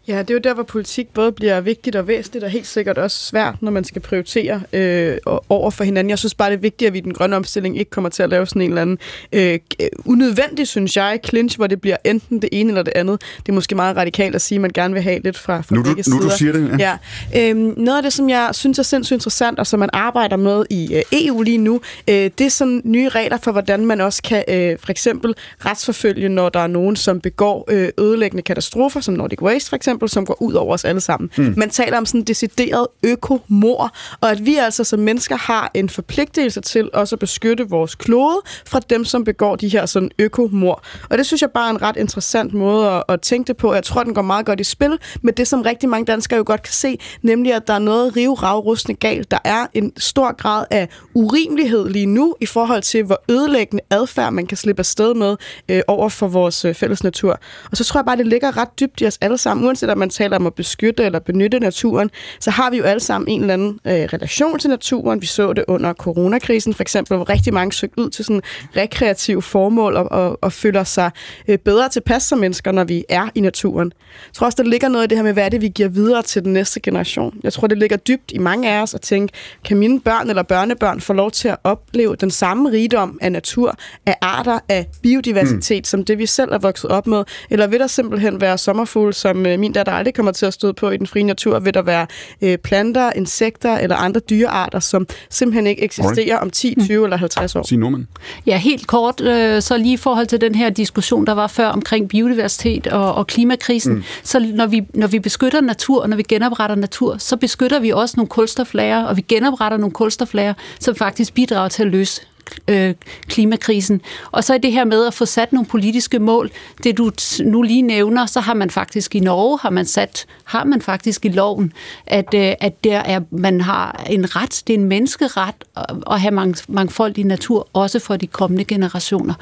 Ja, det er jo der, hvor politik både bliver vigtigt og væsentligt, og helt sikkert også svært, når man skal prioritere øh, over for hinanden. Jeg synes bare, det er vigtigt, at vi i den grønne omstilling ikke kommer til at lave sådan en eller anden øh, unødvendig, synes jeg, clinch, hvor det bliver enten det ene eller det andet. Det er måske meget radikalt at sige, at man gerne vil have lidt fra, fra Nu du- nu du siger det, Ja. ja. Øhm, noget af det, som jeg synes er sindssygt interessant, og som man arbejder med i øh, EU lige nu, øh, det er sådan nye regler for, hvordan man også kan øh, for eksempel retsforfølge, når der er nogen, som begår ødelæggende katastrofer, som Nordic Waste for eksempel, som går ud over os alle sammen. Mm. Man taler om sådan decideret økomor, og at vi altså som mennesker har en forpligtelse til også at beskytte vores klode fra dem, som begår de her sådan økomor. Og det synes jeg bare er en ret interessant måde at, at tænke det på. Jeg tror, den går meget godt i spil med det, som rigtig mange danskere jo godt kan se, nemlig at der er noget ravrustende galt. Der er en stor grad af urimelighed lige nu i forhold til, hvor ødelæggende adfærd man kan slippe afsted med øh, over for vores øh, fælles natur. Og så tror jeg bare, det ligger ret dybt i os alle sammen. Uanset om man taler om at beskytte eller benytte naturen, så har vi jo alle sammen en eller anden øh, relation til naturen. Vi så det under coronakrisen for eksempel, hvor rigtig mange søgte ud til sådan rekreative formål og, og, og føler sig øh, bedre tilpas som mennesker, når vi er i naturen. Jeg tror også, der ligger noget i det her med, hvad er det, vi giver videre til den næste generation. Jeg tror, det ligger dybt i mange af os at tænke, kan mine børn eller børnebørn få lov til at opleve den samme rigdom af natur, af arter, af biodiversitet, mm. som det vi selv er vokset op med? Eller vil der simpelthen være sommerfugle, som øh, min datter aldrig kommer til at støde på i den frie natur? Vil der være øh, planter, insekter eller andre dyrearter, som simpelthen ikke eksisterer om 10, 20 eller 50 år? Signe Norman. Ja, helt kort, øh, så lige i forhold til den her diskussion, der var før omkring biodiversitet og, og klimakrisen, mm. så når vi, når vi beskytter natur, og når vi genopretter natur, så beskytter vi også nogle kulstoflager, og vi genopretter nogle kulstoflager, som faktisk bidrager til at løse øh, klimakrisen. Og så er det her med at få sat nogle politiske mål. Det du nu lige nævner, så har man faktisk i Norge, har man sat, har man faktisk i loven, at, øh, at der er, man har en ret, det er en menneskeret at, at have mang, mangfoldig natur, også for de kommende generationer.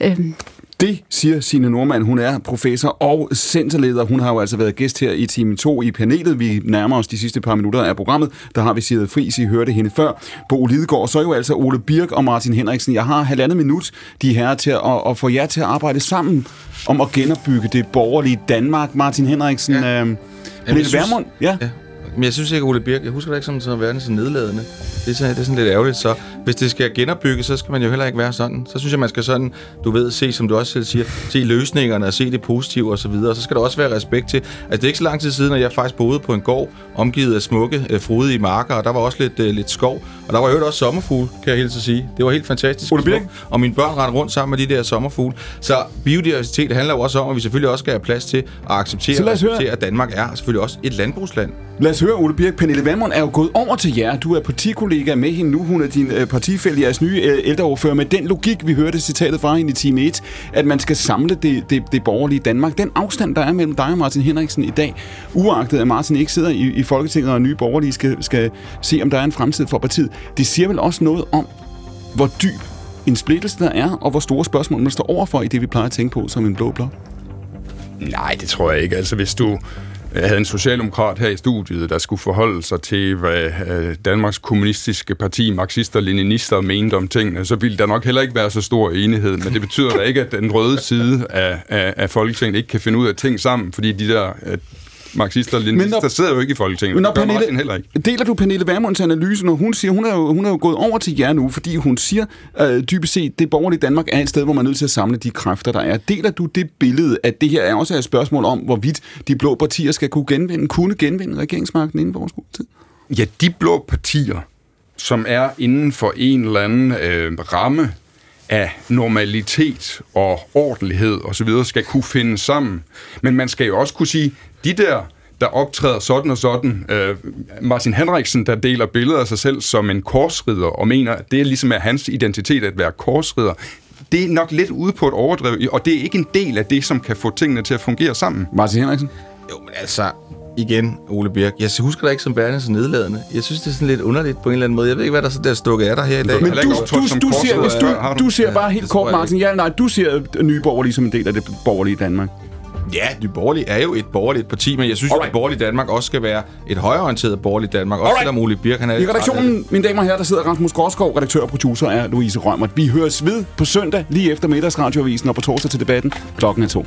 Øh, det siger Signe Normand. Hun er professor og centerleder. Hun har jo altså været gæst her i time 2 i panelet. Vi nærmer os de sidste par minutter af programmet. Der har vi Sigrid Friis, I hørte hende før. Bo Lidegaard, og så er jo altså Ole Birk og Martin Henriksen. Jeg har halvandet minut, de her til at, at få jer til at arbejde sammen om at genopbygge det borgerlige Danmark. Martin Henriksen, ja. øh, Pernille Vermund, ja. Ja. Men jeg synes ikke, Ole Birk, jeg husker det ikke som, som verden så nedladende. Det er, så, det er sådan lidt ærgerligt. Så hvis det skal genopbygges, så skal man jo heller ikke være sådan. Så synes jeg, man skal sådan, du ved, se, som du også selv siger, se løsningerne og se det positive og så videre. Og så skal der også være respekt til, at det er ikke så lang tid siden, at jeg faktisk boede på en gård, omgivet af smukke, øh, frodige marker, og der var også lidt, øh, lidt skov. Og der var jo også sommerfugle, kan jeg helt sige. Det var helt fantastisk. Ole Birk? Og mine børn rendte rundt sammen med de der sommerfugle. Så biodiversitet handler jo også om, at vi selvfølgelig også skal have plads til at acceptere, Så lad os høre. acceptere at Danmark er selvfølgelig også et landbrugsland. Lad os høre, Ole Birk. Pernille Vermund er jo gået over til jer. Du er partikollega med hende nu. Hun er din øh, partifælde, jeres nye øh, ældreordfører, med den logik, vi hørte citatet fra hende i time 1, at man skal samle det, det, det borgerlige Danmark. Den afstand, der er mellem dig og Martin Henriksen i dag, uagtet at Martin ikke sidder i, i Folketinget og nye borgerlige skal, skal se, om der er en fremtid for partiet, det siger vel også noget om, hvor dyb en splittelse der er, og hvor store spørgsmål man står overfor i det, vi plejer at tænke på som en blå blok? Nej, det tror jeg ikke. Altså, hvis du jeg havde en socialdemokrat her i studiet, der skulle forholde sig til, hvad øh, Danmarks kommunistiske parti, marxister og leninister, mente om tingene, så ville der nok heller ikke være så stor enighed. Men det betyder da ikke, at den røde side af, af, af Folketinget ikke kan finde ud af ting sammen, fordi de der øh, marxister og leninister der sidder jo ikke i Folketinget. Men når Pernille, heller ikke. Deler du Pernille Vermunds analyse, når hun siger, hun er, jo, hun er jo gået over til jer nu, fordi hun siger øh, dybest set, det borgerlige Danmark er et sted, hvor man er nødt til at samle de kræfter, der er. Deler du det billede, at det her er også et spørgsmål om, hvorvidt de blå partier skal kunne genvinde, kunne genvinde regeringsmagten inden for vores tid? Ja, de blå partier, som er inden for en eller anden øh, ramme af normalitet og ordentlighed osv., skal kunne finde sammen. Men man skal jo også kunne sige, de der der optræder sådan og sådan. Øh, Martin Henriksen, der deler billeder af sig selv som en korsridder, og mener, at det er ligesom er hans identitet at være korsridder. Det er nok lidt ude på et overdrev, og det er ikke en del af det, som kan få tingene til at fungere sammen. Martin Henriksen? Jo, men altså, igen, Ole Birk. Jeg husker dig ikke som værende så nedladende. Jeg synes, det er sådan lidt underligt på en eller anden måde. Jeg ved ikke, hvad der er, der er stukket af dig her i dag. Men du, du, du, du ser, hvis du, du ser bare helt kort, Martin. Ja, nej, du ser Nye Borgerlige som en del af det borgerlige Danmark. Ja, Nye Borgerlige er jo et borgerligt parti, men jeg synes, Alright. at borgerligt Danmark også skal være et højorienteret borgerligt Danmark. Også selvom Ole Birk, han er... I redaktionen, mine damer og herrer, der sidder Rasmus Gårdskov, redaktør og producer er Louise Rømert. Vi høres ved på søndag, lige efter middagsradioavisen, og på torsdag til debatten. Klokken er to.